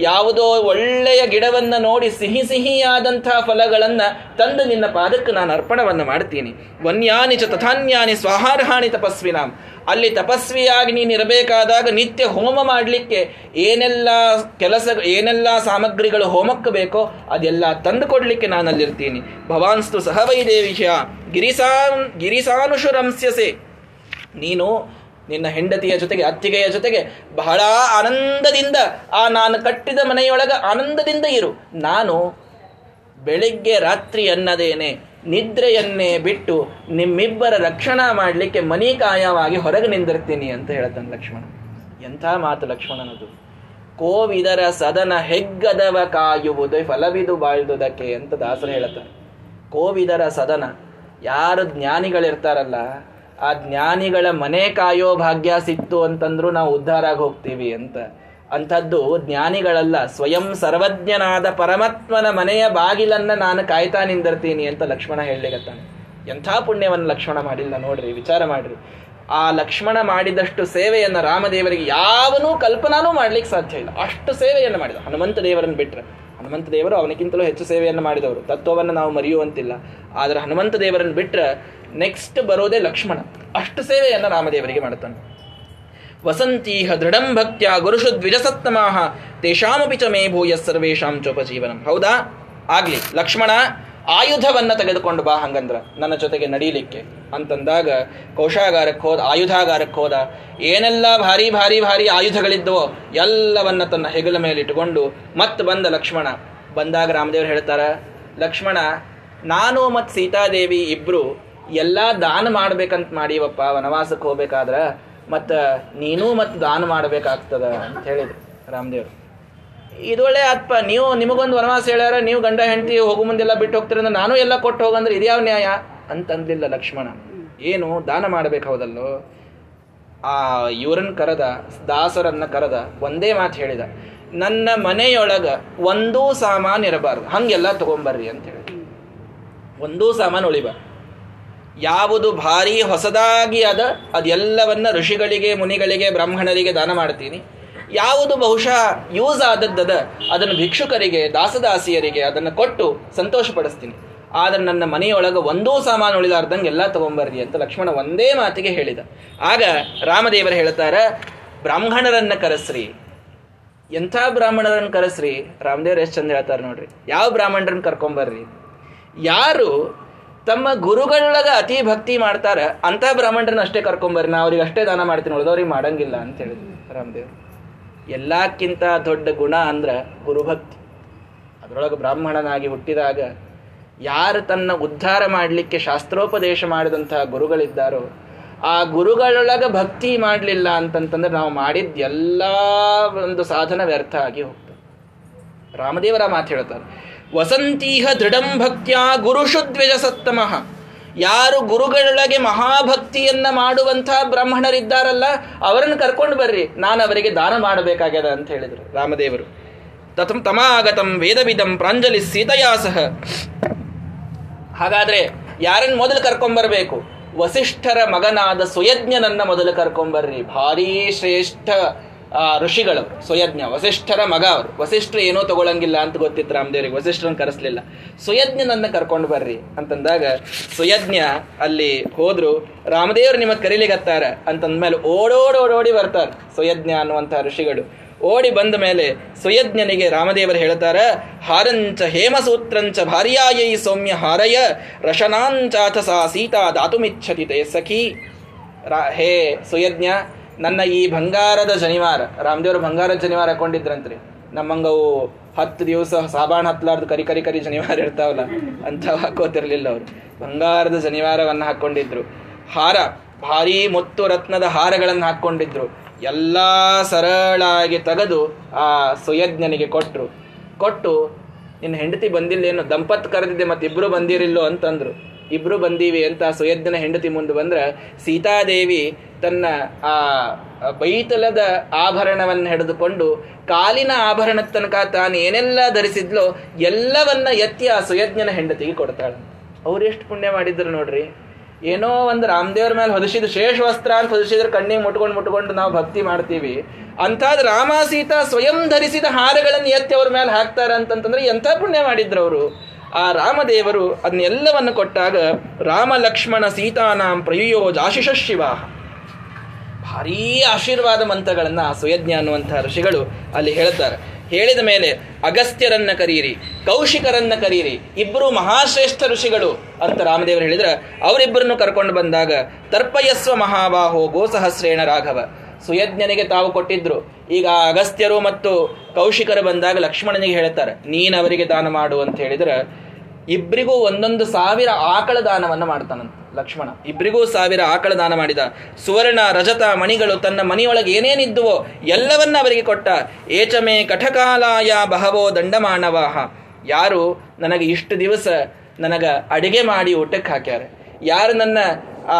ಯಾವುದೋ ಒಳ್ಳೆಯ ಗಿಡವನ್ನ ನೋಡಿ ಸಿಹಿ ಸಿಹಿಯಾದಂಥ ಫಲಗಳನ್ನು ತಂದು ನಿನ್ನ ಪಾದಕ್ಕೆ ನಾನು ಅರ್ಪಣವನ್ನು ಮಾಡ್ತೀನಿ. ವನ್ಯಾನಿ ಚ ತಥಾನ್ಯಾನಿ ಸ್ವಾಹಾರ್ಹಾಣಿ ತಪಸ್ವಿನಾಂ. ಅಲ್ಲಿ ತಪಸ್ವಿಯಾಗಿ ನೀನು ಇರಬೇಕಾದಾಗ ನಿತ್ಯ ಹೋಮ ಮಾಡಲಿಕ್ಕೆ ಏನೆಲ್ಲ ಕೆಲಸ, ಏನೆಲ್ಲ ಸಾಮಗ್ರಿಗಳು ಹೋಮಕ್ಕೆ ಬೇಕೋ ಅದೆಲ್ಲ ತಂದು ಕೊಡಲಿಕ್ಕೆ ನಾನು ಅಲ್ಲಿರ್ತೀನಿ ಭವಾನ್ಸ್ತು ಸಹ ವೈದೇವಿಷ ಗಿರಿಸಾನ್ ಗಿರಿಸಾನುಷುರಂಸ್ಯಸೆ. ನೀನು ನಿನ್ನ ಹೆಂಡತಿಯ ಜೊತೆಗೆ, ಅತ್ತಿಗೆಯ ಜೊತೆಗೆ ಬಹಳ ಆನಂದದಿಂದ ಆ ನಾನು ಕಟ್ಟಿದ ಮನೆಯೊಳಗ ಆನಂದದಿಂದ ಇರು. ನಾನು ಬೆಳಿಗ್ಗೆ ರಾತ್ರಿ ಅನ್ನದೇನೆ. ನಿದ್ರೆಯನ್ನೇ ಬಿಟ್ಟು ನಿಮ್ಮಿಬ್ಬರ ರಕ್ಷಣಾ ಮಾಡಲಿಕ್ಕೆ ಮನಿಕಾಯವಾಗಿ ಹೊರಗೆ ನಿಂದಿರ್ತೀನಿ ಅಂತ ಹೇಳ್ತಾನೆ ಲಕ್ಷ್ಮಣ. ಎಂಥ ಮಾತು ಲಕ್ಷ್ಮಣನದು? ಕೋವಿದರ ಸದನ ಹೆಗ್ಗದವ ಕಾಯುವುದು, ಫಲವಿದು ಬಾಳ್ದುದಕ್ಕೆ ಅಂತ ದಾಸರು ಹೇಳ್ತಾರೆ ಕೋವಿದರ ಸದನ, ಯಾರು ಜ್ಞಾನಿಗಳಿರ್ತಾರಲ್ಲ, ಆ ಜ್ಞಾನಿಗಳ ಮನೆ ಕಾಯೋ ಭಾಗ್ಯ ಸಿಕ್ತು ಅಂತಂದ್ರೂ ನಾವು ಉದ್ಧಾರ ಆಗಿ ಹೋಗ್ತೀವಿ ಅಂತ ಅಂಥದ್ದು ಜ್ಞಾನಿಗಳಲ್ಲ. ಸ್ವಯಂ ಸರ್ವಜ್ಞನಾದ ಪರಮಾತ್ಮನ ಮನೆಯ ಬಾಗಿಲನ್ನು ನಾನು ಕಾಯ್ತಾ ನಿಂದಿರ್ತೀನಿ ಅಂತ ಲಕ್ಷ್ಮಣ ಹೇಳಲಿಗತ್ತಾನೆ ಎಂಥ ಪುಣ್ಯವನ್ನು ಲಕ್ಷ್ಮಣ ಮಾಡಿಲ್ಲ ನೋಡ್ರಿ, ವಿಚಾರ ಮಾಡ್ರಿ. ಆ ಲಕ್ಷ್ಮಣ ಮಾಡಿದಷ್ಟು ಸೇವೆಯನ್ನು ರಾಮದೇವರಿಗೆ ಯಾವನೂ ಕಲ್ಪನಾನೂ ಮಾಡ್ಲಿಕ್ಕೆ ಸಾಧ್ಯ ಇಲ್ಲ. ಅಷ್ಟು ಸೇವೆಯನ್ನು ಮಾಡಿದ. ಹನುಮಂತ ದೇವರನ್ನು ಬಿಟ್ರೆ. ಹನುಮಂತ ದೇವರು ಅವನಿಗಿಂತಲೂ ಹೆಚ್ಚು ಸೇವೆಯನ್ನು ಮಾಡಿದವರು. ತತ್ವವನ್ನು ನಾವು ಮರೆಯುವಂತಿಲ್ಲ. ಆದರೆ ಹನುಮಂತ ದೇವರನ್ನು ಬಿಟ್ರೆ ನೆಕ್ಸ್ಟ್ ಬರೋದೇ ಲಕ್ಷ್ಮಣ. ಅಷ್ಟು ಸೇವೆಯನ್ನು ರಾಮದೇವರಿಗೆ ಮಾಡ್ತಾನೆ ವಸಂತೀಹ ದೃಢಂ ಭಕ್ತ್ಯ ಗುರುಷು ದ್ವಿಜಸತ್ತಮಾಹ ತೇಷಾಮಪಿ ಚ ಮೇ ಭೂಯ ಸರ್ವೇಶಾಂ ಚೋಪಜೀವನಂ. ಹೌದಾ? ಆಗ್ಲಿ, ಲಕ್ಷ್ಮಣ, ಆಯುಧವನ್ನ ತೆಗೆದುಕೊಂಡು ಬಾ ಹಂಗಂದ್ರ. ನನ್ನ ಜೊತೆಗೆ ನಡೀಲಿಕ್ಕೆ. ಅಂತಂದಾಗ ಕೋಶಾಗಾರಕ್ಕೆ ಹೋದ, ಆಯುಧಾಗಾರಕ್ಕೆ ಹೋದ, ಏನೆಲ್ಲ ಭಾರಿ ಭಾರಿ ಭಾರಿ ಆಯುಧಗಳಿದ್ದವೋ ಎಲ್ಲವನ್ನ ತನ್ನ ಹೆಗಲ ಮೇಲೆ ಇಟ್ಟುಕೊಂಡು ಮತ್ತೆ ಬಂದ ಲಕ್ಷ್ಮಣ. ಬಂದಾಗ ರಾಮದೇವ್ರು ಹೇಳ್ತಾರ, ಲಕ್ಷ್ಮಣ, ನಾನು ಮತ್ತು ಸೀತಾದೇವಿ ಇಬ್ರು ಎಲ್ಲ ದಾನ ಮಾಡ್ಬೇಕಂತ ಮಾಡೀವಪ್ಪ, ವನವಾಸಕ್ಕೆ ಹೋಗ್ಬೇಕಾದ್ರ ಮತ್ತು ನೀನು ಮತ್ತು ದಾನ ಮಾಡಬೇಕಾಗ್ತದ ಅಂತ ಹೇಳಿದ್ರು ರಾಮದೇವ್ರು. ಇದೊಳ್ಳೆ ಅಪ್ಪ, ನೀವು ನಿಮಗೊಂದು ವನವಾಸ ಹೇಳ್ಯಾರ, ನೀವು ಗಂಡ ಹೆಂಡತಿ ಹೋಗು ಮುಂದೆಲ್ಲ ಬಿಟ್ಟು ಹೋಗ್ತಿರಂದ್ರೆ ನಾನು ಎಲ್ಲ ಕೊಟ್ಟು ಹೋಗಂದ್ರೆ ಇದ್ಯಾವ ನ್ಯಾಯ ಅಂತಂದಿಲ್ಲ ಲಕ್ಷ್ಮಣ. ಏನು ದಾನ ಮಾಡ್ಬೇಕು ಹೌದಲ್ಲೋ? ಆ ಇವ್ರನ್ನ ಕರೆದ, ದಾಸರನ್ನ ಕರೆದ, ಒಂದೇ ಮಾತು ಹೇಳಿದ. ನನ್ನ ಮನೆಯೊಳಗ ಒಂದೂ ಸಾಮಾನು ಇರಬಾರ್ದು. ಹಂಗೆಲ್ಲ ತಗೊಂಬರ್ರಿ ಅಂತ ಹೇಳಿ. ಒಂದೂ ಸಾಮಾನು ಉಳಿಬಾರ್ದು. ಯಾವುದು ಭಾರಿ ಹೊಸದಾಗಿ ಅದ, ಅದೆಲ್ಲವನ್ನ ಋಷಿಗಳಿಗೆ, ಮುನಿಗಳಿಗೆ, ಬ್ರಾಹ್ಮಣರಿಗೆ ದಾನ ಮಾಡ್ತೀನಿ. ಯಾವುದು ಬಹುಶಃ ಯೂಸ್ ಆದದ್ದದ ಅದನ್ನು ಭಿಕ್ಷುಕರಿಗೆ, ದಾಸದಾಸಿಯರಿಗೆ ಅದನ್ನು ಕೊಟ್ಟು ಸಂತೋಷಪಡಿಸ್ತೀನಿ. ಆದರೆ ನನ್ನ ಮನೆಯೊಳಗೆ ಒಂದೂ ಸಾಮಾನು ಉಳಿದಾರ್ದಂಗೆ ಎಲ್ಲ ತಗೊಂಬರ್ರಿ ಅಂತ ಲಕ್ಷ್ಮಣ ಒಂದೇ ಮಾತಿಗೆ ಹೇಳಿದ. ಆಗ ರಾಮದೇವರು ಹೇಳ್ತಾರ, ಬ್ರಾಹ್ಮಣರನ್ನ ಕರೆಸ್ರಿ. ಎಂಥ ಬ್ರಾಹ್ಮಣರನ್ನು ಕರೆಸ್ರಿ? ರಾಮದೇವ್ರು ಎಷ್ಟು ಚಂದ ಹೇಳ್ತಾರೆ ನೋಡ್ರಿ. ಯಾವ ಬ್ರಾಹ್ಮಣರನ್ನ ಕರ್ಕೊಂಬರ್ರಿ? ಯಾರು ತಮ್ಮ ಗುರುಗಳೊಳಗ ಅತಿ ಭಕ್ತಿ ಮಾಡ್ತಾರೆ, ಅಂತ ಬ್ರಾಹ್ಮಣರನ್ನ ಅಷ್ಟೇ ಕರ್ಕೊಂಬರ್ರಿ ನಾ ಅವ್ರಿಗೆ ಅಷ್ಟೇ ದಾನ ಮಾಡ್ತೀನಿ ಉಳಿದವ್ರಿಗೆ ಮಾಡಂಗಿಲ್ಲ ಅಂತ ಹೇಳಿದ್ರು ರಾಮದೇವ್. ಎಲ್ಲಕ್ಕಿಂತ ದೊಡ್ಡ ಗುಣ ಅಂದ್ರ ಗುರುಭಕ್ತಿ. ಅದರೊಳಗೆ ಬ್ರಾಹ್ಮಣನಾಗಿ ಹುಟ್ಟಿದಾಗ ಯಾರು ತನ್ನ ಉದ್ಧಾರ ಮಾಡಲಿಕ್ಕೆ ಶಾಸ್ತ್ರೋಪದೇಶ ಮಾಡಿದಂತಹ ಗುರುಗಳಿದ್ದಾರೋ, ಆ ಗುರುಗಳೊಳಗೆ ಭಕ್ತಿ ಮಾಡಲಿಲ್ಲ ಅಂತಂತಂದ್ರೆ ನಾವು ಮಾಡಿದ ಎಲ್ಲ ಒಂದು ಸಾಧನ ವ್ಯರ್ಥ ಆಗಿ ಹೋಗ್ತದೆ. ರಾಮದೇವರ ಮಾತು ಹೇಳ್ತಾರೆ ವಸಂತೀಹ ದೃಢಂ ಭಕ್ತಿಯ ಗುರುಷು ದ್ವಿಜ ಸತ್ತಮಃ ಯಾರು ಗುರುಗಳೊಳಗೆ ಮಹಾಭಕ್ತಿಯನ್ನ ಮಾಡುವಂಥ ಬ್ರಾಹ್ಮಣರಿದ್ದಾರಲ್ಲ, ಅವರನ್ನು ಕರ್ಕೊಂಡು ಬರ್ರಿ, ನಾನು ಅವರಿಗೆ ದಾನ ಮಾಡಬೇಕಾಗ್ಯದ ಅಂತ ಹೇಳಿದರು ರಾಮದೇವರು. ತಥಂ ತಮಾಗತಂ ವೇದವಿದಂ ಪ್ರಾಂಜಲಿ ಸೀತಯಾ ಸಹ. ಹಾಗಾದ್ರೆ ಯಾರನ್ನು ಮೊದಲು ಕರ್ಕೊಂಬರ್ಬೇಕು ವಸಿಷ್ಠರ ಮಗನಾದ ಸುಯಜ್ಞನನ್ನ ಮೊದಲು ಕರ್ಕೊಂಬರ್ರಿ ಭಾರೀ ಶ್ರೇಷ್ಠ. ಋಷಿಗಳು, ಸ್ವಯಜ್ಞ, ವಸಿಷ್ಠರ ಮಗ ಅವರು. ವಸಿಷ್ಠರು ಏನೋ ತಗೊಳಂಗಿಲ್ಲ ಅಂತ ಗೊತ್ತಿತ್ತು ರಾಮದೇವರಿಗೆ, ವಸಿಷ್ಠರನ್ನು ಕರೆಸಲಿಲ್ಲ. ಸುಯಜ್ಞನನ್ನ ಕರ್ಕೊಂಡು ಬರ್ರಿ ಅಂತಂದಾಗ, ಸ್ವಯಜ್ಞ ಅಲ್ಲಿ ಹೋದ್ರು, ರಾಮದೇವರು ನಿಮಗೆ ಕರೀಲಿಗತ್ತಾರ ಅಂತಂದ್ಮೇಲೆ ಓಡೋಡೋಡೋಡಿ ಬರ್ತಾರೆ ಸ್ವಯಜ್ಞ ಅನ್ನುವಂಥ ಋಷಿಗಳು. ಓಡಿ ಬಂದ ಮೇಲೆ ಸುಯಜ್ಞನಿಗೆ ರಾಮದೇವರು ಹೇಳ್ತಾರ, ಹಾರಂಚ ಹೇಮಸೂತ್ರಂಚ ಭಾರ್ಯಾಯೈ ಸೌಮ್ಯ ಹಾರಯ, ರಶನಾಂಚಾಥ ಸಾ ಸೀತಾ ದಾತುಮಿಚ್ಛತಿ ತೇ ಸಖಿ. ರಾ, ಹೇ ಸುಯಜ್ಞ ನನ್ನ ಈ ಬಂಗಾರದ ಶನಿವಾರ, ರಾಮದೇವರು ಬಂಗಾರದ ಶನಿವಾರ ಹಾಕೊಂಡಿದ್ರಂತ್ರಿ. ನಮ್ಮಂಗವು ಹತ್ತು ದಿವಸ ಸಾಬಾಣ ಹತ್ಲಾರ್ದು ಕರಿ ಕರಿ ಕರಿ ಶನಿವಾರ ಇರ್ತಾವಲ್ಲ ಅಂತ ಹಾಕೋತಿರ್ಲಿಲ್ಲ ಅವರು. ಬಂಗಾರದ ಶನಿವಾರವನ್ನು ಹಾಕೊಂಡಿದ್ರು. ಹಾರ, ಭಾರೀ ಮುತ್ತು ರತ್ನದ ಹಾರಗಳನ್ನು ಹಾಕೊಂಡಿದ್ರು. ಎಲ್ಲ ಸರಳಾಗಿ ತೆಗೆದು ಆ ಸುಯಜ್ಞನಿಗೆ ಕೊಟ್ಟರು ಕೊಟ್ಟು, ನಿನ್ನ ಹೆಂಡತಿ ಬಂದಿಲ್ಲೇನು, ದಂಪತ್ ಕರೆದಿದ್ದೆ ಮತ್ತೆ ಇಬ್ರು ಬಂದಿರಿಲ್ಲೋ ಅಂತಂದ್ರು. ಇಬ್ರು ಬಂದೀವಿ ಅಂತ ಸುಯಜ್ಞನ ಹೆಂಡತಿ ಮುಂದೆ ಬಂದ್ರೆ ಸೀತಾದೇವಿ ತನ್ನ ಆ ಬೈತಲದ ಆಭರಣವನ್ನು ಹಿಡಿದುಕೊಂಡು ಕಾಲಿನ ಆಭರಣದ ತನಕ ತಾನು ಏನೆಲ್ಲ ಧರಿಸಿದ್ಲೋ ಎಲ್ಲವನ್ನ ಎತ್ತಿ ಆ ಸುಯಜ್ಞನ ಹೆಂಡತಿಗೆ ಕೊಡ್ತಾಳೆ. ಅವ್ರು ಎಷ್ಟು ಪುಣ್ಯ ಮಾಡಿದ್ರು ನೋಡ್ರಿ. ಏನೋ ಒಂದು ರಾಮದೇವ್ರ ಮೇಲೆ ಹೊದಿಸಿದ ಶೇಷ ವಸ್ತ್ರ ಅಂತ ಹೊದಿಸಿದ್ರೆ ಕಣ್ಣಿಗೆ ಮುಟ್ಕೊಂಡು ಮುಟ್ಕೊಂಡು ನಾವು ಭಕ್ತಿ ಮಾಡ್ತೀವಿ. ಅಂಥದ್ದು ರಾಮ ಸೀತಾ ಸ್ವಯಂ ಧರಿಸಿದ ಹಾರಗಳನ್ನು ಎತ್ತಿ ಅವ್ರ ಮೇಲೆ ಹಾಕ್ತಾರೆ ಅಂತಂತಂದ್ರೆ ಎಂಥ ಪುಣ್ಯ ಮಾಡಿದ್ರು ಅವರು. ಆ ರಾಮದೇವರು ಅದನ್ನೆಲ್ಲವನ್ನು ಕೊಟ್ಟಾಗ ರಾಮ ಲಕ್ಷ್ಮಣ ಸೀತಾನಾಂ ಪ್ರಯುಯೋ ಜಾಶಿಷ ಶಿವ ಭಾರೀ ಆಶೀರ್ವಾದ ಮಂತ್ರಗಳನ್ನ ಸುಯಜ್ಞ ಅನ್ನುವಂಥ ಋಷಿಗಳು ಅಲ್ಲಿ ಹೇಳ್ತಾರೆ ಹೇಳಿದ ಮೇಲೆ ಅಗಸ್ತ್ಯರನ್ನ ಕರೀರಿ, ಕೌಶಿಕರನ್ನ ಕರೀರಿ ಇಬ್ಬರು ಮಹಾಶ್ರೇಷ್ಠ ಋಷಿಗಳು ಅಂತ ರಾಮದೇವರು ಹೇಳಿದ್ರೆ ಅವರಿಬ್ಬರನ್ನು ಕರ್ಕೊಂಡು ಬಂದಾಗ ತರ್ಪಯಸ್ವ ಮಹಾಬಾಹೋ ಗೋಸಹಸ್ರೇಣ ರಾಘವ. ಸುಯಜ್ಞನಿಗೆ ತಾವು ಕೊಟ್ಟಿದ್ರು. ಈಗ ಅಗಸ್ತ್ಯರು ಮತ್ತು ಕೌಶಿಕರು ಬಂದಾಗ ಲಕ್ಷ್ಮಣನಿಗೆ ಹೇಳ್ತಾರೆ ನೀನು ಅವರಿಗೆ ದಾನ ಮಾಡು ಅಂತ ಹೇಳಿದ್ರೆ ಇಬ್ಬರಿಗೂ ಒಂದೊಂದು ಸಾವಿರ ಆಕಳ ದಾನವನ್ನು ಮಾಡ್ತಾನಂತ ಲಕ್ಷ್ಮಣ. ಇಬ್ಬರಿಗೂ ಸಾವಿರ ಆಕಳ ದಾನ ಮಾಡಿದ. ಸುವರ್ಣ, ರಜತ, ಮಣಿಗಳು ತನ್ನ ಮನೆಯೊಳಗೆ ಏನೇನಿದ್ದುವೋ ಎಲ್ಲವನ್ನ ಅವರಿಗೆ ಕೊಟ್ಟ. ಏಚಮೇ ಕಠಕಾಲಾಯ ಬಹವೋ ದಂಡಮಾನವಾಹ. ಯಾರು ನನಗೆ ಇಷ್ಟು ದಿವಸ ನನಗ ಅಡಿಗೆ ಮಾಡಿ ಊಟಕ್ಕೆ ಹಾಕ್ಯಾರ. ಯಾರು ನನ್ನ ಆ,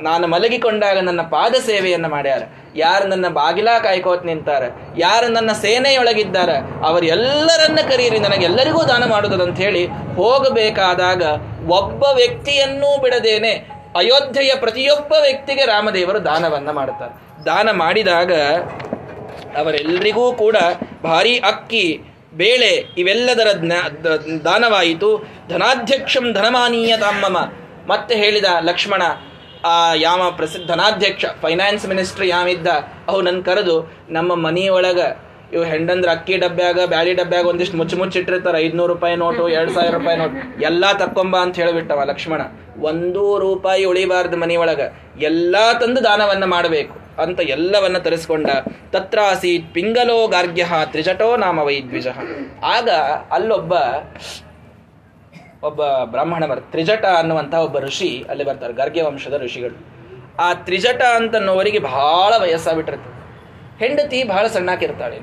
ನಾನು ಮಲಗಿಕೊಂಡಾಗ ನನ್ನ ಪಾದ ಸೇವೆಯನ್ನು ಮಾಡ್ಯಾರ. ಯಾರು ನನ್ನ ಬಾಗಿಲ ಕಾಯ್ಕೋತ್ ನಿಂತಾರ, ಯಾರು ನನ್ನ ಸೇನೆಯೊಳಗಿದ್ದಾರ ಅವರೆಲ್ಲರನ್ನ ಕರೀರಿ, ನನಗೆಲ್ಲರಿಗೂ ದಾನ ಮಾಡುವುದಂತ ಹೇಳಿ ಹೋಗಬೇಕಾದಾಗ ಒಬ್ಬ ವ್ಯಕ್ತಿಯನ್ನೂ ಬಿಡದೇನೆ ಅಯೋಧ್ಯೆಯ ಪ್ರತಿಯೊಬ್ಬ ವ್ಯಕ್ತಿಗೆ ರಾಮದೇವರು ದಾನವನ್ನ ಮಾಡುತ್ತಾರೆ ದಾನ ಮಾಡಿದಾಗ ಅವರೆಲ್ಲರಿಗೂ ಕೂಡ ಭಾರಿ ಅಕ್ಕಿ, ಬೇಳೆ ಇವೆಲ್ಲದರ ದಾನವಾಯಿತು. ಧನಾಧ್ಯಕ್ಷಂ ಧನಮಾನೀಯ ತಾಮಮ ಮತ್ತೆ ಹೇಳಿದ ಲಕ್ಷ್ಮಣ, ಆ ಯಾಮ ಪ್ರಸಿದ್ಧ ಧನಾಧ್ಯಕ್ಷ ಫೈನಾನ್ಸ್ ಮಿನಿಸ್ಟ್ರಿ ಯಾವಿದ್ದ ಅವು ನನ್ನ ಕರೆದು ನಮ್ಮ ಮನೆಯೊಳಗ ಇವು ಹೆಂಡಂದ್ರ ಅಕ್ಕಿ ಡಬ್ಬ್ಯಾಗ ಬ್ಯಾಳಿ ಡಬ್ಬ್ಯಾಗ ಒಂದಿಷ್ಟು ಮುಚ್ಚು ಮುಚ್ಚಿಟ್ಟಿರ್ತಾರೆ ಐದ್ನೂರು ರೂಪಾಯಿ ನೋಟು, ಎರಡು ಸಾವಿರ ರೂಪಾಯಿ ನೋಟು, ಎಲ್ಲಾ ತಕ್ಕೊಂಬ ಅಂತ ಹೇಳಿಬಿಟ್ಟವ ಲಕ್ಷ್ಮಣ. ಒಂದೂ ರೂಪಾಯಿ ಉಳಿಬಾರ್ದು ಮನೆಯೊಳಗ, ಎಲ್ಲಾ ತಂದು ದಾನವನ್ನ ಮಾಡಬೇಕು ಅಂತ ಎಲ್ಲವನ್ನ ತರಿಸ್ಕೊಂಡ, ತತ್ರಾಸೀತ್ ಪಿಂಗಲೋ ಗಾರ್ಗ್ಯ ತ್ರಿಜಟೋ ನಾಮ ವೈದ್ವಿಜ. ಆಗ ಅಲ್ಲೊಬ್ಬ ಒಬ್ಬ ಬ್ರಾಹ್ಮಣ ಬರ್ತಾರೆ ತ್ರಿಜಟ ಅನ್ನುವಂಥ ಒಬ್ಬ ಋಷಿ ಅಲ್ಲಿ ಬರ್ತಾರೆ, ಗರ್ಗೆ ವಂಶದ ಋಷಿಗಳು. ಆ ತ್ರಿಜಟ ಅಂತನ್ನೋವರಿಗೆ ಬಹಳ ವಯಸ್ಸಾಗ್ಬಿಟ್ಟಿರ್ತದೆ ಹೆಂಡತಿ ಬಹಳ ಸಣ್ಣಾಕಿರ್ತಾಳೆ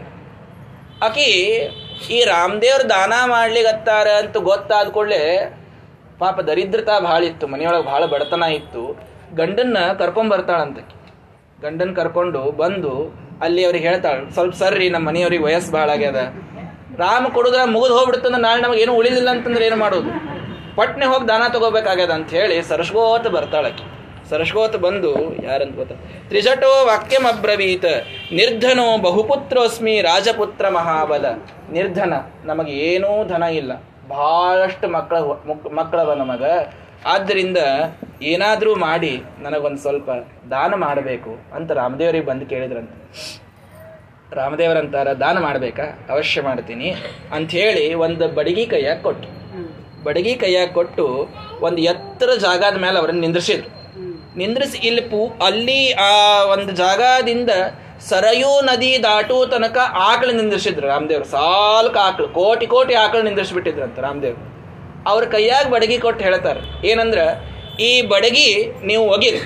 ಆಕಿ ಈ ರಾಮದೇವ್ರ ದಾನ ಮಾಡ್ಲಿಗತ್ತಾರ ಅಂತ ಗೊತ್ತಾದ ಕೂಡಲೇ ಪಾಪ ದರಿದ್ರತಾ ಭಾಳ ಇತ್ತು, ಮನೆಯೊಳಗೆ ಬಹಳ ಬಡತನ ಇತ್ತು. ಗಂಡನ್ನ ಕರ್ಕೊಂಡ್ ಬರ್ತಾಳಂತ ಗಂಡನ್ ಕರ್ಕೊಂಡು ಬಂದು ಅಲ್ಲಿ ಅವ್ರಿಗೆ ಹೇಳ್ತಾಳೆ, ಸ್ವಲ್ಪ ಸರ್ರಿ ನಮ್ಮ ಮನೆಯವ್ರಿಗೆ ವಯಸ್ಸು ಭಾಳ ಆಗ್ಯದ. ರಾಮ ಕೊಡುದ್ರ ಮುಗಿದು ಹೋಗ್ಬಿಡ್ತಂದ್ರೆ ನಾಳೆ ನಮಗೆ ಏನು ಉಳಿದಿಲ್ಲ ಅಂತಂದ್ರೆ ಏನು ಮಾಡೋದು? ಪಟ್ನೆ ಹೋಗಿ ದಾನ ತಗೋಬೇಕಾಗ್ಯದ ಅಂತ ಹೇಳಿ ಸರಸ್ಗೋತ ಬರ್ತಾಳಕಿ ಸರಸ್ಗೋತ ಬಂದು, ಯಾರಂತ ಗೊತ್ತ? ತ್ರಿಜಟೋ ವಾಕ್ಯಂ ಅಬ್ರವೀತ, ನಿರ್ಧನೋ ಬಹುಪುತ್ರೋಸ್ಮಿ ರಾಜಪುತ್ರ ಮಹಾಬಲ. ನಿರ್ಧನ, ನಮಗೆ ಏನೂ ಧನ ಇಲ್ಲ. ಬಹಳಷ್ಟು ಮಕ್ಕಳ ಮಕ್ಕಳವ ನಮಗ ಆದ್ದರಿಂದ ಏನಾದರೂ ಮಾಡಿ, ನನಗೊಂದು ಸ್ವಲ್ಪ ದಾನ ಮಾಡಬೇಕು ಅಂತ ರಾಮದೇವರಿಗೆ ಬಂದು ಕೇಳಿದ್ರಂತ. ರಾಮದೇವರಂತಾರ, ದಾನ ಮಾಡಬೇಕಾ? ಅವಶ್ಯ ಮಾಡ್ತೀನಿ. ಅಂತ ಹೇಳಿ ಒಂದು ಬಡಗಿ ಕೈಯಾಗ ಕೊಟ್ಟು ಬಡಗಿ ಕೈಯಾಗ ಕೊಟ್ಟು ಒಂದು ಎತ್ತರ ಜಾಗದ ಮೇಲೆ ಅವ್ರನ್ನ ನಿಂದ್ರಿಸಿದ್ರು. ನಿಂದ್ರಿಸಿ ಇಲ್ಲಿ ಪೂ, ಅಲ್ಲಿ ಆ ಒಂದು ಜಾಗದಿಂದ ಸರಯೂ ನದಿ ದಾಟು ತನಕ ಆಕಳು ನಿಂದ್ರಿಸಿದ್ರು ರಾಮದೇವ್ರು. ಸಾಲ್ಕ ಆಕಳು, ಕೋಟಿ ಕೋಟಿ ಆಕಳು ಅಂತ ರಾಮದೇವ್ರು. ಅವ್ರ ಕೈಯಾಗ ಬಡಗಿ ಕೊಟ್ಟು ಹೇಳ್ತಾರೆ, ಏನಂದ್ರ, ಈ ಬಡಗಿ ನೀವು ಒಗಿರಿ.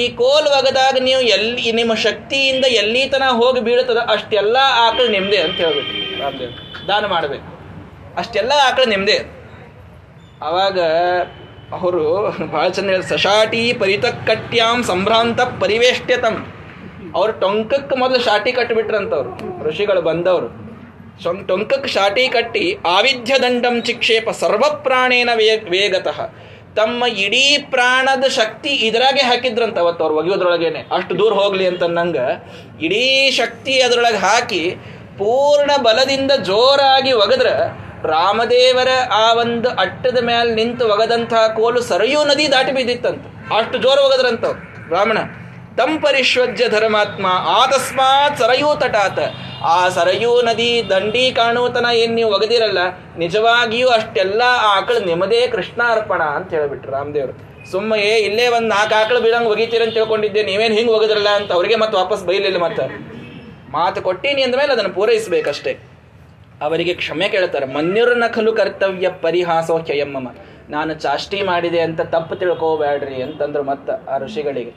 ಈ ಕೋಲ್ ಒಗದಾಗ ನೀವು ಎಲ್ಲಿ, ನಿಮ್ಮ ಶಕ್ತಿಯಿಂದ ಎಲ್ಲಿ ತನ ಹೋಗಿ ಬೀಳ್ತದ ಅಷ್ಟೆಲ್ಲ ಆಕಳು ನಿಮ್ದೆ ಅಂತ ಹೇಳ್ಬೇಕು ರಾಮದೇವ್ರು. ದಾನ ಮಾಡಬೇಕು. ಅಷ್ಟೆಲ್ಲ ಆಕಳು ನಿಮ್ದೆ. ಅವಾಗ ಅವರು ಭಾಳ ಚಂದ ಹೇಳಿ ಸಶಾಟಿ ಪರಿತಕ್ಕಟ್ಯಾಂ ಸಂಭ್ರಾಂತ ಪರಿವೇಷ್ಟ್ಯತಂ. ಅವ್ರು ಟೊಂಕಕ್ಕೆ ಮೊದಲು ಶಾಟಿ ಕಟ್ಟಿಬಿಟ್ರಂತವ್ರು ಋಷಿಗಳು ಬಂದವರು. ಟೊಂಕಕ್ಕೆ ಶಾಟಿ ಕಟ್ಟಿ ಆವಿಧ್ಯ ದಂಡಂ ಚಿಕ್ಷೇಪ ಸರ್ವಪ್ರಾಣೇನ ವೇಗ ವೇಗತಃ. ತಮ್ಮ ಇಡೀ ಪ್ರಾಣದ ಶಕ್ತಿ ಇದರಾಗೆ ಹಾಕಿದ್ರಂತ ಅವತ್ತು ಅವ್ರು ಒಗೆಯೋದ್ರೊಳಗೇನೆ. ಅಷ್ಟು ದೂರ ಹೋಗ್ಲಿ ಅಂತ ನಂಗ ಇಡೀ ಶಕ್ತಿ ಅದರೊಳಗೆ ಹಾಕಿ ಪೂರ್ಣ ಬಲದಿಂದ ಜೋರಾಗಿ ಒಗದ್ರ ರಾಮದೇವರ ಆ ಒಂದು ಅಟ್ಟದ ಮೇಲೆ ನಿಂತು ಒಗದಂತಹ ಕೋಲು ಸರಯೂ ನದಿ ದಾಟಿ ಬಿದ್ದಿತ್ತಂತ. ಅಷ್ಟು ಜೋರು ಒಗದ್ರಂತ ಬ್ರಾಹ್ಮಣ ತಂಪರಿಶ್ವಜ್ಯ ಧರ್ಮಾತ್ಮ, ಆತಸ್ಮಾತ್ ಸರಯೂ ತಟಾತ. ಆ ಸರಯೂ ನದಿ ದಂಡಿ ಕಾಣುವತನ ಏನು ನೀವು ಒಗದಿರಲ್ಲ, ನಿಜವಾಗಿಯೂ ಅಷ್ಟೆಲ್ಲ ಆಕಳು ನಿಮ್ಮದೇ ಕೃಷ್ಣಾರ್ಪಣ ಅಂತ ಹೇಳ್ಬಿಟ್ರು ರಾಮದೇವರು. ಏ, ಇಲ್ಲೇ ಒಂದು ನಾಲ್ಕು ಆಕಳು ಬೀಳಂಗ್ ಒಗಿತೀರಿ ಅಂತ ತಿಳ್ಕೊಂಡಿದ್ದೆ, ನೀವೇನು ಹಿಂಗೆ ಒಗದ್ರಲ್ಲ? ಅಂತ ಅವ್ರಿಗೆ ಮತ್ತೆ ವಾಪಸ್ ಬೈಲಿಲ್ಲ ಮತ್ತೆ. ಮಾತು ಕೊಟ್ಟೀನಿ ಅಂದಮೇಲೆ ಅದನ್ನು ಪೂರೈಸ್ಬೇಕಷ್ಟೇ. ಅವರಿಗೆ ಕ್ಷಮೆ ಕೇಳ್ತಾರೆ. ಮನ್ಯರನ್ನ ಖಲು ಕರ್ತವ್ಯ ಪರಿಹಾಸೋ ಕ್ಷಯಮ್ಮಮ್ಮ ನಾನು ಚಾಷ್ಟಿ ಮಾಡಿದೆ ಅಂತ ತಪ್ಪು ತಿಳ್ಕೋಬೇಡ್ರಿ ಅಂತಂದ್ರು ಮತ್ತೆ ಆ ಋಷಿಗಳಿಗೆ.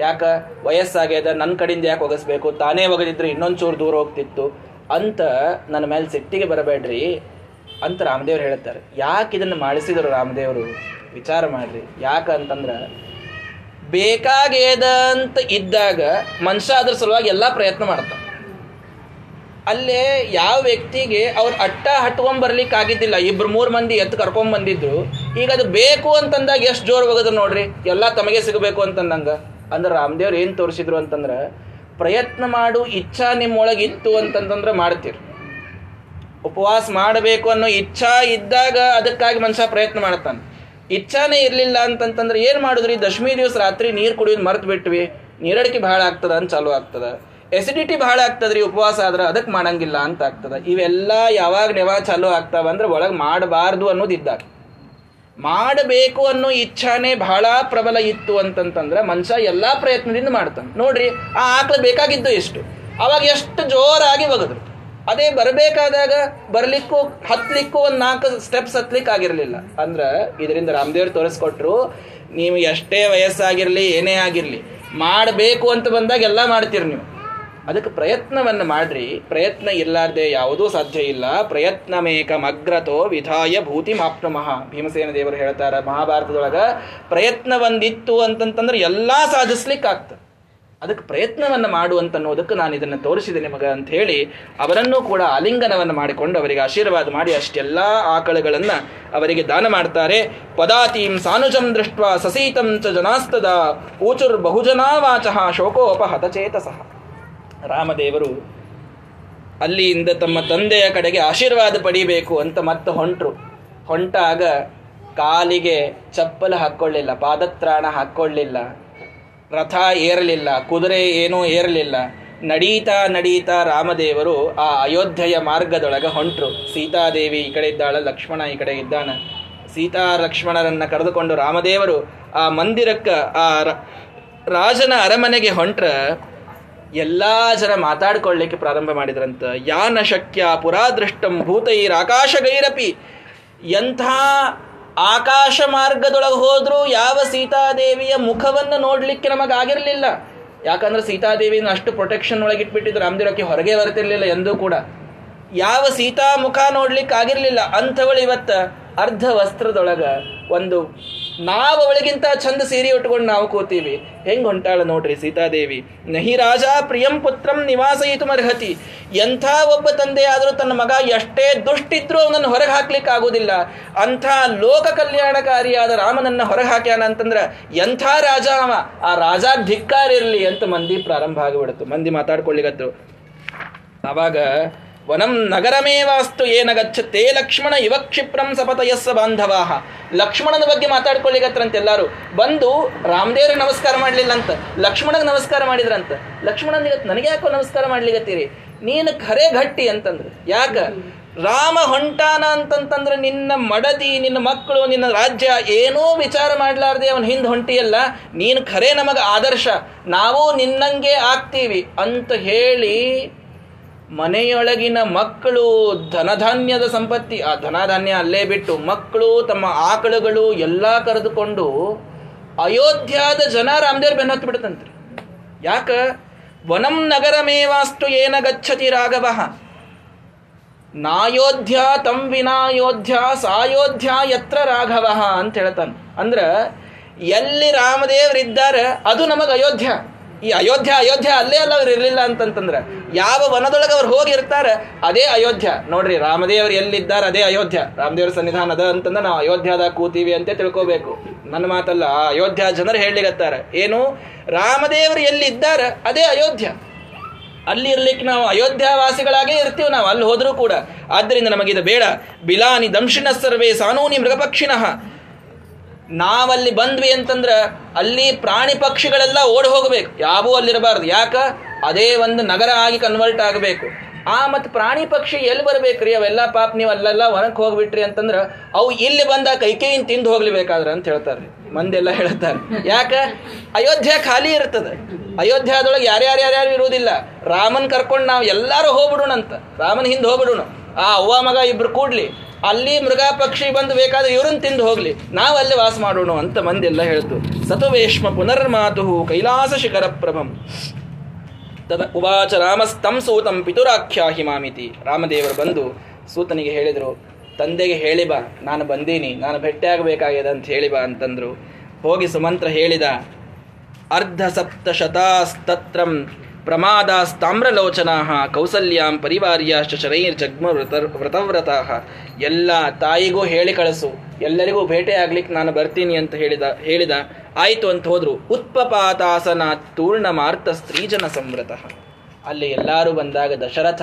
ಯಾಕ? ವಯಸ್ಸಾಗ್ಯದ ನನ್ನ ಕಡೆಯಿಂದ ಯಾಕೆ ಒಗಸ್ಬೇಕು? ತಾನೇ ಒಗದಿದ್ರೆ ಇನ್ನೊಂದು ಚೂರು ದೂರ ಹೋಗ್ತಿತ್ತು. ಅಂತ ನನ್ನ ಮೇಲೆ ಸಿಟ್ಟಿಗೆ ಬರಬೇಡ್ರಿ ಅಂತ ರಾಮದೇವ್ರು ಹೇಳ್ತಾರೆ. ಯಾಕೆ ಇದನ್ನು ಮಾಡಿಸಿದರು ರಾಮದೇವರು? ವಿಚಾರ ಮಾಡ್ರಿ. ಯಾಕ ಅಂತಂದ್ರೆ, ಬೇಕಾಗ್ಯದ ಅಂತ ಇದ್ದಾಗ ಮನುಷ್ಯ ಅದ್ರ ಸಲುವಾಗಿ ಎಲ್ಲ ಪ್ರಯತ್ನ ಮಾಡ್ತಾನೆ. ಅಲ್ಲೇ ಯಾವ ವ್ಯಕ್ತಿಗೆ ಅವ್ರು ಅಟ್ಟ ಹಟ್ಕೊಂಡ್ ಬರ್ಲಿಕ್ಕೆ ಆಗಿದ್ದಿಲ್ಲ ಇಬ್ರು ಮೂರು ಮಂದಿ ಎತ್ತು ಕರ್ಕೊಂಡ್ ಬಂದಿದ್ರು, ಈಗ ಅದು ಬೇಕು ಅಂತಂದಾಗ ಎಷ್ಟು ಜೋರು ಹೋಗದ್ರು ನೋಡ್ರಿ, ಎಲ್ಲ ತಮಗೆ ಸಿಗಬೇಕು ಅಂತಂದಂಗ. ಅಂದ್ರೆ ರಾಮದೇವ್ರು ಏನು ತೋರಿಸಿದ್ರು ಅಂತಂದ್ರೆ, ಪ್ರಯತ್ನ ಮಾಡು, ಇಚ್ಛಾ ನಿಮ್ಮೊಳಗೆ ಇತ್ತು ಅಂತಂತಂದ್ರೆ ಮಾಡ್ತೀರಿ. ಉಪವಾಸ ಮಾಡಬೇಕು ಅನ್ನೋ ಇಚ್ಛಾ ಇದ್ದಾಗ ಅದಕ್ಕಾಗಿ ಮನುಷ್ಯ ಪ್ರಯತ್ನ ಮಾಡ್ತಾನೆ. ಇಚ್ಛಾನೇ ಇರಲಿಲ್ಲ ಅಂತಂತಂದ್ರೆ ಏನು ಮಾಡಿದ್ರಿ, ದಶಮಿ ದಿವಸ ರಾತ್ರಿ ನೀರು ಕುಡಿಯೋದು ಮರ್ತು ಬಿಟ್ವಿ ನೀರಡಿಕೆ ಭಾಳ ಆಗ್ತದ ಅಂತ ಚಾಲು ಆಗ್ತದ. ಎಸಿಡಿಟಿ ಭಾಳ ಆಗ್ತದ್ರಿ, ಉಪವಾಸ ಆದ್ರೆ ಅದಕ್ಕೆ ಮಾಡಂಗಿಲ್ಲ ಅಂತ ಆಗ್ತದ. ಇವೆಲ್ಲ ಯಾವಾಗ ನೆವ ಚಾಲೂ ಆಗ್ತಾವ ಅಂದ್ರೆ ಒಳಗೆ ಮಾಡಬಾರ್ದು ಅನ್ನೋದು ಇದ್ದಾಗ. ಮಾಡಬೇಕು ಅನ್ನೋ ಇಚ್ಛಾನೇ ಬಹಳ ಪ್ರಬಲ ಇತ್ತು ಅಂತಂತಂದ್ರೆ ಮನುಷ್ಯ ಎಲ್ಲಾ ಪ್ರಯತ್ನದಿಂದ ಮಾಡ್ತಾನೆ. ನೋಡ್ರಿ, ಆ ಆಕಳು ಬೇಕಾಗಿದ್ದು ಎಷ್ಟು? ಅವಾಗ ಎಷ್ಟು ಜೋರಾಗಿ ಒಗದ್ರು. ಅದೇ ಬರಬೇಕಾದಾಗ ಬರ್ಲಿಕ್ಕೂ, ಹತ್ಲಿಕ್ಕೂ ಒಂದು ನಾಲ್ಕು ಸ್ಟೆಪ್ಸ್ ಹತ್ಲಿಕ್ಕೆ ಆಗಿರಲಿಲ್ಲ. ಅಂದ್ರೆ ಇದರಿಂದ ರಾಮದೇವ್ರು ತೋರಿಸ್ಕೊಟ್ರು, ನೀವು ಎಷ್ಟೇ ವಯಸ್ಸಾಗಿರಲಿ, ಏನೇ ಆಗಿರಲಿ, ಮಾಡಬೇಕು ಅಂತ ಬಂದಾಗ ಎಲ್ಲ ಮಾಡ್ತೀರಿ ನೀವು. ಅದಕ್ಕೆ ಪ್ರಯತ್ನವನ್ನು ಮಾಡ್ರಿ. ಪ್ರಯತ್ನ ಇಲ್ಲಾರ್ದೆ ಯಾವುದೂ ಸಾಧ್ಯ ಇಲ್ಲ. ಪ್ರಯತ್ನಮೇಕಮಗ್ರತೋ ವಿಧಾಯ ಭೂತಿ ಮಾಪ್ನಮಃ ಭೀಮಸೇನ ದೇವರು ಹೇಳ್ತಾರೆ ಮಹಾಭಾರತದೊಳಗೆ ಪ್ರಯತ್ನ ಒಂದಿತ್ತು ಅಂತಂತಂದ್ರೆ ಎಲ್ಲ ಸಾಧಿಸ್ಲಿಕ್ಕೆ ಆಗ್ತದೆ ಅದಕ್ಕೆ ಪ್ರಯತ್ನವನ್ನು ಮಾಡು ಅಂತ ಅನ್ನೋದಕ್ಕೆ ನಾನು ಇದನ್ನು ತೋರಿಸಿದೆ ನಿಮಗೆ ಅಂತ ಹೇಳಿ ಅವರನ್ನೂ ಕೂಡ ಆಲಿಂಗನವನ್ನು ಮಾಡಿಕೊಂಡು ಅವರಿಗೆ ಆಶೀರ್ವಾದ ಮಾಡಿ ಅಷ್ಟೆಲ್ಲ ಆಕಳುಗಳನ್ನು ಅವರಿಗೆ ದಾನ ಮಾಡ್ತಾರೆ. ಪದಾತೀಂ ಸಾನುಜಂ ದೃಷ್ಟ ಸಸೀತಂ ಚ ಜನಾಸ್ತದ ಊಚುರ್ ಬಹುಜನಾ ವಾಚಃ ಶೋಕೋಪಹತಚೇತಸಃ. ರಾಮದೇವರು ಅಲ್ಲಿಯಿಂದ ತಮ್ಮ ತಂದೆಯ ಕಡೆಗೆ ಆಶೀರ್ವಾದ ಪಡಿಬೇಕು ಅಂತ ಮತ್ತೆ ಹೊಂಟರು. ಹೊಂಟಾಗ ಕಾಲಿಗೆ ಚಪ್ಪಲ ಹಾಕ್ಕೊಳ್ಳಿಲ್ಲ, ಪಾದತ್ರಾಣ ಹಾಕ್ಕೊಳ್ಳಿಲ್ಲ, ರಥ ಏರಲಿಲ್ಲ, ಕುದುರೆ ಏನೂ ಏರಲಿಲ್ಲ. ನಡೀತಾ ನಡೀತಾ ರಾಮದೇವರು ಆ ಅಯೋಧ್ಯೆಯ ಮಾರ್ಗದೊಳಗೆ ಹೊಂಟರು. ಸೀತಾದೇವಿ ಈ ಕಡೆ ಇದ್ದಾಳ, ಲಕ್ಷ್ಮಣ ಈ ಕಡೆ ಇದ್ದಾನೆ. ಸೀತಾ ಲಕ್ಷ್ಮಣರನ್ನು ಕರೆದುಕೊಂಡು ರಾಮದೇವರು ಆ ಮಂದಿರಕ್ಕೆ, ಆ ರಾಜನ ಅರಮನೆಗೆ ಹೊಂಟ್ರ ಎಲ್ಲಾ ಜನ ಮಾತಾಡ್ಕೊಳ್ಳಿಕ್ಕೆ ಪ್ರಾರಂಭ ಮಾಡಿದ್ರಂತ ಯಾನ ಶಕ್ಯ ಪುರಾದೃಷ್ಟಂ ಭೂತೈರಾಕಾಶಗೈರಪಿ ಎಂಥ ಆಕಾಶ ಮಾರ್ಗದೊಳಗೆ ಹೋದ್ರೂ ಯಾವ ಸೀತಾದೇವಿಯ ಮುಖವನ್ನು ನೋಡ್ಲಿಕ್ಕೆ ನಮಗಾಗಿರಲಿಲ್ಲ. ಯಾಕಂದ್ರೆ ಸೀತಾದೇವಿನ ಅಷ್ಟು ಪ್ರೊಟೆಕ್ಷನ್ ಒಳಗೆ ಇಟ್ಬಿಟ್ಟಿದ್ರು ರಾಮದೇವಕ್ಕೆ ಹೊರಗೆ ಬರ್ತಿರ್ಲಿಲ್ಲ ಎಂದೂ ಕೂಡ. ಯಾವ ಸೀತಾ ಮುಖ ನೋಡ್ಲಿಕ್ಕೆ ಆಗಿರಲಿಲ್ಲ ಅಂಥವಳು ಇವತ್ತ ಅರ್ಧ ವಸ್ತ್ರದೊಳಗ ಒಂದು ನಾವು ಅವಳಿಗಿಂತ ಚಂದ ಸೀರೆ ಉಟ್ಕೊಂಡು ನಾವು ಕೂತೀವಿ. ಹೆಂಗ್ ಹೊಂಟಾಳ ನೋಡ್ರಿ ಸೀತಾದೇವಿ? ನಹಿ ರಾಜ ಪ್ರಿಯಂ ಪುತ್ರಂ ನಿವಾಸಯಿತು ಅರ್ಹತಿ. ಎಂಥ ಒಬ್ಬ ತಂದೆ ಆದರೂ ತನ್ನ ಮಗ ಎಷ್ಟೇ ದುಷ್ಟಿದ್ರೂ ಅವನನ್ನು ಹೊರಗೆ ಹಾಕ್ಲಿಕ್ಕೆ ಆಗೋದಿಲ್ಲ ಅಂಥ ಲೋಕ ಕಲ್ಯಾಣಕಾರಿಯಾದ ರಾಮನನ್ನ ಹೊರಗೆ ಹಾಕ್ಯಾನ ಅಂತಂದ್ರ ಎಂಥ ರಾಜ ಅವ? ಆ ರಾಜ ಧಿಕ್ಕಾರಿರ್ಲಿ ಅಂತ ಮಂದಿ ಪ್ರಾರಂಭ ಆಗಿಬಿಡ್ತು. ಮಂದಿ ಮಾತಾಡ್ಕೊಳ್ಳಿಗದ್ರು ಅವಾಗ ವನಂ ನಗರಮೇವಾಸ್ತು ಏನ ಗಚ್ಚತೆ ಲಕ್ಷ್ಮಣ ಇವ ಕ್ಷಿಪ್ರಂ ಸಪತಯಸ್ಸ ಬಾಂಧವಾಹ. ಲಕ್ಷ್ಮಣನ ಬಗ್ಗೆ ಮಾತಾಡ್ಕೊಳ್ಳಿಗತ್ರಂತೆ ಎಲ್ಲಾರು. ಬಂದು ರಾಮದೇವ್ರಿಗೆ ನಮಸ್ಕಾರ ಮಾಡಲಿಲ್ಲ ಅಂತ ಲಕ್ಷ್ಮಣಗೆ ನಮಸ್ಕಾರ ಮಾಡಿದ್ರಂತ. ಲಕ್ಷ್ಮಣನ ನನಗೆ ಯಾಕೋ ನಮಸ್ಕಾರ ಮಾಡ್ಲಿಗತ್ತೀರಿ ನೀನು ಖರೆ ಗಟ್ಟಿ ಅಂತಂದ್ರೆ. ಯಾಕ? ರಾಮ ಹೊಂಟಾನ ಅಂತಂತಂದ್ರೆ ನಿನ್ನ ಮಡದಿ, ನಿನ್ನ ಮಕ್ಕಳು, ನಿನ್ನ ರಾಜ್ಯ ಏನೂ ವಿಚಾರ ಮಾಡ್ಲಾರ್ದೆ ಅವನ ಹಿಂದೆ ಹೊಂಟಿಯಲ್ಲ, ನೀನು ಖರೆ ನಮಗ ಆದರ್ಶ. ನಾವು ನಿನ್ನಂಗೆ ಆಗ್ತೀವಿ ಅಂತ ಹೇಳಿ ಮನೆಯೊಳಗಿನ ಮಕ್ಕಳು ಧನಧಾನ್ಯದ ಸಂಪತ್ತಿ, ಆ ಧನಧಾನ್ಯ ಅಲ್ಲೇ ಬಿಟ್ಟು ಮಕ್ಕಳು ತಮ್ಮ ಆಕಳುಗಳು ಎಲ್ಲ ಕರೆದುಕೊಂಡು ಅಯೋಧ್ಯಾದ ಜನ ರಾಮದೇವ್ರ ಬೆನ್ನತ್ತು ಬಿಡ್ತಂತ್ರಿ ಯಾಕ? ವನಂ ನಗರಮೇವಾಸ್ತು ಏನ ಗಚ್ಚತಿ ರಾಘವ. ನಾಯೋಧ್ಯ ತಂ ವಿನಾಯೋಧ್ಯ ಸಾಯೋಧ್ಯ ಯತ್ರ ರಾಘವ ಅಂತ ಹೇಳ್ತಾನೆ. ಅಂದ್ರ ಎಲ್ಲಿ ರಾಮದೇವ್ರಿದ್ದಾರೆ, ಅದು ನಮಗೆ ಅಯೋಧ್ಯ. ಈ ಅಯೋಧ್ಯ ಅಯೋಧ್ಯ ಅಲ್ಲೇ ಅಲ್ಲ ಅವ್ರು ಇರಲಿಲ್ಲ ಅಂತಂತಂದ್ರೆ ಯಾವ ವನದೊಳಗೆ ಅವ್ರು ಹೋಗಿರ್ತಾರೆ ಅದೇ ಅಯೋಧ್ಯ. ನೋಡ್ರಿ, ರಾಮದೇವರು ಎಲ್ಲಿದ್ದಾರೆ, ಅದೇ ಅಯೋಧ್ಯ. ರಾಮದೇವ್ರ ಸನ್ನಿಧಾನ ಅದ ಅಂತಂದ್ರೆ ನಾವು ಅಯೋಧ್ಯದ ಕೂತೀವಿ ಅಂತ ತಿಳ್ಕೋಬೇಕು. ನನ್ನ ಮಾತಲ್ಲ, ಆ ಅಯೋಧ್ಯ ಜನರು ಹೇಳಿಗತ್ತಾರೆ ಏನು? ರಾಮದೇವರು ಎಲ್ಲಿದ್ದಾರೆ, ಅದೇ ಅಯೋಧ್ಯ. ಅಲ್ಲಿ ಇರ್ಲಿಕ್ಕೆ ನಾವು ಅಯೋಧ್ಯಾವಾಸಿಗಳಾಗೇ ಇರ್ತೀವಿ ನಾವು, ಅಲ್ಲಿ ಹೋದ್ರೂ ಕೂಡ. ಆದ್ದರಿಂದ ನಮಗಿದು ಬೇಡ. ಬಿಲಾನಿ ದಂಶಿನ ಸರ್ವೇ ಸಾನೂನಿ ಮೃಗಪಕ್ಷಿಣಃ ನಾವಲ್ಲಿ ಬಂದ್ವಿ ಅಂತಂದ್ರೆ ಅಲ್ಲಿ ಪ್ರಾಣಿ ಪಕ್ಷಿಗಳೆಲ್ಲ ಓಡಿ ಹೋಗಬೇಕು. ಯಾವೂ ಅಲ್ಲಿರಬಾರ್ದು. ಯಾಕ? ಅದೇ ಒಂದು ನಗರ ಆಗಿ ಕನ್ವರ್ಟ್ ಆಗಬೇಕು. ಆ, ಮತ್ತು ಪ್ರಾಣಿ ಪಕ್ಷಿ ಎಲ್ಲಿ ಬರ್ಬೇಕ್ರಿ ಅವೆಲ್ಲ ಪಾಪ ನೀವು ಅಲ್ಲೆಲ್ಲ ಹೊರಕ್ಕೆ ಹೋಗ್ಬಿಟ್ರಿ ಅಂತಂದ್ರೆ ಅವು ಇಲ್ಲಿ ಬಂದ ಕೈಕೇಯಿನ ತಿಂದು ಹೋಗ್ಲಿಬೇಕಾದ್ರೆ ಅಂತ ಹೇಳ್ತಾರೆ. ಮಂದೆಲ್ಲ ಹೇಳ್ತಾರೆ. ಯಾಕ? ಅಯೋಧ್ಯೆ ಖಾಲಿ ಇರ್ತದೆ. ಅಯೋಧ್ಯದೊಳಗೆ ಯಾರ್ಯಾರು ಯಾರ್ಯಾರು ಇರುವುದಿಲ್ಲ. ರಾಮನ್ ಕರ್ಕೊಂಡು ನಾವು ಎಲ್ಲರೂ ಹೋಗ್ಬಿಡೋಣ ಅಂತ ರಾಮನ ಹಿಂದೆ ಹೋಗ್ಬಿಡೋಣ. ಆ ಅವ್ವ ಮಗ ಇಬ್ರು ಕೂಡ್ಲಿ. ಅಲ್ಲಿ ಮೃಗ ಪಕ್ಷಿ ಬಂದು ಬೇಕಾದ್ರೆ ಇವ್ರನ್ನ ತಿಂದು ಹೋಗ್ಲಿ. ನಾವು ಅಲ್ಲಿ ವಾಸ ಮಾಡೋಣ ಅಂತ ಮಂದೆಲ್ಲ ಹೇಳ್ತು. ಸತುವೇಶ್ಮ ಪುನರ್ಮಾತು ಕೈಲಾಸ ಶಿಖರ ಪ್ರಭಂ. ತದ ಉವಾಚ ರಾಮಸ್ತಂ ಸೂತಂ ಪಿತುರಾಖ್ಯಾ ಹಿಮಾಮಿತಿ ರಾಮದೇವರು ಬಂದು ಸೂತನಿಗೆ ಹೇಳಿದರು, ತಂದೆಗೆ ಹೇಳಿ ಬಾ, ನಾನು ಬಂದೀನಿ, ನಾನು ಭೇಟಿಯಾಗಬೇಕಾಗಿದೆ ಅಂತ ಹೇಳಿ ಬಾ ಅಂತಂದ್ರು. ಹೋಗಿ ಸುಮಂತ್ರ ಹೇಳಿದ, ಅರ್ಧ ಸಪ್ತ ಶತಾಸ್ತತ್ರಂ ಪ್ರಮಾದಾಸ್ತಾಮ್ರಲೋಚನಾ ಕೌಸಲ್ಯಾಂ ಪರಿವಾರ್ಯಾಶ್ಚ ಜಗ್ಮ ವ್ರತ ವ್ರತವ್ರತ ಎಲ್ಲ ತಾಯಿಗೂ ಹೇಳಿ ಕಳಿಸು. ಎಲ್ಲರಿಗೂ ಭೇಟೆ ನಾನು ಬರ್ತೀನಿ ಅಂತ ಹೇಳಿದ ಹೇಳಿದ. ಆಯಿತು ಅಂತ ಹೋದ್ರು. ಉತ್ಪಪಾತಾಸನ ತೂರ್ಣ ಮಾರ್ತ ಸ್ತ್ರೀಜನ ಸಂವ್ರತ. ಅಲ್ಲಿ ಎಲ್ಲರೂ ಬಂದಾಗ ದಶರಥ,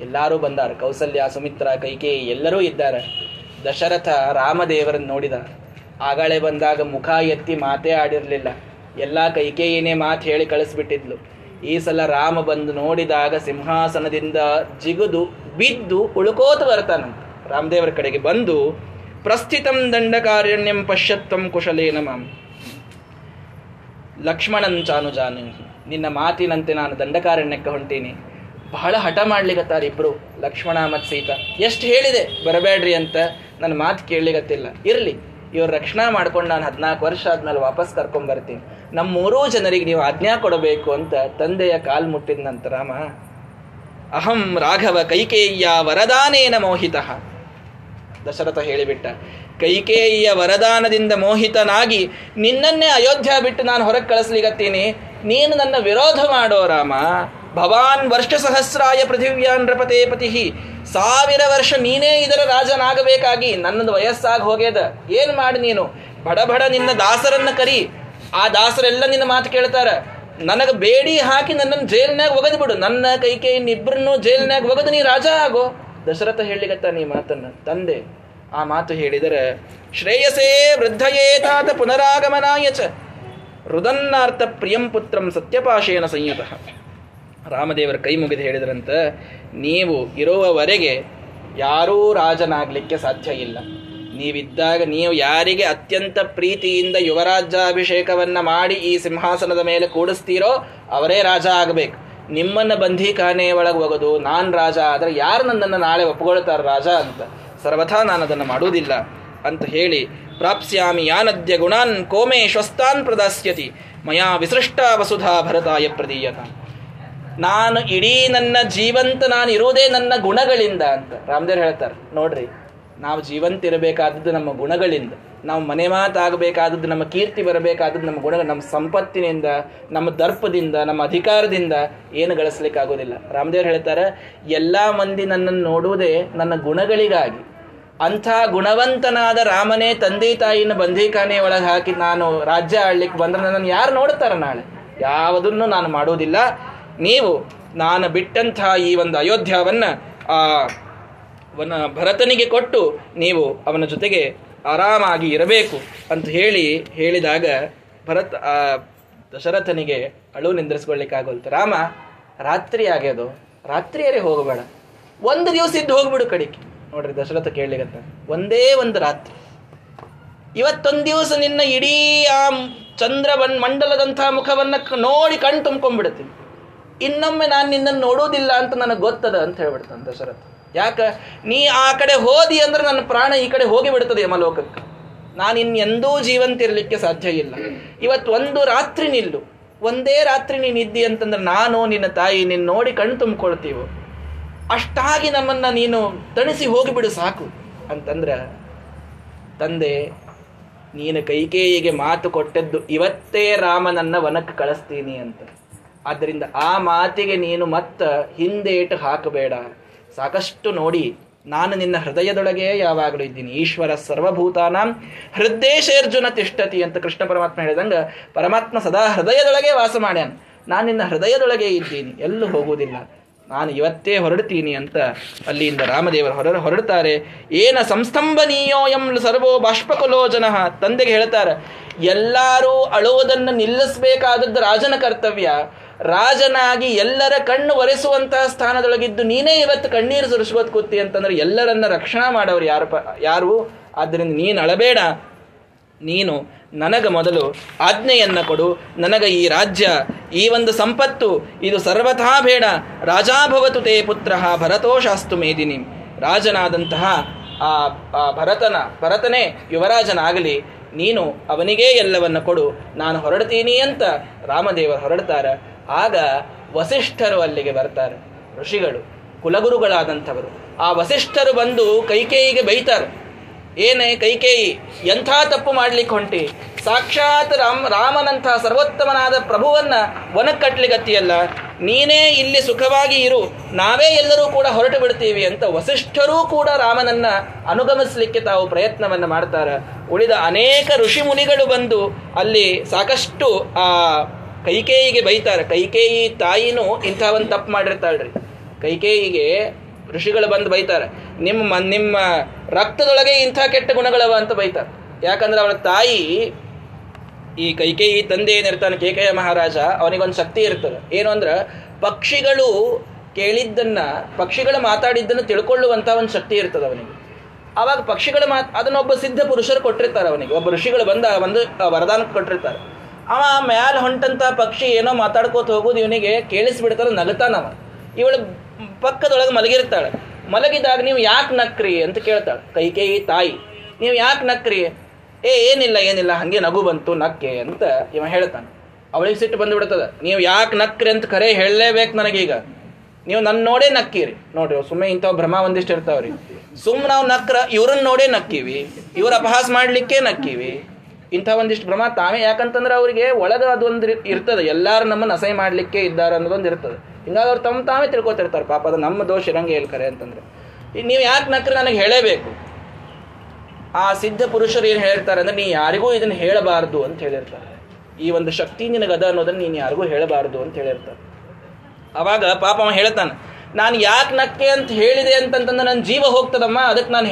ಎಲ್ಲರೂ ಬಂದಾರ. ಕೌಸಲ್ಯ, ಸುಮಿತ್ರ, ಕೈಕೇಯಿ ಎಲ್ಲರೂ ಇದ್ದಾರೆ. ದಶರಥ ರಾಮದೇವರನ್ನು ನೋಡಿದ. ಆಗಳೆ ಬಂದಾಗ ಮುಖ ಎತ್ತಿ ಮಾತೇ ಆಡಿರಲಿಲ್ಲ. ಎಲ್ಲ ಕೈಕೇಯಿನೇ ಮಾತು ಹೇಳಿ ಕಳಿಸ್ಬಿಟ್ಟಿದ್ಲು. ಈ ಸಲ ರಾಮ ಬಂದು ನೋಡಿದಾಗ ಸಿಂಹಾಸನದಿಂದ ಜಿಗುದು, ಬಿದ್ದು ಉಳುಕೋತ ಬರ್ತಾನಂತ ರಾಮದೇವರ ಕಡೆಗೆ ಬಂದು, ಪ್ರಸ್ಥಿತಂ ದಂಡಕಾರ್ಯಣ್ಯಂ ಪಶ್ಯತ್ವಂ ಕುಶಲೇನ ಮಾಂ. ಲಕ್ಷ್ಮಣನ್ ಚಾನು ಜಾನು, ನಿನ್ನ ಮಾತಿನಂತೆ ನಾನು ದಂಡಕಾರಣ್ಯಕ್ಕೆ ಹೊಂಟೀನಿ. ಬಹಳ ಹಠ ಮಾಡ್ಲಿಕತ್ತಾರ ಇಬ್ರು, ಲಕ್ಷ್ಮಣ ಮತ್ತು ಸೀತಾ. ಎಷ್ಟು ಹೇಳಿದೆ, ಬರಬೇಡ್ರಿ ಅಂತ. ನನ್ನ ಮಾತು ಕೇಳಲಿಗತ್ತಿಲ್ಲ ಇರಲಿ. ಇವ್ರ ರಕ್ಷಣಾ ಮಾಡ್ಕೊಂಡು ನಾನು ಹದಿನಾಲ್ಕು ವರ್ಷ ಆದ್ಮೇಲೆ ವಾಪಸ್ ಕರ್ಕೊಂಡ್ ಬರ್ತೀನಿ ನಮ್ಮ ಮೂರೂ ಜನರಿಗೆ ನೀವು ಆಜ್ಞಾ ಕೊಡಬೇಕು ಅಂತ ತಂದೆಯ ಕಾಲ್ ಮುಟ್ಟಿದ ನಂತರ ರಾಮ ಅಹಂ ರಾಘವ ಕೈಕೇಯ್ಯ ವರದಾನೇನ ಮೋಹಿತಃ. ದಶರಥ ಹೇಳಿಬಿಟ್ಟ, ಕೈಕೇಯಿಯ ವರದಾನದಿಂದ ಮೋಹಿತನಾಗಿ ನಿನ್ನನ್ನೇ ಅಯೋಧ್ಯ ಬಿಟ್ಟು ನಾನು ಹೊರಗೆ ಕಳಿಸ್ಲಿಗತ್ತೀನಿ ನೀನು ನನ್ನ ವಿರೋಧ ಮಾಡೋ ರಾಮ. ಭವಾನ್ ವರ್ಷ ಸಹಸ್ರಾಯ ಪೃಥಿವ್ಯಾನ್ ರಪತೇ ಪತಿ. ಸಾವಿರ ವರ್ಷ ನೀನೇ ಇದರ ರಾಜನಾಗಬೇಕಾಗಿ ನನ್ನದು ವಯಸ್ಸಾಗಿ ಹೋಗ್ಯದ. ಏನ್ ಮಾಡಿ ನೀನು? ಬಡ ಬಡ ನಿನ್ನ ದಾಸರನ್ನ ಕರಿ. ಆ ದಾಸರೆಲ್ಲ ನಿನ್ನ ಮಾತು ಕೇಳ್ತಾರ. ನನಗೆ ಬೇಡಿ ಹಾಕಿ ನನ್ನನ್ನು ಜೈಲ್ನಾಗ ಒಗದು ಬಿಡು. ನನ್ನ ಕೈಕೇಯಿನ ಇಬ್ಬರನ್ನು ಜೈಲ್ನಾಗ ಒಗದು ನೀ ರಾಜ ಆಗೋ. ದಶರಥ ಹೇಳಿಗತ್ತ ನೀ ಮಾತನ್ನ. ತಂದೆ, ಆ ಮಾತು ಹೇಳಿದರೆ, ಶ್ರೇಯಸೇ ವೃದ್ಧಯೇತಾತ ಪುನರಾಗಮನಾಯ ಚ. ರುದನ್ನಾರ್ಥ ಪ್ರಿಯಂ ಪುತ್ರಂ ಸತ್ಯಪಾಶೇನ ಸಂಯುತ. ರಾಮದೇವರ ಕೈ ಮುಗಿದು ಹೇಳಿದ್ರಂತ, ನೀವು ಇರುವವರೆಗೆ ಯಾರೂ ರಾಜನಾಗಲಿಕ್ಕೆ ಸಾಧ್ಯ ಇಲ್ಲ. ನೀವಿದ್ದಾಗ ನೀವು ಯಾರಿಗೆ ಅತ್ಯಂತ ಪ್ರೀತಿಯಿಂದ ಯುವರಾಜ್ಯಾಭಿಷೇಕವನ್ನು ಮಾಡಿ ಈ ಸಿಂಹಾಸನದ ಮೇಲೆ ಕೂಡಿಸ್ತೀರೋ ಅವರೇ ರಾಜ ಆಗಬೇಕು. ನಿಮ್ಮನ್ನ ಬಂಧಿಖಾನೆ ಒಳಗೆ ಒಗದು ನಾನು ರಾಜ ಆದರೆ ಯಾರು ನನ್ನನ್ನು ನಾಳೆ ಒಪ್ಕೊಳ್ತಾರೆ ರಾಜ ಅಂತ. ಸರ್ವಥಾ ನಾನು ಅದನ್ನು ಮಾಡುವುದಿಲ್ಲ. ಅಂತ ಹೇಳಿ, ಪ್ರಾಪ್ಸ್ಯಾಮಿ ಯಾನದ್ಯ ಗುಣಾನ್ ಕೋಮೇ ಶ್ವಸ್ತಾನ್ ಪ್ರದಾಸ್ಯತಿ. ಮಯಾ ವಿಸೃಷ್ಟ ವಸುಧಾ ಭರತಾಯ ಪ್ರದೀಯತ. ನಾನು ಇಡೀ ನನ್ನ ಜೀವಂತ ನಾನು ಇರೋದೇ ನನ್ನ ಗುಣಗಳಿಂದ ಅಂತ ರಾಮದೇವ್ ಹೇಳ್ತಾರೆ. ನೋಡ್ರಿ, ನಾವು ಜೀವಂತ ಇರಬೇಕಾದದ್ದು ನಮ್ಮ ಗುಣಗಳಿಂದ, ನಾವು ಮನೆ ಮಾತಾಗಬೇಕಾದದ್ದು ನಮ್ಮ ಕೀರ್ತಿ ಬರಬೇಕಾದದ್ದು ನಮ್ಮ ಗುಣ ನಮ್ಮ ಸಂಪತ್ತಿನಿಂದ, ನಮ್ಮ ದರ್ಪದಿಂದ, ನಮ್ಮ ಅಧಿಕಾರದಿಂದ ಏನು ಗಳಿಸ್ಲಿಕ್ಕೆ ಆಗೋದಿಲ್ಲ ರಾಮದೇವ್ರು ಹೇಳ್ತಾರೆ, ಎಲ್ಲ ಮಂದಿ ನನ್ನನ್ನು ನೋಡುವುದೇ ನನ್ನ ಗುಣಗಳಿಗಾಗಿ. ಅಂಥ ಗುಣವಂತನಾದ ರಾಮನೇ ತಂದೆ ತಾಯಿನ ಬಂದೀಖಾನೆ ಒಳಗೆ ಹಾಕಿ ನಾನು ರಾಜ್ಯ ಆಳ್ಲಿಕ್ಕೆ ಬಂದ್ರೆ ನನ್ನನ್ನು ಯಾರು ನೋಡ್ತಾರೆ ನಾಳೆ? ಯಾವುದನ್ನು ನಾನು ಮಾಡುವುದಿಲ್ಲ ನೀವು ನಾನು ಬಿಟ್ಟಂತಹ ಈ ಒಂದು ಅಯೋಧ್ಯವನ್ನು, ಆ, ವನ ಭರತನಿಗೆ ಕೊಟ್ಟು ನೀವು ಅವನ ಜೊತೆಗೆ ಆರಾಮಾಗಿ ಇರಬೇಕು ಅಂತ ಹೇಳಿ ಹೇಳಿದಾಗ ಭರತ್ ದಶರಥನಿಗೆ ಅಳು ನಿಂದ್ರಿಸ್ಕೊಳ್ಳಿಕ್ಕಾಗೋಲ್ತು. ರಾಮ, ರಾತ್ರಿ ಆಗ್ಯದು ರಾತ್ರಿಯರೇ ಹೋಗಬೇಡ. ಒಂದು ದಿವಸ ಇದ್ದು ಹೋಗ್ಬಿಡು ಕಡಿಕೆ ನೋಡ್ರಿ ದಶರಥ ಕೇಳಲಿಗತ್ತ ಒಂದೇ ಒಂದು ರಾತ್ರಿ. ಇವತ್ತೊಂದು ದಿವಸ ನಿನ್ನ ಇಡೀ ಆ ಚಂದ್ರ ಮಂಡಲದಂಥ ಮುಖವನ್ನು ನೋಡಿ ಕಣ್ ತುಂಬ್ಕೊಂಡ್ಬಿಡ್ತೀನಿ ಇನ್ನೊಮ್ಮೆ ನಾನು ನಿನ್ನನ್ನು ನೋಡೋದಿಲ್ಲ ಅಂತ ನನಗೆ ಗೊತ್ತದ ಅಂತ ಹೇಳ್ಬಿಡ್ತಾನೆ ದಶರಥ ಯಾಕ? ನೀ ಆ ಕಡೆ ಹೋದಿ ಅಂದ್ರೆ ನನ್ನ ಪ್ರಾಣ ಈ ಕಡೆ ಹೋಗಿ ಬಿಡ್ತದೆ ಯಮಲೋಕಕ್ಕೆ. ನಾನು ಇನ್ನೆಂದೂ ಜೀವಂತ ಇರಲಿಕ್ಕೆ ಸಾಧ್ಯ ಇಲ್ಲ. ಇವತ್ತು ಒಂದು ರಾತ್ರಿ ನಿಲ್ಲು. ಒಂದೇ ರಾತ್ರಿ ನೀನು ಇದ್ದಿ ಅಂತಂದ್ರೆ ನಾನು, ನಿನ್ನ ತಾಯಿ ನಿನ್ನ ನೋಡಿ ಕಣ್ ತುಂಬಿಕೊಳ್ತೀವೋ? ಅಷ್ಟಾಗಿ ನಮ್ಮನ್ನ ನೀನು ತಣಿಸಿ ಹೋಗಿಬಿಡು ಸಾಕು. ಅಂತಂದ್ರೆ, ತಂದೆ, ನೀನು ಕೈಕೇಯಿಗೆ ಮಾತು ಕೊಟ್ಟದ್ದು ಇವತ್ತೇ ರಾಮನನ್ನ ವನಕ್ಕೆ ಕಳಿಸ್ತೀನಿ ಅಂತ. ಆದ್ದರಿಂದ ಆ ಮಾತಿಗೆ ನೀನು ಮತ್ತ ಹಿಂದೇಟು ಹಾಕಬೇಡ. ಸಾಕಷ್ಟು ನೋಡಿ, ನಾನು ನಿನ್ನ ಹೃದಯದೊಳಗೆ ಯಾವಾಗಲೂ ಇದ್ದೀನಿ. ಈಶ್ವರ ಸರ್ವಭೂತಾನಾಂ ಹೃದಯೇಶರ್ಜುನ ತಿಷ್ಟತಿ ಅಂತ ಕೃಷ್ಣ ಪರಮಾತ್ಮ ಹೇಳಿದಂಗ, ಪರಮಾತ್ಮ ಸದಾ ಹೃದಯದೊಳಗೆ ವಾಸ ಮಾಡ್ಯಾನ. ನಾನು ನಿನ್ನ ಹೃದಯದೊಳಗೆ ಇದ್ದೀನಿ. ಎಲ್ಲೂ ಹೋಗುವುದಿಲ್ಲ. ನಾನು ಇವತ್ತೇ ಹೊರಡ್ತೀನಿ ಅಂತ ಅಲ್ಲಿಂದ ರಾಮದೇವರು ಹೊರ ಹೊರಡ್ತಾರೆ. ಏನ ಸಂಸ್ತಂಭನೀಯೋಯಂ ಸರ್ವೋ ಬಾಷ್ಪಕುಲೋ ಜನಃ ತಂದೆಗೆ ಹೇಳ್ತಾರೆ, ಎಲ್ಲರೂ ಅಳುವುದನ್ನು ನಿಲ್ಲಿಸಬೇಕಾದದ್ದು ರಾಜನ ಕರ್ತವ್ಯ. ರಾಜನಾಗಿ ಎಲ್ಲರ ಕಣ್ಣು ಒರೆಸುವಂತಹ ಸ್ಥಾನದೊಳಗಿದ್ದು ನೀನೇ ಇವತ್ತು ಕಣ್ಣೀರು ಸುರಿಸುವತ್ ಕೂತಿ ಅಂತಂದ್ರೆ ಎಲ್ಲರನ್ನ ರಕ್ಷಣಾ ಮಾಡೋರು ಯಾರು ಯಾರು? ಆದ್ದರಿಂದ ನೀನು ಅಳಬೇಡ. ನೀನು ನನಗೆ ಮೊದಲು ಆಜ್ಞೆಯನ್ನು ಕೊಡು. ನನಗೆ ಈ ರಾಜ್ಯ, ಈ ಒಂದು ಸಂಪತ್ತು, ಇದು ಸರ್ವಥಾ ಬೇಡ. ರಾಜಾಭವತು ತೇ ಪುತ್ರ ಭರತೋ ಶಾಸ್ತು ಮೇದಿನಿ. ರಾಜನಾದಂತಹ ಆ ಭರತನ, ಭರತನೇ ಯುವರಾಜನಾಗಲಿ. ನೀನು ಅವನಿಗೇ ಎಲ್ಲವನ್ನ ಕೊಡು. ನಾನು ಹೊರಡ್ತೀನಿ ಅಂತ ರಾಮದೇವರು ಹೊರಡ್ತಾರೆ. ಆಗ ವಸಿಷ್ಠರು ಅಲ್ಲಿಗೆ ಬರ್ತಾರೆ. ಋಷಿಗಳು, ಕುಲಗುರುಗಳಾದಂಥವರು. ಆ ವಸಿಷ್ಠರು ಬಂದು ಕೈಕೇಯಿಗೆ ಬೈತಾರೆ. ಏನೇ ಕೈಕೇಯಿ, ಎಂಥ ತಪ್ಪು ಮಾಡ್ಲಿಕ್ಕೆ ಹೊಂಟಿ? ಸಾಕ್ಷಾತ್ ರಾಮ್, ರಾಮನಂಥ ಸರ್ವೋತ್ತಮನಾದ ಪ್ರಭುವನ್ನ ವನಕ್ಕೆ ಕಟ್ಲಿಗತ್ತಿಯಲ್ಲ. ನೀನೇ ಇಲ್ಲಿ ಸುಖವಾಗಿ ಇರು. ನಾವೇ ಎಲ್ಲರೂ ಕೂಡ ಹೊರಟು ಬಿಡ್ತೀವಿ ಅಂತ ವಸಿಷ್ಠರೂ ಕೂಡ ರಾಮನನ್ನ ಅನುಗಮಿಸಲಿಕ್ಕೆ ತಾವು ಪ್ರಯತ್ನವನ್ನ ಮಾಡ್ತಾರೆ. ಉಳಿದ ಅನೇಕ ಋಷಿ ಮುನಿಗಳು ಬಂದು ಅಲ್ಲಿ ಸಾಕಷ್ಟು ಆ ಕೈಕೇಯಿಗೆ ಬೈತಾರೆ. ಕೈಕೇಯಿ ತಾಯಿನೂ ಇಂಥ ಒಂದು ತಪ್ಪು ಮಾಡಿರ್ತಾಳ್ರಿ. ಕೈಕೇಯಿಗೆ ಋಷಿಗಳು ಬಂದು ಬೈತಾರೆ. ನಿಮ್ಮ ನಿಮ್ಮ ರಕ್ತದೊಳಗೆ ಇಂಥ ಕೆಟ್ಟ ಗುಣಗಳವ ಅಂತ ಬೈತಾರೆ. ಯಾಕಂದ್ರೆ ಅವಳ ತಾಯಿ ಈ ಕೈಕೇಯಿ ತಂದೆ ಏನಿರ್ತಾನೆ, ಕೇಕೇಯ ಮಹಾರಾಜ, ಅವನಿಗೊಂದು ಶಕ್ತಿ ಇರ್ತದೆ. ಏನು ಅಂದ್ರೆ, ಪಕ್ಷಿಗಳು ಕೇಳಿದ್ದನ್ನ, ಪಕ್ಷಿಗಳು ಮಾತಾಡಿದ್ದನ್ನು ತಿಳ್ಕೊಳ್ಳುವಂತ ಒಂದು ಶಕ್ತಿ ಇರ್ತದೆ ಅವನಿಗೆ. ಅವಾಗ ಪಕ್ಷಿಗಳ ಮಾತ್ ಅದನ್ನೊಬ್ಬ ಸಿದ್ಧ ಪುರುಷರು ಕೊಟ್ಟಿರ್ತಾರೆ ಅವನಿಗೆ. ಒಬ್ಬ ಋಷಿಗಳು ಬಂದ ಒಂದು ವರದಾನ ಕೊಟ್ಟಿರ್ತಾರೆ. ಅವ ಮ್ಯಾಲ ಹೊಂಟಂತ ಪಕ್ಷಿ ಏನೋ ಮಾತಾಡ್ಕೋತ ಹೋಗೋದು ಇವನಿಗೆ ಕೇಳಿಸ್ಬಿಡ್ತಾರ ನಗತಾನವ ಇವಳು ಪಕ್ಕದೊಳಗೆ ಮಲಗಿರ್ತಾಳೆ. ಮಲಗಿದಾಗ ನೀವು ಯಾಕೆ ನಕ್ರಿ ಅಂತ ಕೇಳ್ತಾಳೆ. ಕೈಕೇಯಿ ತಾಯಿ, ನೀವು ಯಾಕೆ ನಕ್ರಿ? ಏ, ಏನಿಲ್ಲ ಏನಿಲ್ಲ, ಹಂಗೆ ನಗು ಬಂತು, ನಕ್ಕೆ ಅಂತ ಇವ ಹೇಳ್ತಾನೆ. ಅವಳಿಗೆ ಸಿಟ್ಟು ಬಂದ್ಬಿಡ್ತದ. ನೀವು ಯಾಕೆ ನಕ್ರಿ ಅಂತ ಕರೆ ಹೇಳಲೇಬೇಕು ನನಗೀಗ. ನೀವು ನನ್ನ ನೋಡೇ ನಕ್ಕೀರಿ. ನೋಡ್ರಿ ಸುಮ್ಮನೆ ಇಂಥವ್ ಭ್ರಮ ಒಂದಿಷ್ಟು ಇರ್ತಾವ್ರಿ. ಸುಮ್ಮನೆ ನಾವು ನಕ್ರ ಇವ್ರನ್ನ ನೋಡೇ ನಕ್ಕೀವಿ. ಇವ್ರ ಅಪಹಾಸ ಮಾಡ್ಲಿಕ್ಕೆ ನಕ್ಕೀವಿ. ಇಂಥ ಒಂದಿಷ್ಟು ಭ್ರಮ ತಾವೇ ಯಾಕಂತಂದ್ರೆ ಅವರಿಗೆ ಒಳಗ ಅದೊಂದು ಇರ್ತದೆ. ಎಲ್ಲರೂ ನಮ್ಮನ್ನ ಅಸಹ್ಯ ಮಾಡ್ಲಿಕ್ಕೆ ಇದ್ದಾರೆ ಅನ್ನೋದೊಂದು ಇರ್ತದೆ. ಹಿಂಗಾಗಿ ಅವ್ರು ತಮ್ಮ ತಾವೇ ತಿಳ್ಕೊತಿರ್ತಾರೆ. ಪಾಪ ಅದು ನಮ್ಮ ದೋಷ ಇರಂಗೆ ಹೇಳ್ಕರೆ ಅಂತಂದ್ರೆ. ನೀವು ಯಾಕೆ ನಕ್ರೆ ನನಗೆ ಹೇಳೇಬೇಕು? ಆ ಸಿದ್ಧ ಪುರುಷರು ಏನು ಹೇಳ್ತಾರೆ ಅಂದ್ರೆ, ನೀ ಯಾರಿಗೂ ಇದನ್ನ ಹೇಳಬಾರದು ಅಂತ ಹೇಳಿರ್ತಾರೆ. ಈ ಒಂದು ಶಕ್ತಿ ನಿನಗದ ಅನ್ನೋದನ್ನ ನೀನು ಯಾರಿಗೂ ಹೇಳಬಾರದು ಅಂತ ಹೇಳಿರ್ತಾರೆ. ಅವಾಗ ಪಾಪ ಅವ ಹೇಳ್ತಾನೆ, ನಾನು ಯಾಕೆ ನಕ್ಕೆ ಅಂತ ಹೇಳಿದೆ ಅಂತಂತಂದ್ರೆ ನನ್ನ ಜೀವ ಹೋಗ್ತದಮ್ಮ ಅದಕ್ಕೆ ನಾನು